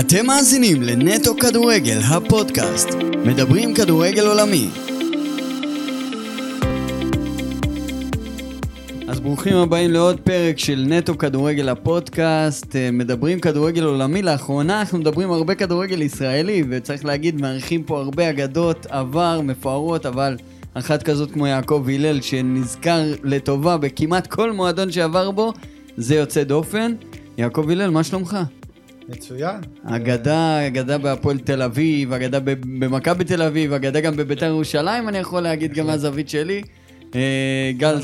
אתם מאזינים לנטו כדורגל, הפודקאסט. מדברים כדורגל עולמי. אז ברוכים הבאים לעוד פרק של נטו כדורגל הפודקאסט, אה, מדברים כדורגל עולמי, לאחרונה אנחנו מדברים הרבה כדורגל ישראלי, וצריך להגיד, מארחים פה הרבה אגדות עבר, מפוארות, אבל אחת כזאת כמו יעקב הלל, שנזכר לטובה בכמעט כל מועדון שעבר בו, זה יוצא דופן. יעקב הלל, מה שלומך? מצוין. אגדה, אגדה בהפועל תל אביב, אגדה במכבי תל אביב, אגדה גם בביתר ירושלים, אני יכול להגיד גם מהזווית שלי. אה, גל.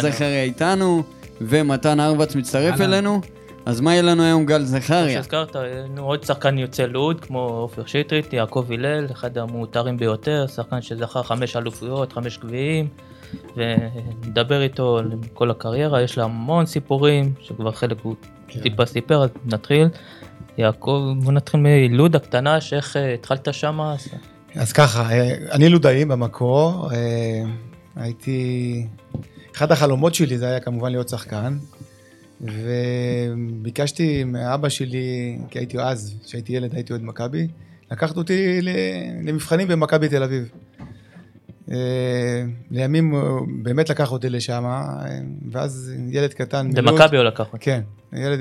זכריה איתנו, ומתן ארבץ מצטרף. אלינו. אז מה יהיה לנו היום, גל כמו זכריה? שהזכרת, נו, עוד שחקן יוצא לוד, כמו עופר שטרית, יעקב הלל, אחד המעוטרים ביותר, שחקן שזכה חמש אליפויות, חמש גביעים, ונדבר איתו על כל הקריירה, יש לה המון סיפורים, שכבר חלק הוא כן. טיפה סיפר, אז נתחיל. יעקב, בוא נתחיל מלוד הקטנה, שאיך אה, התחלת שמה, אז- אז ככה, אה, אני לודאי במקור, אה, הייתי... אחד החלומות שלי זה היה כמובן להיות שחקן, וביקשתי מאבא שלי, כי הייתי אז, כשהייתי ילד הייתי אוהד מכבי, לקחת אותי למבחנים במכבי תל אביב. אה, לימים הוא באמת לקח אותי לשם, אה, ואז ילד קטן מלוד- במכבי הוא לקח אותי. כן, ילד,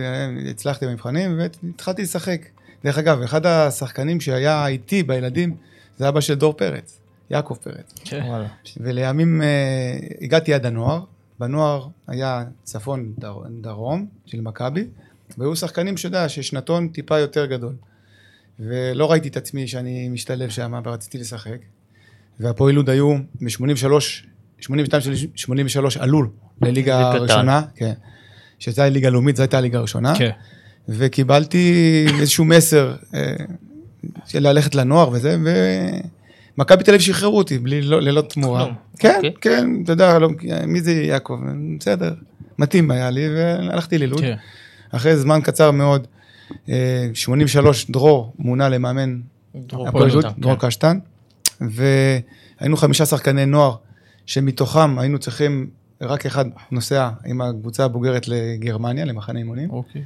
הצלחתי במבחנים והתחלתי לשחק. דרך אגב, אחד השחקנים שהיה איתי בילדים זה אבא של דור פרץ, יעקב פרץ. וואלה. ולימים אה, הגעתי עד הנוער, בנוער היה צפון דר, דרום של מכבי, והיו שחקנים שאתה יודע, ששנתון טיפה יותר גדול. ולא ראיתי את עצמי שאני משתלב שם ורציתי לשחק. והפועל לוד היו ב-83, 82 של 83 עלו לליגה. הראשונה, כן. שזו הייתה ליגה לאומית, זו הייתה הליגה הראשונה. כן. וקיבלתי איזשהו מסר אה, של ללכת לנוער וזה, ומכבי תל אביב שחררו אותי בלי, לא, ללא תמורה. כן, אוקיי. כן, אתה יודע, לא, מי זה יעקב? בסדר, מתאים היה לי, והלכתי ללוד. כן. אחרי זמן קצר מאוד, אה, 83 דרור מונה למאמן דרור דרור כן. קשטן, והיינו חמישה שחקני נוער, שמתוכם היינו צריכים, רק אחד נוסע עם הקבוצה הבוגרת לגרמניה, למחנה אימונים. אוקיי.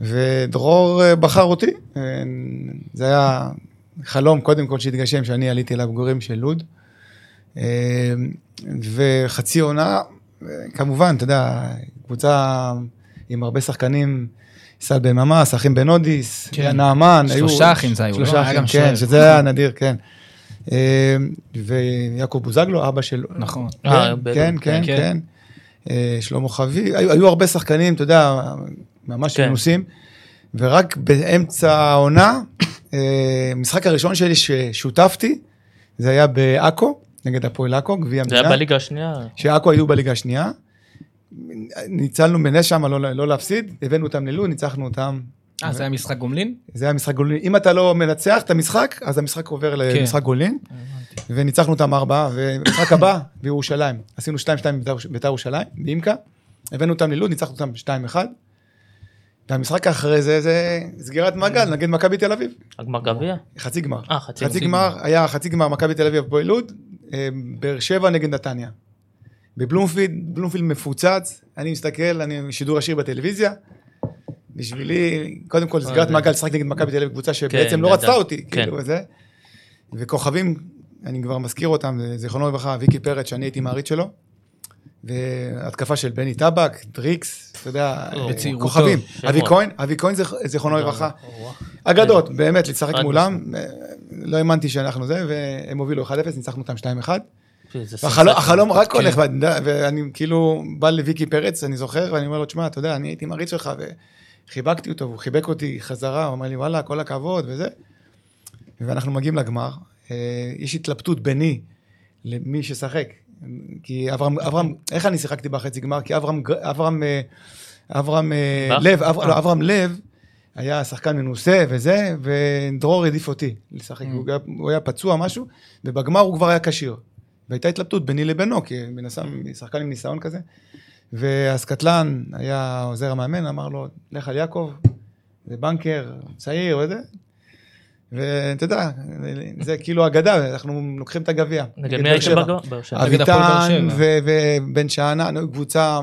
ודרור אה, בחר אותי. אה, זה היה חלום, קודם כל, שהתגשם, שאני עליתי לבוגרים של לוד. אה, וחצי עונה, כמובן, אתה יודע, קבוצה עם הרבה שחקנים, סל בן ממס, אחים בן אודיס, כן. נעמן. היו- שלושה אחים זה היו, לא? שלושה היה אחים, כן. שזה היה נדיר, כן. אה, ויעקב בוזגלו, אבא של... נכון. אה, כן, כן, כן. כן, כן. אה, שלמה חביב, היו, היו הרבה שחקנים, אתה יודע, ממש כן. מנוסים, ורק באמצע העונה, אה, המשחק הראשון שלי ששותפתי, זה היה בעכו, נגד הפועל עכו, גביע זה היה המדינה, בליגה השנייה. שעכו היו בליגה השנייה. ניצלנו בנס שם, לא, לא להפסיד, הבאנו אותם ללוד, ניצחנו אותם. אה, זה היה משחק גומלין? זה היה משחק גולין. אם אתה לא מנצח את המשחק, אז המשחק עובר כן. למשחק גולין. וניצחנו אותם ארבעה, ומשחק הבא בירושלים, עשינו 2-2 בביתר ירושלים, באימקה, הבאנו אותם ללוד, ניצחנו אותם 2-1, והמשחק אחרי זה, זה סגירת מעגל נגד מכבי תל אביב, הגמר גביע? חצי גמר. אה, חצי חצי גמר. היה חצי גמר מכבי תל אביב הפועל לוד, אה, באר שבע נגד נתניה. בבלומפילד, בלומפילד מפוצץ, אני מסתכל, אני שידור ישיר בטלוויזיה. בשבילי, קודם כל, סגירת מעגל, לשחק נגד מכבי תל אביב, קבוצה שבעצם לא. רצתה אותי, כן. כאילו, וזה. וכוכבים, אני כבר מזכיר אותם, זיכרונו לברכה, ויקי פרץ, שאני הייתי מעריץ שלו. והתקפה של בני טבק, דריקס, אתה יודע. כוכבים. אבי כהן, אבי כהן, זיכרונו לברכה. אגדות, באמת, לשחק מולם. אה, לא האמנתי שאנחנו זה, והם הובילו 1-0, ניצחנו אותם 2-1. זה והחלום- סנסציה. החלום רק כן. הולך, ואני- ואני כאילו בא לוויקי פרץ, אני זוכר, ואני אומר לו, תשמע, אתה יודע, אני הייתי מעריץ שלך, וחיבקתי אותו, והוא חיבק אותי חזרה, הוא אמר לי, וואלה, כל הכבוד, וזה. ואנחנו מגיעים לגמר, אה, יש התלבטות ביני למי ששחק. כי אברהם, אברהם, איך אני שיחקתי בחצי גמר? כי אברהם, אברהם, אה, אברהם אה? לב, אבר- אה. לא, אברהם לב, היה שחקן מנוסה וזה, ודרור העדיף אותי לשחק, Mm. הוא היה- הוא היה פצוע משהו, ובגמר הוא כבר היה כשיר. והייתה התלבטות ביני לבינו, כי הסתם, שחקן עם ניסיון כזה. והסקטלן היה עוזר המאמן, אמר לו, לך על יעקב, זה בנקר, צעיר וזה. ואתה יודע, זה כאילו אגדה, אנחנו לוקחים את הגביע. נגד מי הייתם באר אביטן ובן שאנן, קבוצה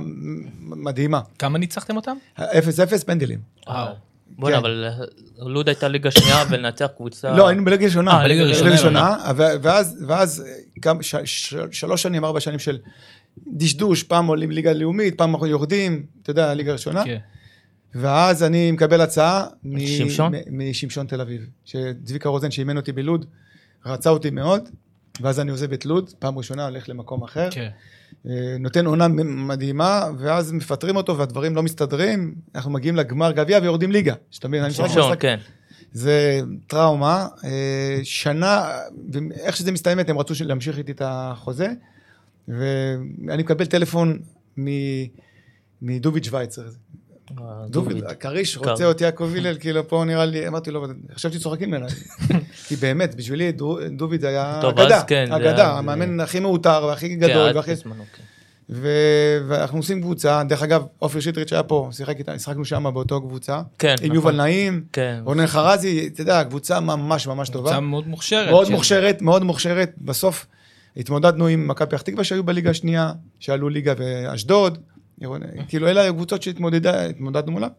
מדהימה. כמה ניצחתם אותם? 0-0 פנדלים. וואו. בוא'נה, כן. אבל אה, לוד הייתה ליגה שנייה ולנצח קבוצה... לא, היינו בליגה ראשונה. אה, בליגה ראשונה. ואז, ואז גם ש- ש- שלוש שנים, ארבע שנים של דשדוש, פעם עולים ליגה לאומית, פעם אנחנו יורדים, אתה יודע, ליגה ראשונה. כן. ואז אני מקבל הצעה משמשון תל אביב, שצביקה רוזן שאימן אותי בלוד, רצה אותי מאוד, ואז אני עוזב את לוד, פעם ראשונה הולך למקום אחר, כן. אה, נותן עונה מדהימה, ואז מפטרים אותו והדברים לא מסתדרים, אנחנו מגיעים לגמר גביע ויורדים ליגה, שאתה מבין, אני שמשון, כן. זה טראומה, אה, שנה, ואיך שזה מסתיים, הם רצו להמשיך איתי את החוזה, ואני מקבל טלפון מ- מדוביד שווייצר, דוביד, דוד. כריש קר. רוצה אותי יעקב הלל, כאילו פה נראה לי, אמרתי לו, חשבתי צוחקים ממנו, כי באמת, בשבילי דו- דוביד זה היה אגדה, כן, אגדה, המאמן הכי מעוטר והכי כן, גדול, והכי... כן. ו- ואנחנו עושים קבוצה, דרך אגב, עופר שטרית שהיה פה, שיחק איתה, שיחקנו שם באותו קבוצה, כן, עם נכון. יובל נעים, כן. רונן חרזי, אתה יודע, קבוצה ממש ממש טובה. קבוצה מאוד מוכשרת. מאוד מוכשרת, מאוד מוכשרת. בסוף התמודדנו עם מכבי פתח תקווה שהיו בליגה השנייה, שעלו ליגה ואשדוד. כאילו אלה הקבוצות שהתמודדנו מולן.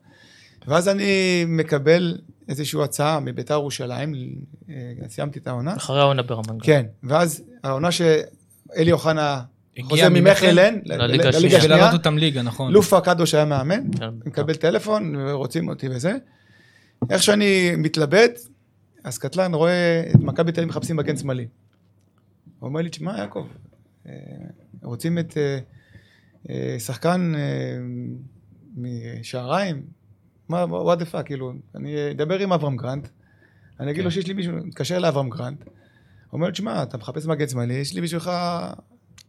ואז אני מקבל איזושהי הצעה מביתר ירושלים, אה, סיימתי את העונה. אחרי העונה ברמת גן. כן, ואז העונה שאלי אוחנה חוזר ממכלן לליגה השנייה. לליגה בשביל השנייה. לעלות אותם ליגה, נכון. לופה קדוש היה מאמן, כן, אני מקבל טלפון ורוצים אותי וזה. איך שאני מתלבט, אז קטלן רואה את מכבי תל אביב מחפשים מגן שמאלי. הוא אומר לי, תשמע יעקב, אה, רוצים את אה, אה, שחקן משעריים? מה, what the fuck, כאילו, אני אדבר עם אברהם גרנט, אני אגיד לו שיש לי מישהו, מתקשר לאברהם גרנט, הוא אומר לו, תשמע, אתה מחפש מגן שמאלי, יש לי בשבילך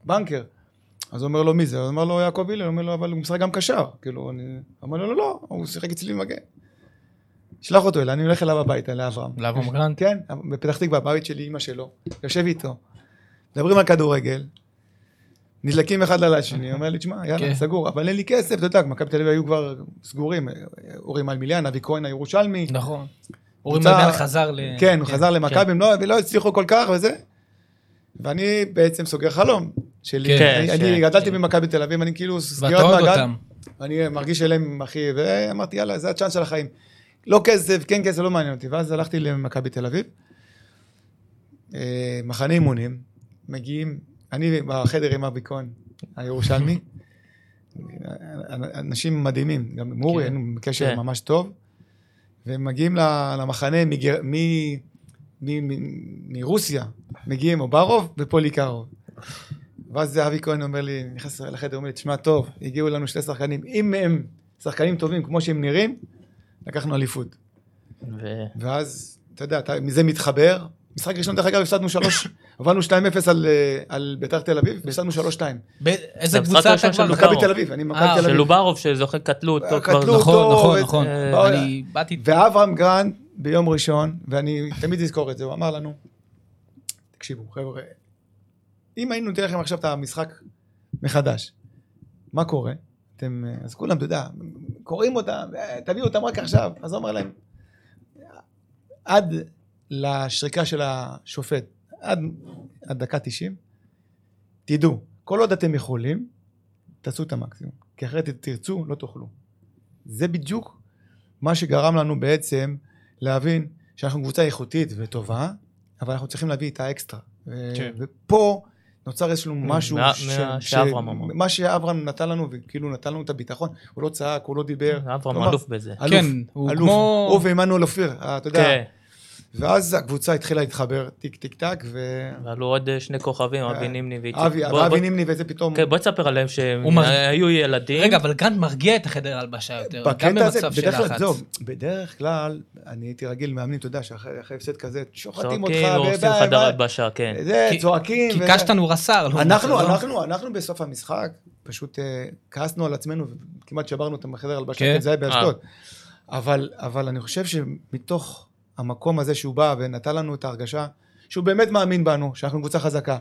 בנקר. אז הוא אומר לו, מי זה? הוא אומר לו, יעקב הלל, הוא אומר לו, אבל הוא משחק גם קשר. כאילו, אני... אומר לו, לא, לא, הוא שיחק אצלי במגן. שלח אותו אליי, אני הולך אליו הביתה, לאברהם. לאברהם גרנט? כן, בפתח תקווה, בבית שלי, אימא שלו. יושב איתו. מדברים על כדורגל. נדלקים אחד על השני, אומר לי, תשמע, יאללה, כן. סגור, אבל אין לי כסף, אתה יודע, מכבי תל אביב היו כבר סגורים, אורי מלמיליאן, אבי כהן הירושלמי, נכון. אורי מלמיאן חזר ל... כן, הוא חזר למכבי, הם לא- הצליחו כל כך וזה. ואני בעצם סוגר חלום שלי. כן, אני- גדלתי כן. במכבי תל אביב, אני כאילו סגירת מעגל. אותם. אני מרגיש אליהם, אחי, ואמרתי, יאללה, זה הצ'אנס של החיים. לא כסף, כן כסף, לא מעניין אותי. ואז הלכתי למכבי תל אביב. אה, מחנה אימונים, מגיעים, אני בחדר עם אבי כהן, הירושלמי. אנשים מדהימים, גם עם אורי, כן. היינו בקשר כן. ממש טוב. והם מגיעים למחנה מגר- מ- מ- מ- מרוסיה, מגיעים אוברוב ופוליקרוב. ואז אבי כהן אומר לי, נכנס לחדר, אומר לי, תשמע טוב, הגיעו לנו שני שחקנים, אם הם שחקנים טובים כמו שהם נראים, לקחנו אליפות. ו- ואז, אתה יודע, אתה מזה מתחבר. משחק ראשון, דרך אגב, הפסדנו שלוש, הובלנו 2-0 על, אה, על ביתר תל אביב, והפסדנו 3-2. ב- איזה קבוצה אתה כבר... של מכבי. תל אביב, אני מכבי אה, תל של אביב. לוברוב שזוכר קטלו אותו קטלו כבר. אותו. נכון, נכון, ו- נכון. אה, אני באתי... ואברהם גרנט ביום ראשון, ואני תמיד אזכור את זה, הוא אמר לנו, תקשיבו, חבר'ה, אם היינו נותן לכם עכשיו את המשחק מחדש, מה קורה? אתם, אה, אז כולם, אתה יודע, קוראים אותם, אה, תביאו אותם רק עכשיו. אז הוא אומר להם, עד לשריקה של השופט, עד, עד דקה 90, תדעו, כל עוד אתם יכולים, תעשו את המקסימום, כי אחרת תרצו, לא תאכלו. זה בדיוק מה שגרם לנו בעצם להבין שאנחנו קבוצה איכותית וטובה, אבל אנחנו צריכים להביא את האקסטרה. ו- כן. ופה נוצר איזשהו משהו, מה- ש- מה ש- שאברהם אמר. מה שאברהם נתן לנו, וכאילו נתן לנו את הביטחון, הוא לא צעק, הוא לא דיבר. אברהם אלוף בזה. אלוף, כן, הוא אלוף. כמו- הוא ועמנואל אופיר, אתה יודע. כן, ואז הקבוצה התחילה להתחבר טיק טיק טק, ו... ועלו עוד אה, שני כוכבים, אבי אה, נימני ואיציק. אבי, נימני וזה פתאום... כן, בוא תספר עליהם שהם היו ילדים. רגע, אבל גרנט מרגיע את החדר הלבשה יותר, גם במצב של לחץ. בדרך כלל, אני הייתי רגיל מאמנים, אתה יודע, שאחרי אחרי הפסד כזה, שוחטים אותך, צועקים, הורסים חדר. הלבשה, כן. זה, צועקים. כי. קשטן הוא רס"ר. לא אנחנו? אנחנו, אנחנו בסוף המשחק, פשוט אה, כעסנו על עצמנו, וכמעט שברנו אותם בחדר הלבשה, כן? כן, זה היה באשדוד. אבל, אבל אני חושב שמתוך המקום הזה שהוא בא ונתן לנו את ההרגשה, שהוא באמת מאמין בנו, שאנחנו קבוצה חזקה,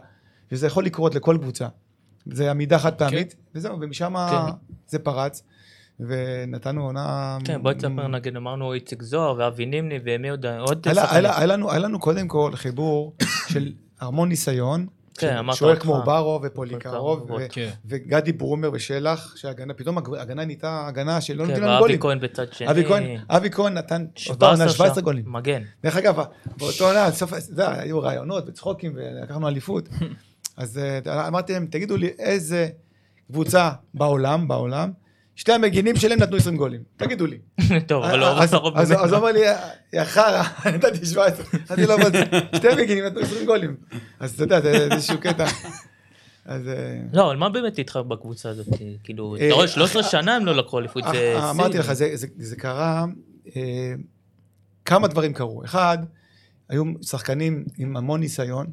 וזה יכול לקרות לכל קבוצה. זה עמידה חד פעמית, וזהו, ומשם כן. זה פרץ, ונתנו עונה... כן, בוא תספר, נגיד, אמרנו איציק זוהר ואבי נימני ומי עוד? היה לנו קודם כל חיבור של המון ניסיון, כן, שוער. כמו ברו ופוליקרוב, כן. וגדי ברומר ושלח, שהגנה, פתאום הג- הגנה נהייתה הגנה שלא כן, נותנים לנו ואבי גולים. כהן בצד שני. אבי כהן, אבי כהן נתן אותה עונה 17 שם, גולים. מגן. דרך אגב, באותו עונה, היו רעיונות וצחוקים ולקחנו אליפות. אז אה, אמרתי להם, תגידו לי איזה קבוצה בעולם, בעולם, שתי המגינים שלהם נתנו 20 גולים. תגידו לי. טוב, אבל לא הרוב אז באמת. אז הוא אמר לי, יא חרא, נתתי 17. אמרתי לו, אבל שתי מגינים נתנו 20 גולים. אז אתה יודע, זה איזשהו קטע. אז... אה, לא, אבל מה באמת איתך בקבוצה הזאת? כאילו, אה, אתה רואה 13 שנה הם לא לקחו אליפות, זה אה, אמרתי. לך, זה- קרה, כמה דברים קרו. אחד, היו שחקנים עם המון ניסיון,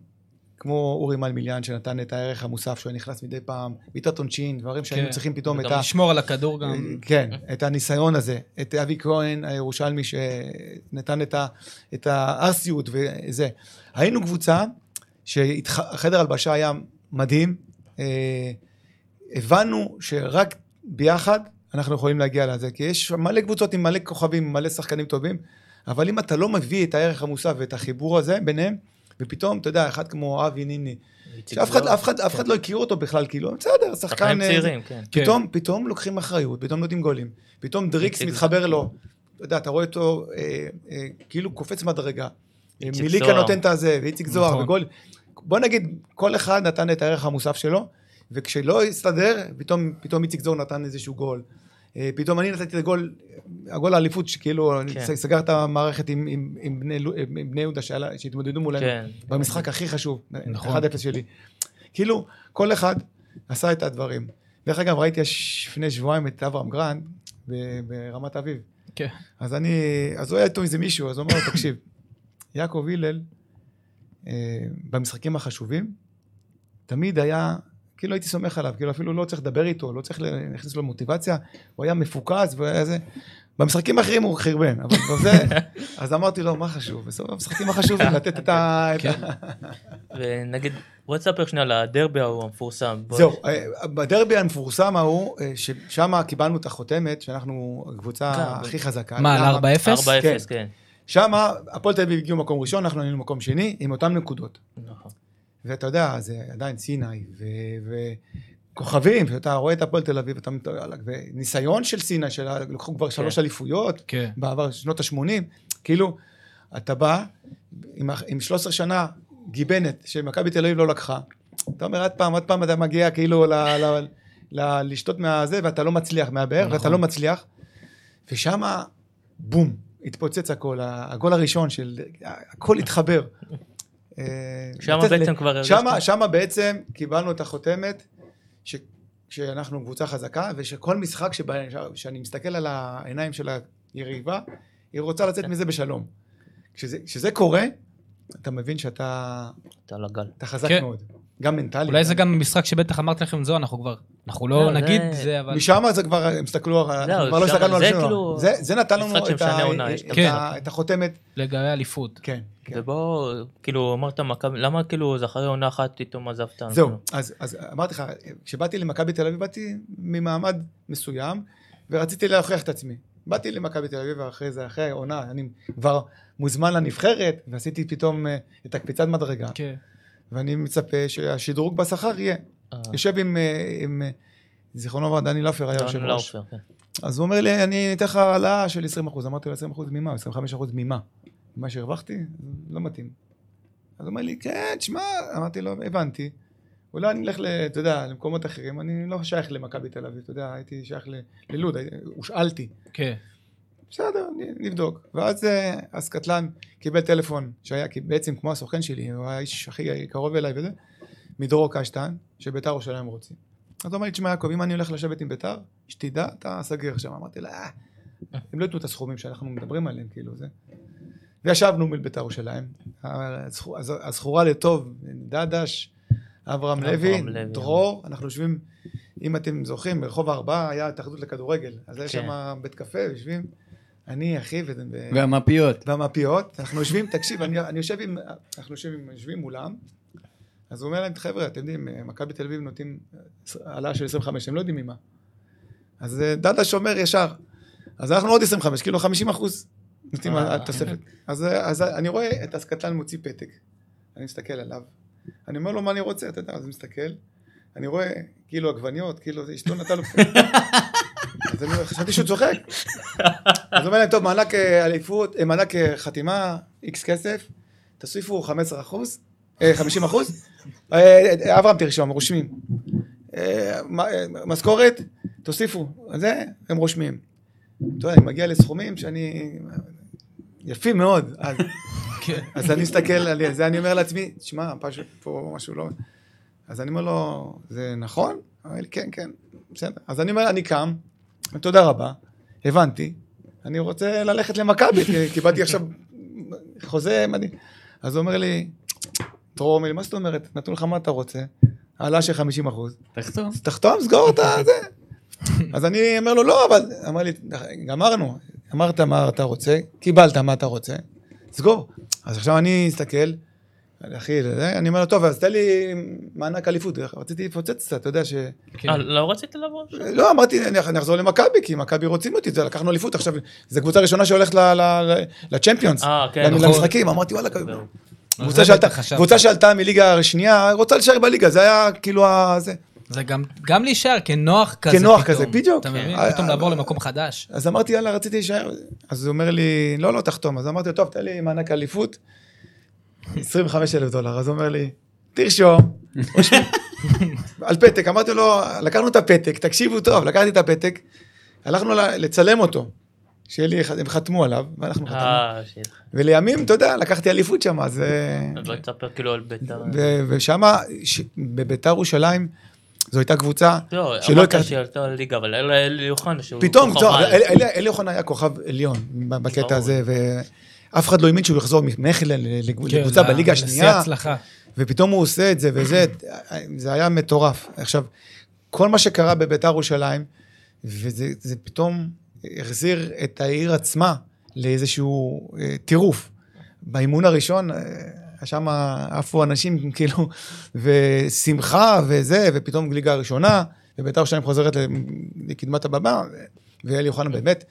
כמו אורי מלמיליאן, שנתן את הערך המוסף, שהוא נכנס מדי פעם, בעיטת עונשין, דברים שהיינו כן. צריכים פתאום את ה... לשמור על הכדור גם. כן, את הניסיון הזה, את אבי כהן הירושלמי שנתן את, ה, את הארסיות וזה. היינו קבוצה שהחדר הלבשה היה מדהים, אה, הבנו שרק ביחד אנחנו יכולים להגיע לזה, כי יש מלא קבוצות עם מלא כוכבים, מלא שחקנים טובים, אבל אם אתה לא מביא את הערך המוסף ואת החיבור הזה ביניהם, ופתאום, אתה יודע, אחד כמו אבי ניני, שאף אחד. אף אחד, אף אחד לא הכיר אותו בכלל, כאילו, בסדר, שחקן... שחקנים אה, צעירים, כן. כן. פתאום, פתאום לוקחים אחריות, פתאום נותנים גולים. פתאום דריקס מתחבר לו. אתה יודע, אתה רואה אותו אה, אה, כאילו קופץ מדרגה. מיליקה. נותן את הזה, ואיציק זוהר, נכון. וגול. בוא נגיד, כל אחד נתן את הערך המוסף שלו, וכשלא הסתדר, פתאום איציק זוהר נתן איזשהו גול. אה, פתאום אני נתתי את הגול, הגול האליפות, שכאילו, כן. סגר את המערכת עם, עם, עם, בני, לו- עם בני יהודה שעלה- שהתמודדו מולנו. כן. במשחק הכי חשוב, נכון. 1-0 שלי. כאילו, כל אחד עשה את הדברים. דרך אגב, ראיתי לפני שבועיים את אברהם גרנט ברמת אביב. כן. אז אני, אז הוא היה איתו איזה מישהו, אז הוא אמר לו, תקשיב, יעקב הלל, אה, במשחקים החשובים, תמיד היה, כאילו הייתי סומך עליו, כאילו אפילו לא צריך לדבר איתו, לא צריך להכניס לו מוטיבציה, הוא היה מפוקס והוא היה זה. במשחקים האחרים הוא חרבן, אבל בזה, אז אמרתי לו, מה חשוב? בסוף המשחקים החשובים, לתת את ה... כן. ונגיד, בוא תספר שנייה על הדרבי ההוא המפורסם. זהו, אה, בדרבי המפורסם ההוא, אה, ששם קיבלנו את החותמת, שאנחנו הקבוצה כן, הכי חזקה. מה, על למה? 4-0? 4-0, כן. שם הפועל תל אביב הגיעו מקום ראשון, אנחנו היינו מקום שני, עם אותן נקודות. נכון. ואתה יודע, זה עדיין סיני, וכוכבים, ואתה רואה את הפועל תל אביב, וניסיון של סיני, שלקחו כבר שלוש אליפויות, כן. בעבר, שנות ה-80, כאילו, אתה בא עם, עם 13 שנה גיבנת שמכבי תל אביב לא לקחה, אתה אומר, עוד פעם, עוד פעם אתה מגיע כאילו ל, ל, ל, לשתות מהזה, ואתה לא מצליח מהבאר, נכון. ואתה לא מצליח, ושם, בום, התפוצץ הכל, הגול הראשון של, הכל התחבר. אה, שם בעצם כבר שמה, הרגשת? שמה בעצם קיבלנו את החותמת, ש, שאנחנו קבוצה חזקה, ושכל משחק שבה, שאני מסתכל על העיניים של היריבה, היא רוצה לצאת מזה בשלום. כשזה, כשזה קורה, אתה מבין שאתה אתה על הגל. אתה חזק כן. מאוד. גם מנטלי. אולי זה גם משחק שבטח אמרתי לכם, זו, אנחנו כבר, אנחנו לא לא, נגיד זה- זה, אבל... משם זה כבר, הם הסתכלו, אנחנו כבר לא הסתכלנו על זה שום. כאילו זה- זה נתן לנו את כן. את החותמת. לגבי אליפות. כן. כן. ובוא, כאילו, אמרת מכבי, למה כאילו, זה אחרי עונה אחת פתאום עזבת? זהו, כאילו? אז, אז אמרתי לך, כשבאתי למכבי תל אביב, באתי ממעמד מסוים, ורציתי להוכיח את עצמי. באתי למכבי תל אביב, ואחרי זה, אחרי העונה, אני כבר מוזמן לנבחרת, ועשיתי פתאום אה, את הקפיצת מדרגה, כן. ואני מצפה שהשדרוג בשכר יהיה. אה, יושב עם, אה, עם אה, זיכרונו לברכה, דני לאופר היה יושב ראש. כן. אז הוא אומר לי, אני אתן לך העלאה של 20%. אמרתי לו, 20% ממה? 25% ממה? ממה שהרווחתי? לא מתאים. אז הוא אומר לי, כן, תשמע, אמרתי לו, הבנתי. אולי אני אלך, אתה יודע, למקומות אחרים, אני לא שייך למכבי תל אביב, אתה יודע, הייתי שייך ל- ללוד, הושאלתי. כן. בסדר, נבדוק. ואז אה, אז קטלן קיבל טלפון, שהיה בעצם כמו הסוכן שלי, הוא היה האיש הכי קרוב אליי וזה, מדרור קשטן, שביתר ירושלים רוצים. אז הוא אמר לי, תשמע יעקב, אם אני הולך לשבת עם ביתר, שתדע, אתה סגר שם. אמרתי לה, "אה, הם לא ייתנו את הסכומים שאנחנו מדברים עליהם, כאילו זה. וישבנו מול ביתר ירושלים. הזכו- הז- הזכורה לטוב, דדש, אברהם לוי. דרור, אנחנו יושבים, אם אתם זוכרים, ברחוב הארבעה היה התאחדות לכדורגל. אז היה כן. שם בית קפה, יושבים, אני, אחי, ו... והמפיות. והמפיות, אנחנו יושבים, תקשיב, אני, אני יושב עם, אנחנו יושבים, יושבים מולם, אז הוא אומר להם, חבר'ה, אתם יודעים, מכבי תל אביב נותנים העלאה של 25, הם לא יודעים ממה. אז אה, דדש אומר ישר, אז אנחנו עוד 25, כאילו 50 אחוז נותנים אה. תוספת. אז, אה, אז אני רואה את הסקטלן מוציא פתק, אני מסתכל עליו, אני אומר לו, מה אני רוצה? אתה יודע, אז הוא מסתכל, אני רואה, כאילו עגבניות, כאילו, אשתו נתן לו... אז אני אומר, חשבתי שהוא צוחק. אז הוא אומר להם, טוב, מענק אה, אליפות, אה, מענק אה, חתימה, איקס כסף, תוסיפו 15 אחוז, 50 אחוז, אברהם תרשום, רושמים. משכורת, תוסיפו, זה, הם רושמים. אתה יודע, אני מגיע לסכומים שאני... יפים מאוד. אז, כן. אז אני מסתכל על זה, אני אומר לעצמי, תשמע, פה משהו לא... אז אני אומר לו, זה נכון? הוא אומר לי, כן, כן, בסדר. אז אני אומר, אני קם, תודה רבה, הבנתי, אני רוצה ללכת למכבי, כי קיבלתי עכשיו חוזה מדהים. אז הוא אומר לי, דרור מה זאת אומרת? נתנו לך מה אתה רוצה? העלאה של 50 אחוז. תחתום. תחתום, סגור את זה. אז אני אומר לו, לא, אבל... אמר לי, גמרנו, אמרת מה אתה רוצה, קיבלת מה אתה רוצה, סגור. אז עכשיו אני אסתכל, אחי, אני אומר לו, טוב, אז תן לי מענק אליפות, רציתי לפוצץ קצת, אתה יודע ש... כן. אה, לא רצית לבוא? לא, אמרתי, אני אחזור למכבי, כי מכבי רוצים אותי, זה, לקחנו אליפות, עכשיו, זו קבוצה ראשונה שהולכת ל- ל- ל- לצ'מפיונס, אה, כן, למ- נכון. למשחקים, אמרתי, וואלה. קבוצה שעלתה- מליגה שנייה, רוצה להישאר בליגה, זה היה כאילו ה... זה. זה גם, גם להישאר כנוח כזה כנוח פתאום. כזה, בדיוק. אתה מבין? אה, פתאום לעבור למקום חדש. אז אמרתי, יאללה, רציתי להישאר. אז הוא אומר לי, לא, לא, תחתום. אז אמרתי לו, טוב, תן לי מענק אליפות, 25 אלף דולר. אז הוא אומר לי, תרשום, רושמים." על פתק. אמרתי לו, לקחנו את הפתק, תקשיבו טוב, לקחתי את הפתק, הלכנו לצלם אותו, שיהיה לי, הם חתמו עליו, ואנחנו חתמנו. אה. ולימים, אתה יודע, לקחתי אליפות שם, אז... אה, בוא תספר כאילו על בית"ר. ו- ושמה, ש- בביתר ירושלים, זו הייתה קבוצה לא, שלא אמרת הכרתי. שעלתה לליגה, אבל אלי אוחנה שהוא פתאום, כוכב על. אלי- אלי אוחנה היה כוכב עליון בקטע. הזה, ואף אחד לא האמין שהוא יחזור ממכלן כן, לקבוצה ל- בליגה השנייה, הצלחה. ופתאום הוא עושה את זה וזה, זה היה מטורף. עכשיו, כל מה שקרה בביתר ירושלים, וזה זה פתאום החזיר את העיר עצמה לאיזשהו אה, טירוף. באימון הראשון, אה, שם עפו אנשים כאילו, ושמחה וזה, ופתאום ליגה הראשונה, וביתר ירושלים חוזרת לקדמת הבמה, ואלי אוחנה באמת,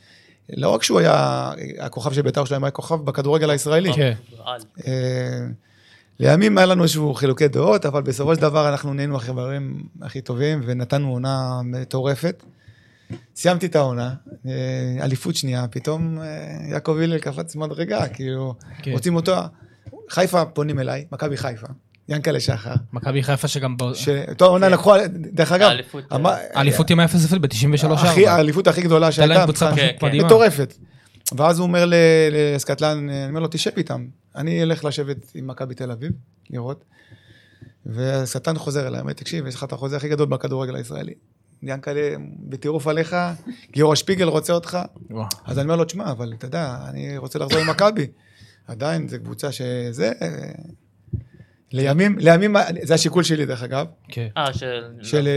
לא רק שהוא היה הכוכב של ביתר ירושלים, היה כוכב בכדורגל הישראלי. כן. אה, לימים היה לנו איזשהו חילוקי דעות, אבל בסופו של דבר אנחנו נהיינו החברים הכי טובים ונתנו עונה מטורפת. סיימתי את העונה, אה, אליפות שנייה, פתאום אה, יעקב הלל קפץ מדרגה, כאילו, כן. רוצים אותו, חיפה פונים אליי, מכבי חיפה, ינקלה שחר, מכבי חיפה שגם... ב- שאותו עונה לקחו, דרך אגב, האליפות, אה, עם ה-0-0 ב-93 הכי- האליפות הכי גדולה שהייתה, קבוצה מבחינת- פשוט כן, מדהימה. מטורפת. ואז הוא אומר ל- לסקטלן, אני אומר לו, תשב איתם. אני אלך לשבת עם מכבי תל אביב, לראות. וסטן חוזר אליי, אומר, תקשיב, יש לך את החוזה הכי גדול בכדורגל הישראלי. ינקלה, בטירוף עליך, גיורא שפיגל רוצה אותך. אז אני אומר לו, תשמע, אבל אתה יודע, אני רוצה לחזור למכבי. עדיין, זו קבוצה שזה... לימים, לימים, זה השיקול שלי, דרך אגב. כן. אה, של... של...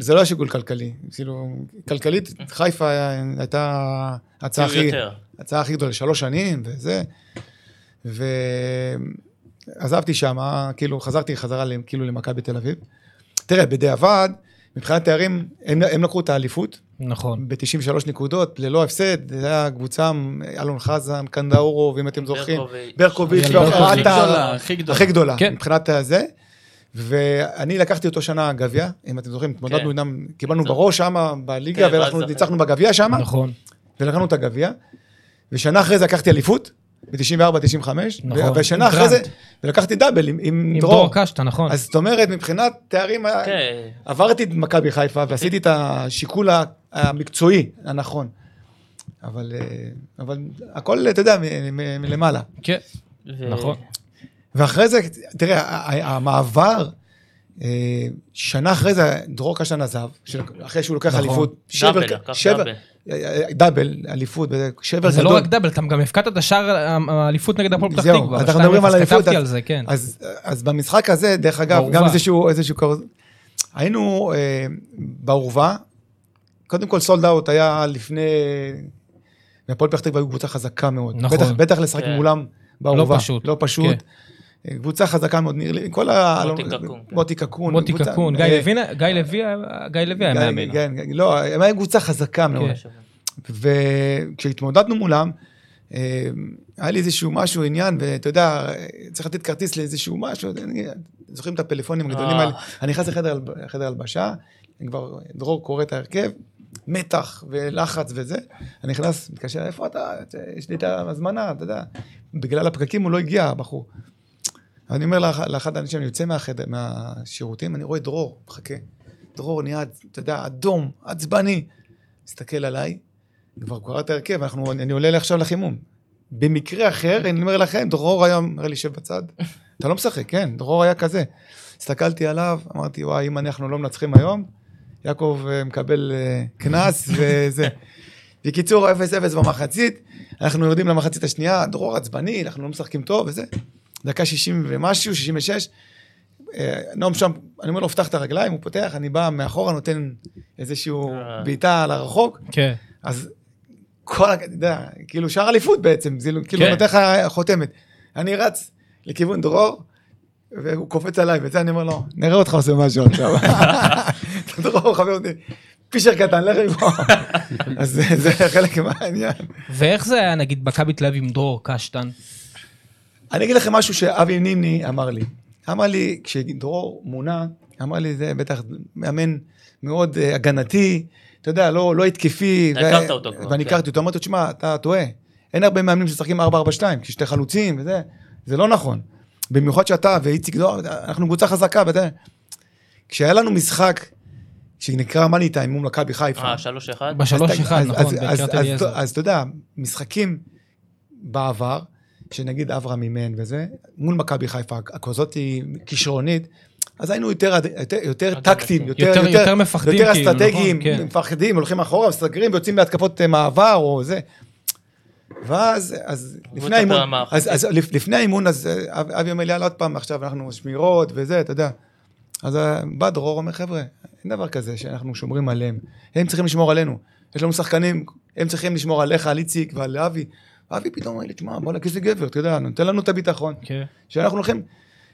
זה לא השיקול כלכלי. כאילו, כלכלית, חיפה הייתה כאילו הכי... ההצעה הכי גדולה, שלוש שנים וזה. ועזבתי שם, כאילו חזרתי חזרה כאילו למכבי תל אביב. תראה, בדיעבד, מבחינת תארים, הם, הם לקחו את האליפות נכון. ב-93 נקודות, ללא הפסד, זה היה קבוצה, אלון חזן, קנדאורוב, אם אתם זוכרים, ברקוביץ'. לא. הכי גדולה, כן. מבחינת הזה. ואני לקחתי אותו שנה גביע, אם אתם זוכרים, התמודדנו כן. איתם, קיבלנו זה- בראש שם בליגה, כן, ואנחנו ניצחנו בגביע שם, נכון. ולקחנו את הגביע, ושנה אחרי זה לקחתי אליפות, ב-94-95, נכון, ושנה עם אחרי זה. ולקחתי דאבל עם, עם עם דרור. דרור קשטה, נכון. אז זאת אומרת, מבחינת תארים, כן. עברתי את מכבי חיפה ועשיתי את השיקול המקצועי הנכון. אבל, אה, אבל הכל, אתה יודע, מ- מ- מלמעלה. כן. ו- נכון. ואחרי זה, תראה, המעבר, אה, שנה אחרי זה, דרור קשטן עזב, אחרי שהוא לוקח נכון. אליפות. דאבל, שבר- לקח שבר- דאבל. אה, אה, דאבל, אליפות, שבר זה גדול. לא רק דאבל, אתה גם הפקדת את השער האליפות נגד הפועל פתח זהו, תקווה. אנחנו ב- מדברים על 2-0, אליפות, כתבתי אז- על זה, כן. אז, במשחק הזה, דרך אגב. גם איזשהו, כרוז, היינו אה, באורווה, קודם כל סולד אאוט היה לפני, והפועל פתח תקווה היו קבוצה חזקה מאוד. נכון. בטח, לשחק כן. מולם באורווה. פשוט. לא פשוט. כן. קבוצה חזקה מאוד, נראה לי, כל ה... מוטי קקון. מוטי קקון. מוטי קקון, גיא אה, לוי, גיא לוי היה- גיא לוי היה גיא- מאמן. כן, כן, לא, הם היו קבוצה חזקה מאוד. כן. וכשהתמודדנו מולם, אה, היה לי איזשהו משהו, עניין, ואתה יודע, צריך לתת כרטיס לאיזשהו משהו, זוכרים את הפלאפונים הגדולים אה. האלה? אני נכנס לחדר הל- לחדר הלבשה, אני כבר, דרור קורא את ההרכב, מתח ולחץ וזה, אני נכנס, מתקשר, איפה אתה? יש לי את ההזמנה, אתה יודע. בגלל הפקקים הוא לא הגיע, הבחור. אני אומר לאח- לאחד האנשים, אני יוצא מהחדר, מהשירותים, אני רואה דרור, מחכה. דרור נהיה, אתה יודע, אדום, עצבני. מסתכל עליי, כבר קרא את ההרכב, אנחנו, אני עולה עכשיו לחימום. במקרה אחר, אני אומר לכם, דרור היה אומר לי, שב בצד. אתה לא משחק, כן, דרור היה כזה. הסתכלתי עליו, אמרתי, וואי, אם אנחנו לא מנצחים היום, יעקב אה, מקבל אה, קנס וזה. בקיצור, 0-0 במחצית, אנחנו יורדים למחצית השנייה, דרור עצבני, אנחנו לא משחקים טוב וזה. דקה 60 ומשהו, 66. אה, נועם שם, אני אומר לו, פתח את הרגליים, הוא פותח, אני בא מאחורה, נותן איזשהו אה. בעיטה על הרחוק, כן. אז כל, אתה יודע, כאילו שער אליפות בעצם, זה כאילו כן. נותן לך חותמת. אני רץ לכיוון דרור, והוא קופץ עליי, וזה אני אומר לו, נראה אותך עושה משהו עכשיו. דרור חבר אותי, פישר קטן, לך מפה. אז זה- זה חלק מהעניין. ואיך זה היה נגיד מכבי תל אביב עם דרור קשטן? אני אגיד לכם משהו שאבי נימני אמר לי. אמר לי, כשדרור מונה, אמר לי, זה בטח מאמן מאוד אה, הגנתי, אתה יודע, לא, לא התקפי. אתה הכרת אותו כבר, ואני כן. הכרתי אותו, אמרתי לו, תשמע, אתה טועה. אין הרבה מאמנים שמשחקים 4-4-2, כששתי חלוצים וזה, זה לא נכון. במיוחד שאתה ואיציק דור, אנחנו קבוצה חזקה, ואתה... כשהיה לנו משחק שנקרא מאני טיים מול מכבי חיפה. אה, שלוש אחד? בשלוש אז- אחד, אז- נכון, אז- בקריית אז- אליעזר. אז- אז אתה יודע, משחקים בעבר, שנגיד אברהם אימן וזה, מול מכבי חיפה, הכזאת היא כישרונית, אז היינו יותר, יותר, יותר. טקטיים, יותר, יותר- יותר מפחדים יותר כאילו, אסטרטגיים, נכון, כן. מפחדים, הולכים אחורה, מסתגרים ויוצאים להתקפות אה, מעבר או זה. ואז, אז לפני האימון, אז. אז לפ- לפני האימון, אז אב- אבי אומר לי, יאללה עוד פעם, עכשיו אנחנו שמירות וזה, אתה יודע. אז אה, בא דרור, אומר, חבר'ה, אין דבר כזה שאנחנו שומרים עליהם. הם צריכים לשמור עלינו. יש לנו שחקנים, הם צריכים לשמור עליך, על איציק ועל אבי. אבי פתאום אומר לי, תשמע, בוא'נה, איזה גבר, אתה יודע, נותן לנו את הביטחון. כן. שאנחנו הולכים,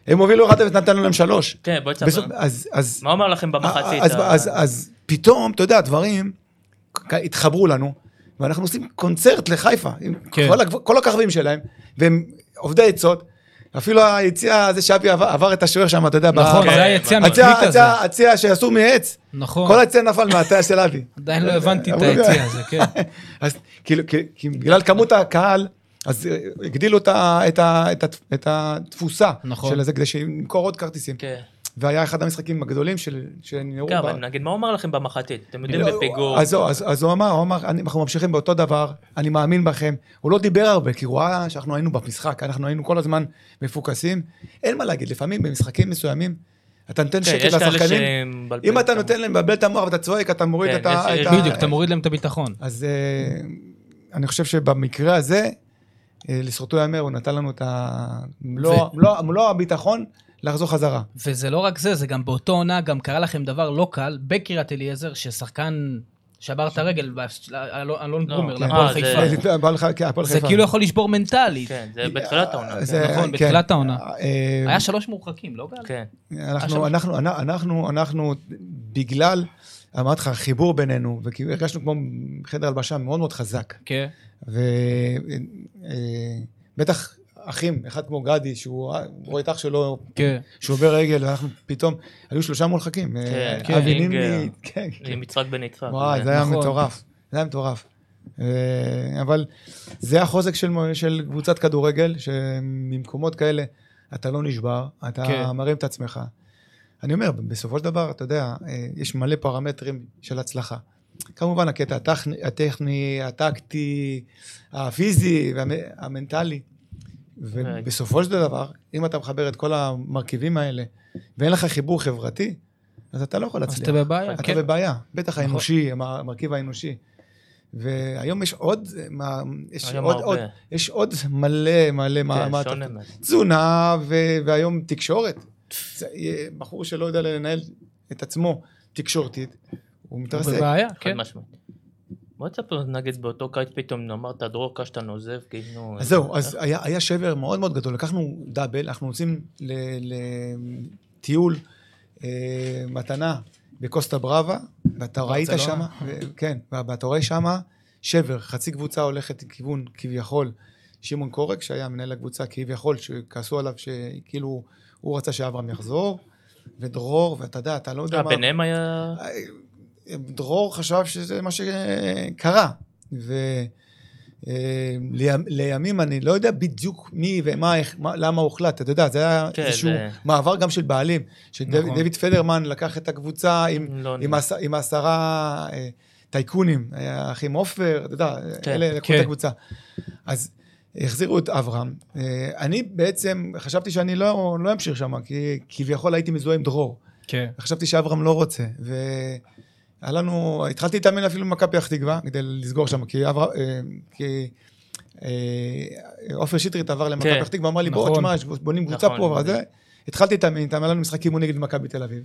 הם הובילו 1-0, נתנו להם שלוש. כן, בואי תספר. אז, אז, מה אומר לכם במחצית? אז, ה- אז, אז פתאום, אתה יודע, דברים התחברו לנו, ואנחנו עושים קונצרט לחיפה, עם כן. כל הכוכבים שלהם, והם עובדי עצות. אפילו היציאה הזה שאבי עבר, עבר את השוער שם, אתה יודע, נכון, זה היציאה היציאה- המקרית הזה. היציאה שעשו מעץ, נכון. כל היציאה נפל מהטיה של אבי. עדיין לא הבנתי את היציאה הזה, כן. אז כאילו, בגלל כמות הקהל, אז אה, הגדילו את התפוסה נכון. של זה, כדי שנמכור עוד כרטיסים. כן. והיה אחד המשחקים הגדולים של- שנראו. כן, אבל נגיד, מה הוא אמר לכם במחצית? אתם יודעים לא, בפיגור. אז, אז, אז הוא אמר, הוא אמר, אני, אנחנו ממשיכים באותו דבר, אני מאמין בכם. הוא לא דיבר הרבה, כי הוא ראה שאנחנו היינו במשחק, אנחנו היינו כל הזמן מפוקסים. אין מה להגיד, לפעמים במשחקים מסוימים, אתה נותן כן, שקט לשחקנים, אם אתה. נותן להם לבלבל את המוח ואתה צועק, אתה מוריד כן, את ה... יש- את יש- ה- בדיוק, אתה מוריד להם את הביטחון. אז אה, אני חושב שבמקרה הזה, אה, לזכותו ייאמר, הוא נתן לנו את המלוא מלוא- מלוא הביטחון לחזור חזרה. וזה לא רק זה, זה גם באותו עונה, גם קרה לכם דבר לא קל, בקריית אליעזר, ששחקן שבר את הרגל, אלון לא, ברומר, כן. להפועל אה, זה- חיפה. אה, כן, זה חיפה. כאילו יכול לשבור מנטלית. כן, זה בתחילת העונה. כן. נכון, כן. בתחילת העונה. אה, היה שלוש מורחקים, לא גל? כן. אנחנו, שלוש. אנחנו, אנחנו, אנחנו, בגלל, אמרתי לך, החיבור בינינו, וכאילו הרגשנו כמו חדר הלבשה מאוד מאוד חזק. כן. ובטח אחים, אחד כמו גדי, שהוא רואה את אח שלו כן. שובר רגל, ואנחנו פתאום, היו שלושה מורחקים. כן, אה, אבי. נימני, כן, כן. עם יצחק בן יצחק. וואי, זה- היה נכון. מטורף. זה היה מטורף. אה, אבל זה החוזק של, של קבוצת כדורגל, שממקומות כאלה אתה לא נשבר, אתה כן. מרים את עצמך. אני אומר, בסופו של דבר, אתה יודע, אה, יש מלא פרמטרים של הצלחה. כמובן, הקטע הטכני, הטכני הטקטי, הפיזי והמנטלי. ובסופו של דבר, אם אתה מחבר את כל המרכיבים האלה, ואין לך חיבור חברתי, אז אתה לא יכול אז להצליח. אתה בבעיה, אתה כן. בבעיה, בטח נכון. האנושי, המ- המרכיב האנושי. והיום יש עוד, מה- יש עוד. עוד, יש עוד מלא מלא מה- כן, מה-. תזונה ו- והיום תקשורת. זה יהיה בחור שלא יודע לנהל את עצמו תקשורתית, הוא הוא מתרסק. בבעיה, חד כן. בוא תספר, נגיד באותו קיץ פתאום אמרת דרור קשטן עוזב, כאילו... אז זהו, אה, אז היה, היה שבר מאוד מאוד גדול. לקחנו דאבל, אנחנו יוצאים לטיול, אה, מתנה בקוסטה בראבה, ואתה ראית שם. כן, ואתה רואה שם שבר, חצי קבוצה הולכת לכיוון כביכול שמעון קורק, שהיה מנהל הקבוצה כביכול, שכעסו עליו שכאילו הוא רצה שאברהם יחזור, ודרור, ואתה יודע, אתה לא יודע אה, מה... ביניהם היה... דרור חשב שזה מה שקרה, ולימים אני לא יודע בדיוק מי ומה, איך, מה, למה הוחלט, אתה יודע, זה היה כן, איזשהו זה- מעבר גם של בעלים, שדוד נכון. פדרמן לקח את הקבוצה עם, לא עם. עש, עם עשרה אה, טייקונים, האחים עופר, אתה יודע, כן. אלה לקחו כן. את הקבוצה. אז החזירו את אברהם. אה, אני בעצם חשבתי שאני לא, לא אמשיך שם, כי כביכול הייתי מזוהה עם דרור. כן. חשבתי שאברהם לא רוצה, והיה לנו, התחלתי להתאמן אפילו במכבי פתח תקווה, כדי לסגור שם, כי אברהם, אה, כי אה, עופר שטרית עבר למכבי כן. פתח תקווה, אמר לי, בוא, נכון. תשמע, יש- בונים קבוצה נכון, פה, וזה. התחלתי להתאמן, איתם, היה לנו משחק אימון נגד מכבי תל אביב.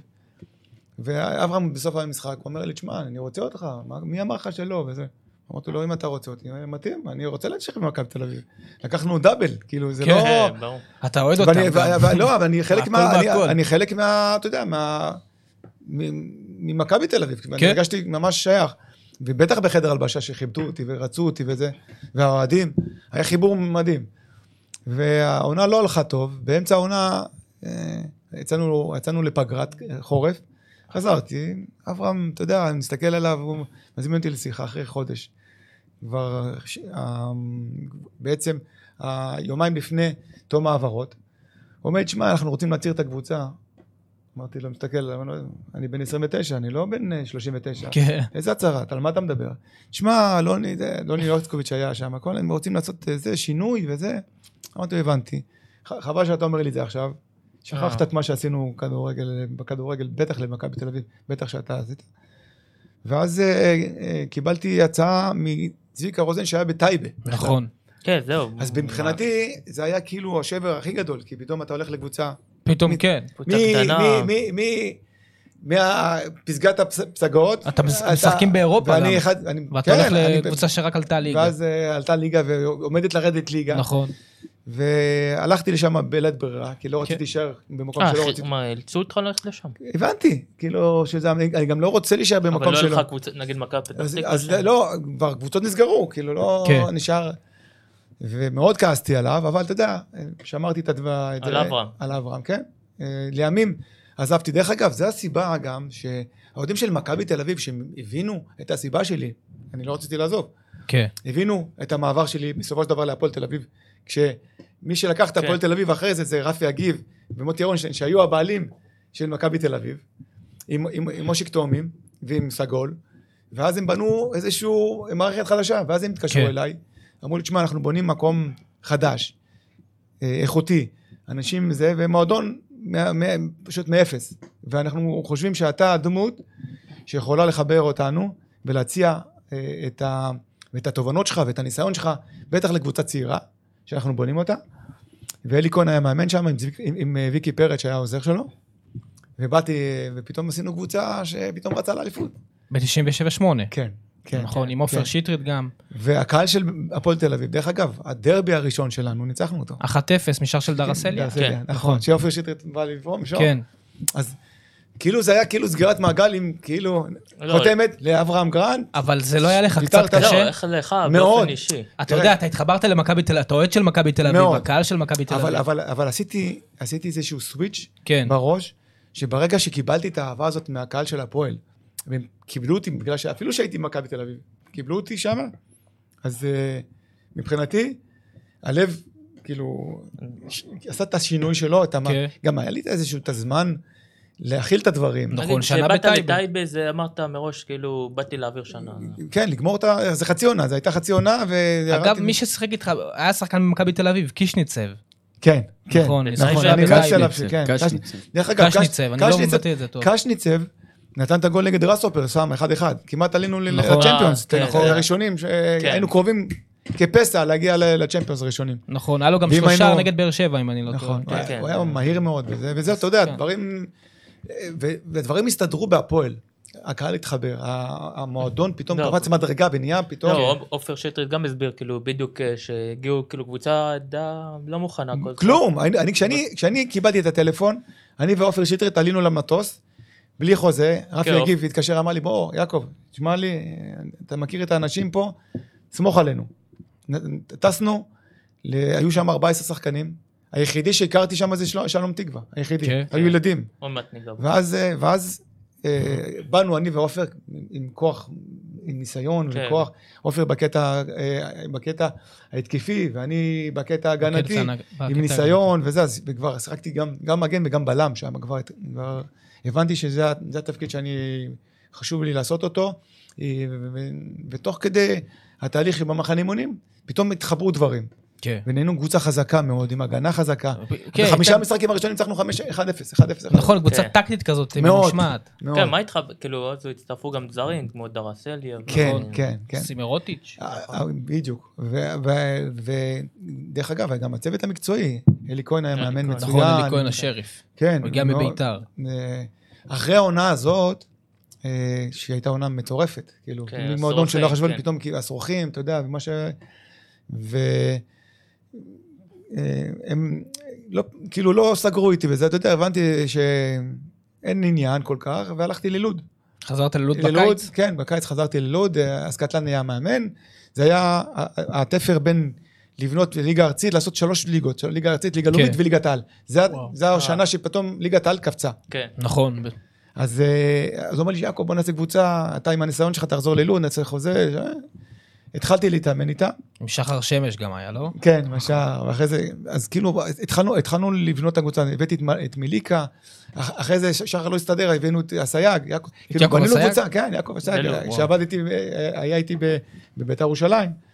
ואברהם בסוף המשחק, הוא אומר לי, תשמע, אני רוצה אותך, מה- מי אמר לך שלא, וזה. אמרתי לו, אם אתה רוצה אותי, מתאים, אני רוצה להמשיך במכבי תל אביב. לקחנו דאבל, כאילו, זה כן. לא... כן, ברור. אתה אוהד אותם. לא, אבל אני חלק מה... אני חלק מה... אתה יודע, מה... ממכבי תל אביב. כן. אני הרגשתי ממש שייך. ובטח בחדר הלבשה שכיבדו אותי ורצו אותי וזה, והאוהדים, היה חיבור מדהים. והעונה לא הלכה טוב, באמצע העונה אה, יצאנו, יצאנו לפגרת חורף, חזרתי, אברהם, אתה יודע, אני מסתכל עליו, הוא מזמין אותי לשיחה אחרי חודש. כבר אה, בעצם היומיים לפני תום העברות, הוא אומר, תשמע, אנחנו רוצים להצעיר את הקבוצה. אמרתי לו, מסתכל, אני אני בן 29, אני לא בן אה, 39. כן. איזה הצהרה? על מה אתה מדבר? תשמע, לוני, זה- לוני יורצקוביץ' היה שם, הכל, הם רוצים לעשות איזה שינוי וזה. אמרתי, הבנתי. ח- חבל שאתה אומר לי את זה עכשיו. שכחת אה. את מה שעשינו כדורגל, בכדורגל, בטח למכבי תל אביב, בטח שאתה עשית. ואז אה, אה, קיבלתי הצעה מצביקה רוזן שהיה בטייבה. נכון. כן, זהו. אז מבחינתי, זה היה כאילו השבר הכי גדול, כי פתאום אתה הולך לקבוצה פתאום כן. קבוצה קטנה. מ- מ- מ- מהפסגת הפסגות. אתה מש- משחקים באירופה גם. ואתה כן, הולך לקבוצה שרק עלתה ליגה. ואז אה, עלתה ליגה ועומדת לרדת ליגה. נכון. והלכתי לשם בלית ברירה, כי לא כן. רציתי להישאר במקום אה, שלא רציתי. מה, אילצו אותך ללכת לשם? הבנתי, כאילו, שזה, אני גם לא רוצה להישאר אבל במקום לא שלו. היה לך קבוצה, נגיד מכבי פתח תקווה אז. לא, כבר קבוצות נסגרו, כאילו לא כן. נשאר. ומאוד כעסתי עליו, אבל אתה יודע, שמרתי את הדבר... על אברהם. על אברהם, כן. אה, לימים עזבתי. דרך אגב, זו הסיבה גם שהאוהדים של מכבי תל אביב, שהם הבינו את הסיבה שלי, אני לא רציתי לעזוב, כן. הבינו את המעבר שלי בסופו של דבר להפועל תל אביב. כשמי שלקח את כן. הפועל תל אביב אחרי זה, זה רפי אגיב ומוטי אורנשטיין, שהיו הבעלים של מכבי תל אביב, עם, עם, עם מושיק תאומים ועם סגול, ואז הם בנו איזושהי מערכת חדשה, ואז הם התקשרו כן. אליי, אמרו לי, תשמע, אנחנו בונים מקום חדש, אה, איכותי, אנשים זה, ומועדון מה- מה- פשוט מאפס, ואנחנו חושבים שאתה הדמות שיכולה לחבר אותנו ולהציע אה, את, ה, את התובנות שלך ואת הניסיון שלך, בטח לקבוצה צעירה, שאנחנו בונים אותה. ואלי כהן היה מאמן שם עם, עם, עם אה, ויקי פרץ שהיה העוזר שלו, ובאתי, ופתאום עשינו קבוצה שפתאום רצה לאליפות. ב-97-8. כן, כן. נכון, עם עופר כן. שטרית גם. והקהל של הפועל תל אביב, דרך אגב, הדרבי הראשון שלנו, ניצחנו אותו. 1-0 משער של דרסליה. דרסליה, כן, נכון, שעופר שטרית בא לברום שם. כן. אז כאילו זה היה כאילו סגירת מעגל עם כאילו לא, חותמת לאברהם גרנט. אבל זה לא היה לך קצת ויתרת. לא, קשה? איך לך. באופן אישי? אתה תראה. יודע, אתה התחברת למכבי תל אביב, אתה אוהד של מכבי תל אביב. הקהל של מכבי תל אבל, אביב. אבל, אבל עשיתי, עשיתי איזשהו switch כן. בראש, שברגע שקיבלתי את האהבה הזאת מהקהל של הפועל, והם קיבלו אותי, בגלל שאפילו שהייתי במכבי תל אביב, קיבלו אותי שם, אז uh, מבחינתי, הלב, כאילו, ש- עשה את השינוי שלו, את המ... כן. גם היה לי איזשהו את הזמן להכיל את הדברים. נכון, שנה כשבאת בטייבה. לטייבה זה אמרת מראש, כאילו, באתי להעביר שנה. כן, לגמור את ה... זה חצי עונה, זו הייתה חצי עונה, וירדתי... אגב, מי ששיחק איתך, היה שחקן במכבי תל אביב, קישניצב. כן, כן. נכון, נכון, נכון, אני עליו, קשניצב, כן. קשניצב. דרך אגב, קש- קשניצב, אני לא מבטא את זה טוב. קשניצב נתן את הגול נגד רסופר, שם 1-1. כמעט עלינו נכון, לצ'מפיונס. כן, נכון. כן. הראשונים, שהיינו קרובים כפסע להגיע לצ'מפיונס הראשונים. נכון, היה לו גם שלושה נגד באר שבע, אם אני לא טועה. נכון. כן, הוא כן. היה מהיר מאוד, וזה, אתה יודע, כן. דברים... ודברים הסתדרו בהפועל. הקהל התחבר, המועדון פתאום לא. קפץ מדרגה ונהיה פתאום... לא, עופר שטרית גם הסביר, כאילו, בדיוק אה, שהגיעו, כאילו, קבוצה לא מוכנה. כל כלום. אני, אני, כשאני, כשאני קיבלתי את הטלפון, אני ועופר שטרית עלינו למטוס, בלי חוזה, רפי כן. יגיב התקשר, אמר לי, בוא, יעקב, תשמע לי, אתה מכיר את האנשים פה, סמוך עלינו. טסנו, היו שם 14 שחקנים, היחידי שהכרתי שם זה של- שלום תקווה, היחידי, כן. היו ילדים. ניגע. בו. ואז, אה, ואז אה, באנו אני ועופר עם- כוח, עם ניסיון כן. וכוח, עופר בקטע, אה, בקטע ההתקפי ואני בקטע ההגנתי, עם ניסיון וזה, אז וכבר שיחקתי גם, גם מגן וגם בלם שם, כבר, כבר הבנתי שזה התפקיד שאני, חשוב לי לעשות אותו, אה, ותוך כדי התהליך במחנה אימונים, פתאום התחברו דברים, כן. ונהיינו קבוצה חזקה מאוד, עם הגנה חזקה. כן, בחמישה הייתה- המשחקים הראשונים ניצחנו 1-0, 1-0. נכון, קבוצה כן. טקטית כזאת, מאוד. ממושמעת. מאוד. כן, מה איתך? כאילו, אז הצטרפו גם זרים, כמו דרסליה. כן. כן, כן. סימרוטיץ'. אה, אה, בדיוק. ודרך אגב, גם הצוות המקצועי, אלי כהן היה מאמן. מצוין. נכון, אלי כהן השריף. כן. הוא הגיע. מביתר. אה, אחרי העונה הזאת, אה, שהיא הייתה עונה מטורפת, כאילו, כן, מועדון שלא חשבו, כן. פתאום כאילו, השרוכים, אתה יודע, ומה ש... ו... אה, הם לא, כאילו לא סגרו איתי וזה, אתה יודע, הבנתי שאין עניין כל כך, והלכתי ללוד. חזרת ללוד ללוד, בקיץ? כן, בקיץ חזרתי ללוד, אז קטלן היה מאמן. זה היה התפר בין לבנות ליגה ארצית, לעשות שלוש ליגות, של- ליגה ארצית, ליגה לאומית וליגת העל. זה השנה שפתאום ליגת העל קפצה. כן. נכון. אז אה, אז הוא אומר לי, יעקב, בוא נעשה קבוצה, אתה עם הניסיון שלך תחזור ללוד, נעשה חוזה. אה, התחלתי להתאמן איתה, עם שחר שמש גם היה, לא? כן, בשער, ואחרי זה, אז כאילו, התחלנו, התחלנו לבנות את הקבוצה, הבאתי את, את מיליקה, אח- אחרי זה ש- שחר לא הסתדר, הבאנו את אסייג, יעקב, כאילו, יעקב בנינו? קבוצה, כן, יעקב אסייג. שעבד איתי, אה, היה איתי בביתר ירושלים.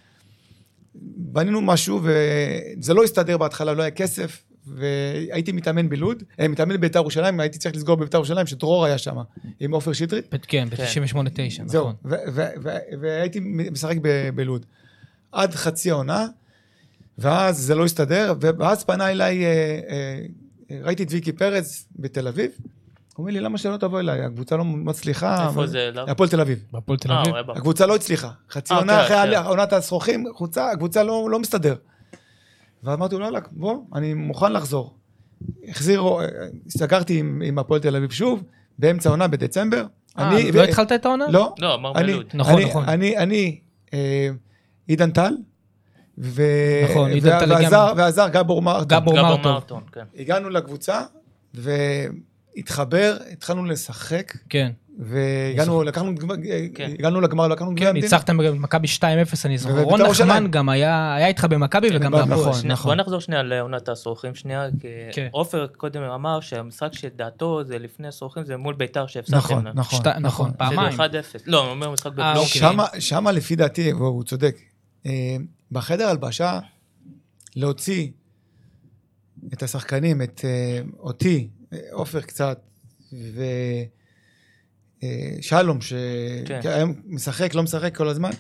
בנינו משהו, וזה לא הסתדר בהתחלה, לא היה כסף, והייתי מתאמן בלוד, אה, מתאמן בביתר ירושלים, הייתי צריך לסגור בביתר ירושלים, שדרור היה שם, עם עופר שטרית. ב- כן, ב-98-9, זהו, נכון. ו- ו- ו- והייתי משחק בלוד. עד חצי העונה, ואז זה לא הסתדר, ואז פנה אליי, אה, אה, ראיתי את ויקי פרץ בתל אביב, הוא אומר לי, למה שלא תבוא אליי? הקבוצה לא מצליחה. איפה אבל- זה? למה? הפועל תל אביב. בהפועל תל אה, אביב. הקבוצה לא הצליחה. חצי אה, עונה אוקיי, אחרי כן. עונת השרוכים, הקבוצה, הקבוצה לא, לא מסתדר. ואמרתי לו, וואלה, בוא, אני מוכן לחזור. החזירו, אה, סגרתי עם, עם הפועל תל אביב שוב, באמצע העונה בדצמבר. אה, אני- לא ו- התחלת את העונה? לא, לא, אמר אני, בלוד. נכון, אני, נכון. אני, אני, אה, עידן טל, ו... נכון, עידן טל ועזר, גבור מרטון. גבור מרטון. כן. הגענו לקבוצה, והתחבר, התחלנו לשחק, כן. והגענו, לקחנו, כן. הגענו לגמר, לקחנו גביע כן. ניצחתם במכבי 2-0, אני זוכר. ובית"ר רון. נחמן גם היה היה איתך במכבי וגם נכון, בהפועל. נכון. שנייה, בוא נחזור שנייה לעונת הסורכים שנייה, כי כן. עופר קודם אמר שהמשחק שדעתו זה לפני הסורכים זה מול ביתר שהפסדתם. נכון. נכון, שתי- נכון, פעמיים. שזה 1-0. לא, הוא אומר משחק אה, בבלומפילד. אוקיי. שמה, שמה לפי דעתי, והוא צודק, אה, בחדר הלבשה, להוציא את השחקנים, את אה, אותי, אה, עופר קצת, ושלום, כן. שהיום משחק, לא משחק כל הזמן,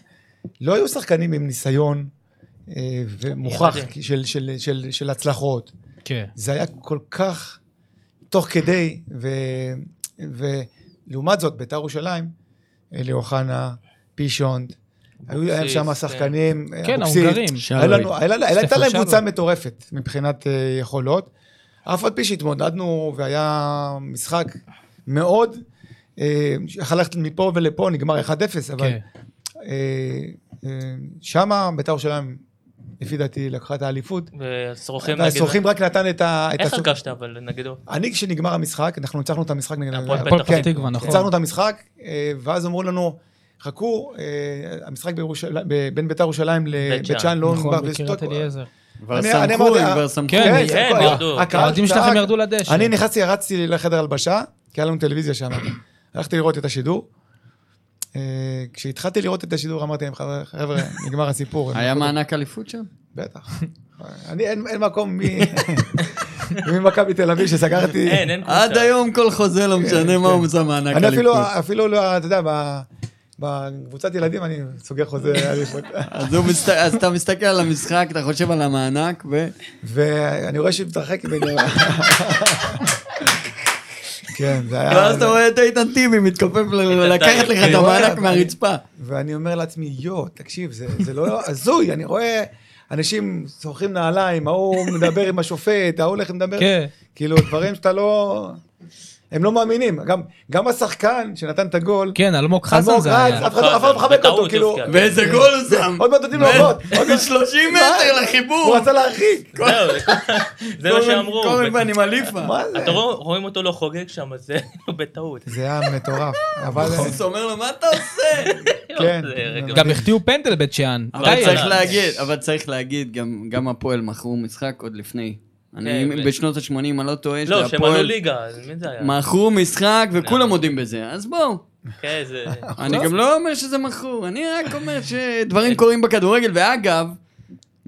לא היו שחקנים עם ניסיון אה, ומוכח ילדים. של, של, של, של הצלחות. כן. זה היה כל כך תוך כדי, ו, ולעומת זאת, בית"ר ירושלים, אלי אוחנה, פישונד, היו להם שם כן. שחקנים, כן, אבוקסיס. ההונגרים. הייתה להם. קבוצה מטורפת מבחינת אה, יכולות. אף על פי שהתמודדנו והיה משחק מאוד, אה, יכול ללכת מפה ולפה, נגמר 1-0, אבל כן. אה, אה, שמה בית"ר ירושלים, לפי דעתי, לקחה את האליפות. וסורכים נגד... והסורכים רק נתן את ה... את איך הרגשת אבל נגדו? אני, כשנגמר המשחק, אנחנו ניצחנו את המשחק נגד... הפועל פתח כן, תקווה, נכון. ניצחנו את המשחק, אה, ואז אמרו לנו, חכו, אה, המשחק בין בית"ר ירושלים בית לבית שאן לא נכון, נגמר. בקריית ושתוק- אליעזר. כבר סמכו, אמרתי, הם אה, כבר סמכו. כן, כן, כל- ירדו. האוהדים. שלכם ירדו לדשא. אני נכנסתי, רצתי לחדר הלבשה, כי היה לנו טלוויזיה שם. הלכתי לראות את השידור. אה, כשהתחלתי לראות את השידור אמרתי להם, "חבר'ה, נגמר הסיפור. היה מענק אליפות שם? בטח. אני, אין אין מקום מ- ממכבי תל אביב שסגרתי. אין, אין קבוצה. עד היום כל חוזה לא משנה מה הוא עושה מענק אני אפילו. אפילו לא, אתה יודע, בקבוצת ילדים אני סוגר חוזה אליפות. אז אתה מסתכל על המשחק, אתה חושב על המענק, ו... ואני רואה שהיא מתרחק ממני. כן, זה היה... ואז אתה רואה את איתן טיבי מתכופף לקחת לך את. המענק מהרצפה. ואני אומר לעצמי, יו, תקשיב, זה, זה לא הזוי, אני רואה אנשים שורכים נעליים, ההוא מדבר עם השופט, ההוא הולך לדבר, כן. כאילו, דברים שאתה לא... הם לא מאמינים. גם- גם השחקן שנתן את הגול, כן, אלמוג חסן אלמוג זה היה. אף אחד לא לא מחבק אותו, כאילו. ואיזה גול הוא שם. עוד מעט נותנים לו. עוד מעט- מ-30 מה? מטר לחיבור. הוא רצה להרחיק. זה- מה שאמרו. עם הליפה. מה זה? אתה רואה- רואים אותו לא חוגג שם, אז זה בטעות. זה היה מטורף. אבל... הוא אומר לו, מה אתה עושה? כן. זה רגע. גם החטיאו פנדל בית שאן. אבל צריך להגיד, אבל צריך להגיד, גם- גם הפועל מכרו משחק עוד לפני. אני כן, ו- בשנות ה-80, אני לא טועה, לא, שהם עלו ליגה, מי זה היה? מכרו משחק וכולם מודים בזה, אז בואו. כן, זה... אני גם לא אומר שזה מכרו, אני רק אומר שדברים קורים בכדורגל, ואגב,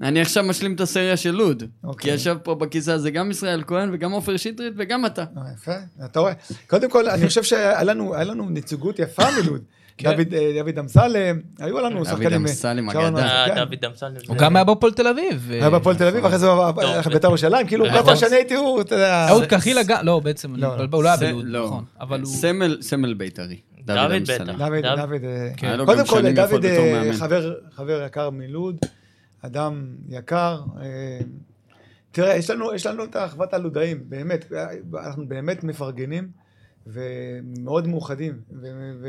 אני עכשיו משלים את הסריה של לוד. כי אוקיי. ישב פה בכיסא הזה גם ישראל כהן וגם עופר שטרית וגם אתה. אה, יפה, אתה רואה. קודם כל, אני חושב שהיה לנו היה לנו נציגות יפה מלוד. כן. דוד, אה, דוד אמסלם, היו לנו דוד שחקנים. אמסלם, שרון אגדה. רז, אה, כן. דוד אמסלם. הוא גם היה בהפועל תל אביב. היה בהפועל תל אביב, אחרי זה הלך טוב. לבית"ר ירושלים, כאילו, אה, כל פעם נכון. שאני הייתי הוא, אתה יודע... אהוד קחילה גם, לא, בעצם, לא, לא. הוא לא היה בלוד, לא. נכון. אבל הוא... סמל, סמל בית"רי. דוד אמסלם. בטח. דוד, דוד- דוד, אה, היה גם קודם כל, דוד אה. חבר, חבר יקר מלוד, אדם יקר. אה, תראה, יש לנו, יש לנו את אחוות הלודאים, באמת, אה, אנחנו באמת מפרגנים ומאוד מאוחדים. ו- ו-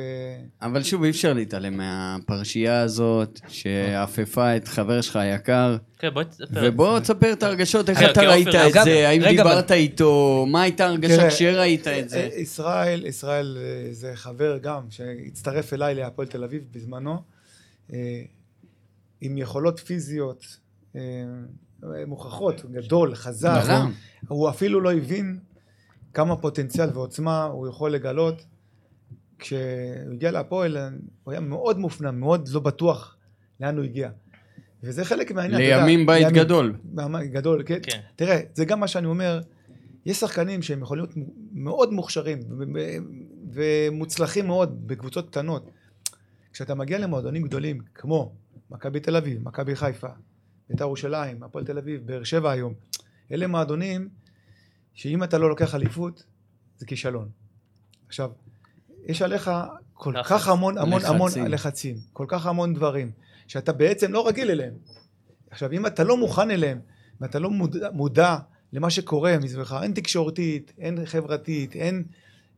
אבל שוב, אי אפשר להתעלם מהפרשייה הזאת, שעפפה את חבר שלך היקר. כן, בוא תספר. ובוא תספר את הרגשות, איך אתה ראית את זה, האם רגע, דיברת איתו, מה הייתה הרגשה כשראית את זה? אה, ישראל, ישראל אה, זה חבר גם, שהצטרף אליי להפועל תל אביב בזמנו, אה, עם יכולות פיזיות מוכחות, גדול, חזק. נכון. הוא אפילו לא הבין כמה פוטנציאל ועוצמה הוא יכול לגלות. כשהוא הגיע להפועל, הוא היה מאוד מופנם, מאוד לא בטוח לאן הוא הגיע. וזה חלק מהעניין. לימים בית לימים. גדול. גדול, כן. כן. תראה, זה גם מה שאני אומר, יש שחקנים שהם יכולים להיות מאוד מוכשרים ומוצלחים מאוד בקבוצות קטנות. כשאתה מגיע למועדונים גדולים, כמו מכבי תל אביב, מכבי חיפה, בית"ר ירושלים, הפועל תל אביב, באר שבע היום, אלה מועדונים שאם אתה לא לוקח אליפות, זה כישלון. עכשיו, יש עליך כל לחץ. כך המון, המון, המון לחצים. לחצים, כל כך המון דברים, שאתה בעצם לא רגיל אליהם. עכשיו, אם אתה לא מוכן אליהם, ואתה לא מודע, מודע למה שקורה מסביבך, אין תקשורתית, אין חברתית, אין...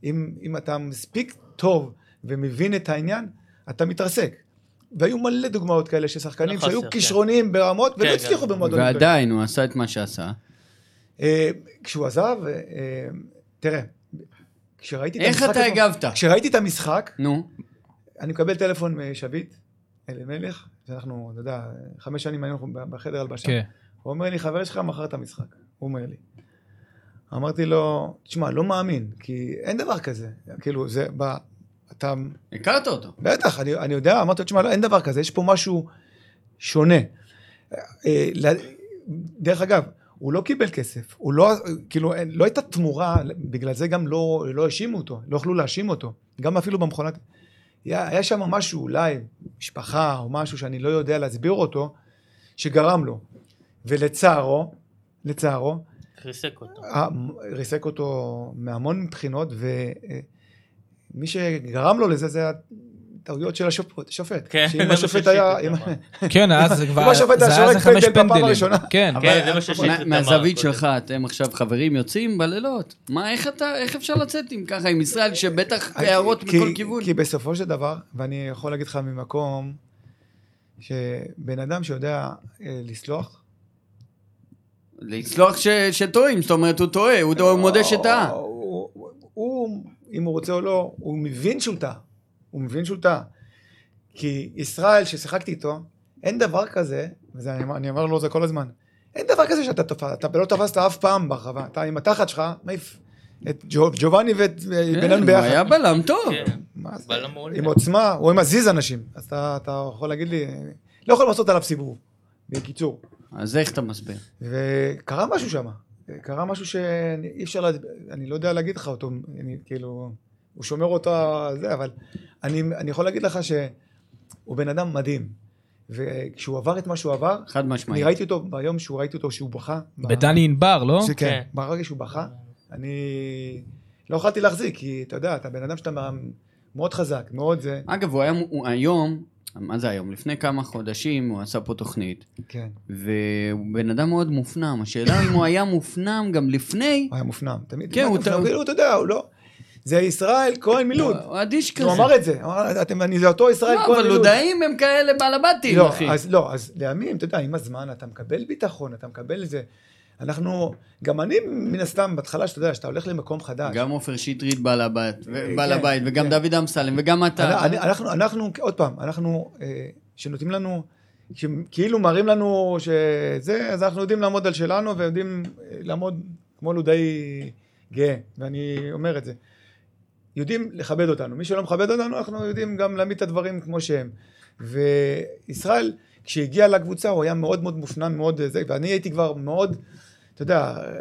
אם, אם אתה מספיק טוב ומבין את העניין, אתה מתרסק. והיו מלא דוגמאות כאלה של שחקנים שהיו כן. כישרוניים ברמות ולא כן, הצליחו גם. במועדונים. ועדיין, הוא עשה את מה שעשה. אה, כשהוא עזב, אה, תראה, כשראיתי את איך המשחק... אתה עצמו- הגבת? כשראיתי את המשחק, נו, אני מקבל טלפון משביט אלימלך, שאנחנו, אתה יודע, חמש שנים היינו בחדר הלבשה. כן. הוא אומר לי, חבר שלך מכר את המשחק. הוא אומר לי. אמרתי לו, תשמע, לא מאמין, כי אין דבר כזה. כאילו, זה, ב, אתה, הכרת אותו. בטח, אני, אני יודע, אמרתי לו, תשמע, לא, אין דבר כזה, יש פה משהו שונה. אה, דרך אגב, הוא לא קיבל כסף, הוא לא, כאילו, לא הייתה תמורה, בגלל זה גם לא, לא האשימו אותו, לא יכלו להאשים אותו, גם אפילו במכונת... היה, היה שם משהו, אולי משפחה או משהו שאני לא יודע להסביר אותו, שגרם לו. ולצערו, לצערו, ריסק אותו. ריסק אותו מהמון בחינות, ומי שגרם לו לזה זה הטעויות של השופט. השופט. כן, שאם זה מה השופט היה... אם-. כן, אז זה כבר... כמו השופט היה חמש פנדל בפעם. הראשונה. כן. כן, זה מה מה- אמר מהזווית. שלך, אתם עכשיו חברים יוצאים בלילות. מה, איך אתה, איך אפשר לצאת עם ככה, עם ישראל, שבטח הערות מכל כיוון? כי בסופו של דבר, ואני יכול להגיד לך ממקום, שבן אדם שיודע אה, לסלוח, לצלוח שטועים, זאת אומרת, הוא טועה, הוא מודה שטעה. הוא, אם הוא רוצה או לא, הוא מבין שהוא טעה. הוא מבין שהוא טעה. כי ישראל, ששיחקתי איתו, אין דבר כזה, וזה אני, אני אומר לו זה כל הזמן, אין דבר כזה שאתה תפס, אתה לא תפסת אף פעם ברחבה. אתה עם התחת שלך, מעיף את ג'ו, ג'ובאני ואת כן, בן הוא ביחד. היה בלם טוב. כן. עם עוצמה, הוא מזיז אנשים. אז אתה, אתה יכול להגיד לי, לא יכול לעשות עליו סיבוב, בקיצור. אז איך אתה מסביר? וקרה משהו שם. קרה משהו שאי אפשר, לה... אני לא יודע להגיד לך אותו, אני כאילו, הוא שומר אותו, זה, אבל אני, אני יכול להגיד לך שהוא בן אדם מדהים. וכשהוא עבר את מה שהוא עבר, חד משמעית. אני ראיתי אותו ביום שהוא ראיתי אותו שהוא בכה. ב- בדני ענבר, לא? שכן, כן. ברגע שהוא בכה, אני לא יכולתי להחזיק, כי אתה יודע, אתה בן אדם שאתה מאוד חזק, מאוד זה, אגב, הוא היה, הוא היום, מה זה היום? לפני כמה חודשים הוא עשה פה תוכנית, כן, והוא בן אדם מאוד מופנם. השאלה אם הוא היה מופנם גם לפני, הוא היה מופנם, תמיד, כן, הוא. כאילו, אתה יודע, הוא לא, זה ישראל כהן מלוד. הוא אדיש כזה. הוא אמר את זה, אתם, זה אותו ישראל לא, כהן אבל מלוד. לודאים הם כאלה בעלבתים, לא, אחי. לא, אז לימים, אתה יודע, עם הזמן אתה מקבל ביטחון, אתה מקבל איזה... אנחנו, גם אני מן הסתם, בהתחלה שאתה יודע, שאתה הולך למקום חדש. גם עופר שטרית בעל הבית, ו- כן, בעל הבית, וגם כן. דוד אמסלם, וגם אתה. אנחנו, אנחנו, עוד פעם, אנחנו, אה, שנותנים לנו, כאילו מראים לנו שזה, אז אנחנו יודעים לעמוד על שלנו ויודעים אה, לעמוד כמו לודאי גאה, ואני אומר את זה. יודעים לכבד אותנו. מי שלא מכבד אותנו, אנחנו יודעים גם להעמיד את הדברים כמו שהם. וישראל, כשהגיע לקבוצה, הוא היה מאוד מאוד מופנם, מאוד אה, זה, ואני הייתי כבר מאוד, אתה יודע, אה,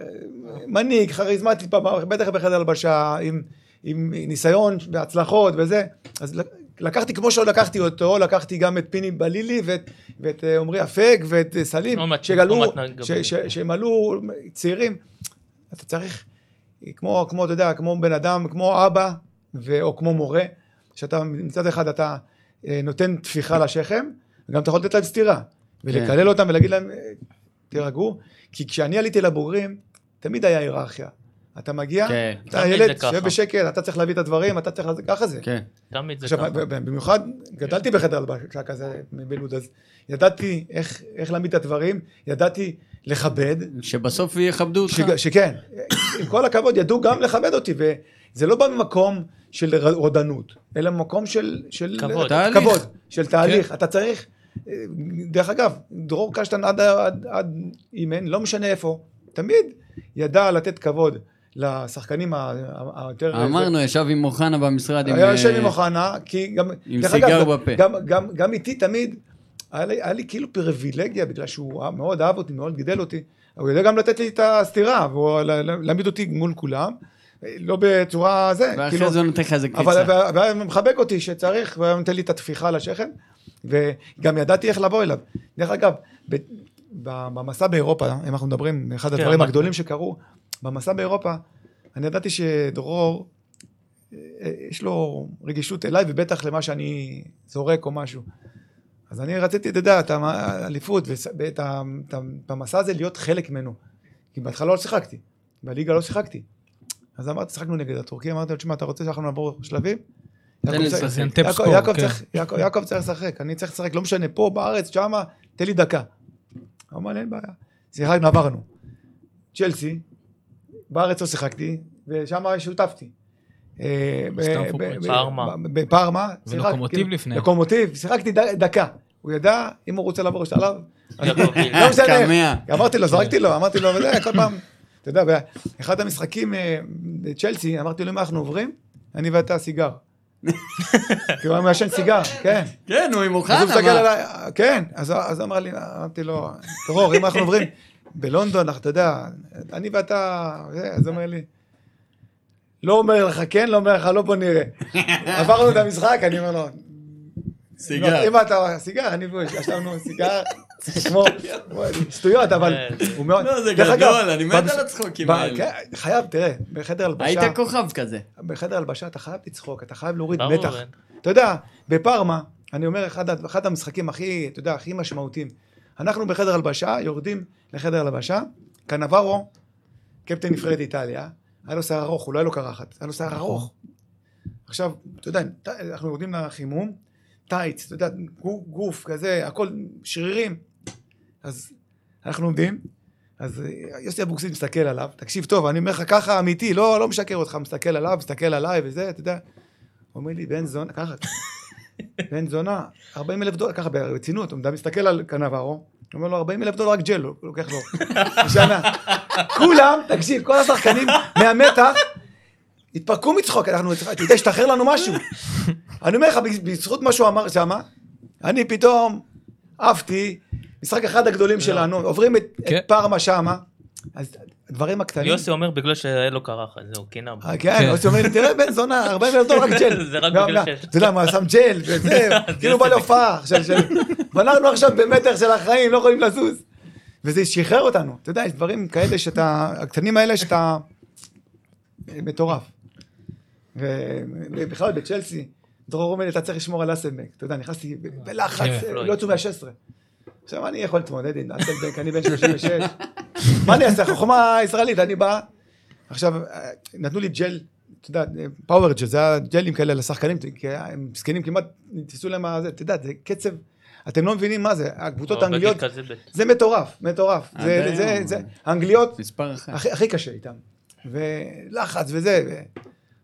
מנהיג, כריזמטי, בטח בחדר הלבשה, עם, עם ניסיון והצלחות וזה, אז לקחתי, כמו שלקחתי אותו, לקחתי גם את פיני בלילי ואת, ואת אה, עמרי אפק ואת סלים, שגלו, ש. ש, שהם עלו צעירים. אתה צריך, כמו, כמו, אתה יודע, כמו בן אדם, כמו אבא, ו, או כמו מורה, שאתה מצד אחד אתה אה, נותן טפיחה לשכם, וגם אתה יכול לתת להם סטירה, ולקלל אותם ולהגיד להם, אה, תירגעו, כי כשאני עליתי לבוגרים, תמיד היה היררכיה. אתה מגיע, כן. אתה ילד. שב בשקט, אתה צריך להביא את הדברים, אתה צריך, לעשות- ככה זה. כן. תמיד זה ככה. במיוחד, גדלתי בחדר הלבשה כזה בלוד, אז ידעתי איך, איך להעמיד את הדברים, ידעתי לכבד, שבסוף יכבדו אותך. שכן, עם כל הכבוד, ידעו גם לכבד אותי, וזה לא בא ממקום של רודנות, אלא ממקום של, של כבוד. תהליך. כבוד, של תהליך. אתה צריך, אה, דרך אגב, דרור קשטן עד, עד, עד אימן, לא משנה איפה, תמיד ידע לתת כבוד לשחקנים היותר... אמרנו, ישב עם אוחנה במשרד. עם, היה אה, יושב עם אוחנה, כי גם... עם סיגר אגב, בפה. גם, גם, גם איתי תמיד, היה לי, היה לי כאילו פריבילגיה, בגלל שהוא מאוד אהב אותי, מאוד גידל אותי, הוא יודע גם לתת לי את הסטירה, והוא לה- לה- להעמיד אותי מול כולם, לא בצורה זה, ואחרי כאילו, זה נותן לך איזה אבל קפיצה. והיה מחבק אותי שצריך, והיה נותן לי את הטפיחה על השכם, וגם ידעתי איך לבוא אליו. דרך אגב, ב- במסע באירופה, אם אנחנו מדברים, אחד כן, הדברים אמרת. הגדולים שקרו, במסע באירופה, אני ידעתי שדרור, אה, יש לו רגישות אליי, ובטח למה שאני זורק או משהו. אז אני רציתי, אתה יודע, את האליפות, ואת ה- את ה- במסע הזה להיות חלק ממנו. כי בהתחלה לא שיחקתי, בליגה לא שיחקתי. אז אמרתי, שיחקנו נגד הטורקי, אמרתי לו, תשמע, אתה רוצה שאנחנו נעבור שלבים? כן. יעקב צריך לשחק, אני צריך לשחק, לא משנה, פה, בארץ, שמה, תן לי דקה. הוא אמר לי, אין בעיה. שיחקנו, עברנו. צ'לסי, בארץ לא שיחקתי, ושם שותפתי. ב- סטמפורד ב- ברידג'. ב- פארמה. ב- בפארמה. ולוקומוטיב כאילו, לפני. לוקומוטיב, שיחקתי ד- דקה. הוא ידע, אם הוא רוצה לעבור שלב. לא משנה. אמרתי לו, זרקתי לו, אמרתי לו, וזה, כל פעם, אתה יודע, באחד המשחקים אה, בצ'לסי, אמרתי לו, אם אנחנו עוברים, אני ואתה סיגר. כי הוא היה מעשן סיגר, כן. כן, הוא עם אז אוחנה. הוא מסתכל מה? עליי, כן, אז אז אמר לי, אמרתי לו, דרור, אם אנחנו עוברים בלונדון, אתה יודע, אני ואתה, זה, אז הוא אומר לי, לא אומר לך כן, לא אומר לך לא, בוא נראה. עברנו את המשחק, אני אומר לו, סיגר. אם אתה סיגר, אני והוא ישבנו סיגר, כמו שטויות, אבל הוא מאוד... לא, זה גדול, אני מת על הצחוקים האלה. כן, חייב, תראה, בחדר הלבשה, היית כוכב כזה. בחדר הלבשה אתה חייב לצחוק, אתה חייב להוריד מתח. אתה יודע, בפארמה, אני אומר, אחד, המשחקים הכי, אתה יודע, הכי משמעותיים. אנחנו בחדר הלבשה, יורדים לחדר הלבשה, קנברו, קפטן נבחרת איטליה, היה לו שיער ארוך, הוא לא היה לו קרחת, היה לו שיער ארוך. עכשיו, אתה יודע, אנחנו יורדים לחימום, טייץ, אתה יודע, גוף, גוף כזה, הכל שרירים. אז אנחנו עומדים, אז אה, יוסי אבוקסיס מסתכל עליו, תקשיב טוב, אני אומר לך ככה אמיתי, לא, לא משקר אותך, מסתכל עליו, מסתכל עליי וזה, אתה יודע. הוא אומר לי, בן זונה, ככה, בן זונה, 40 אלף דולר, ככה ברצינות, הוא מסתכל על קנברו, הוא אומר לו, 40 אלף דולר רק ג'ל, הוא לוקח לו, בשנה. כולם, תקשיב, כל השחקנים מהמתח, התפרקו מצחוק, אנחנו, אתה יודע, השתחרר לנו משהו. אני אומר לך, בזכות מה שהוא אמר שמה, אני פתאום עפתי, משחק אחד הגדולים שלנו, עוברים את, כן. את פארמה שמה, אז הדברים הקטנים... יוסי אומר בגלל שהיה לו קרחת, זהו. אה, כן. יוסי אומר תראה בן זונה, 40 אלף דולר רק ג'ל. זה רק בגלל שיש. אתה יודע מה, שם ג'ל, וזה, כאילו בא להופעה ואנחנו עכשיו במתח של החיים, לא יכולים לזוז. וזה שחרר אותנו, אתה יודע, יש דברים כאלה שאתה, הקטנים האלה שאתה, מטורף. ובכלל בצ'לסי, דרור אומר אתה צריך לשמור על אסלבנק, אתה יודע, נכנסתי בלחץ, כן. לא יצאו מה-16. עכשיו, אני יכול להתמודד עם אסלבנק, אני בן 36, מה אני אעשה, חוכמה ישראלית, אני בא, עכשיו, נתנו לי ג'ל אתה יודע, פאוור ג'ל, זה הג'לים כאלה לשחקנים, כי הם זקנים כמעט, נתפסו להם, מה זה, אתה יודע, זה קצב, אתם לא מבינים מה זה, הקבוצות בגיל האנגליות. זה מטורף, מטורף. עד זה, האנגליות. הכי, קשה איתם. ולחץ וזה.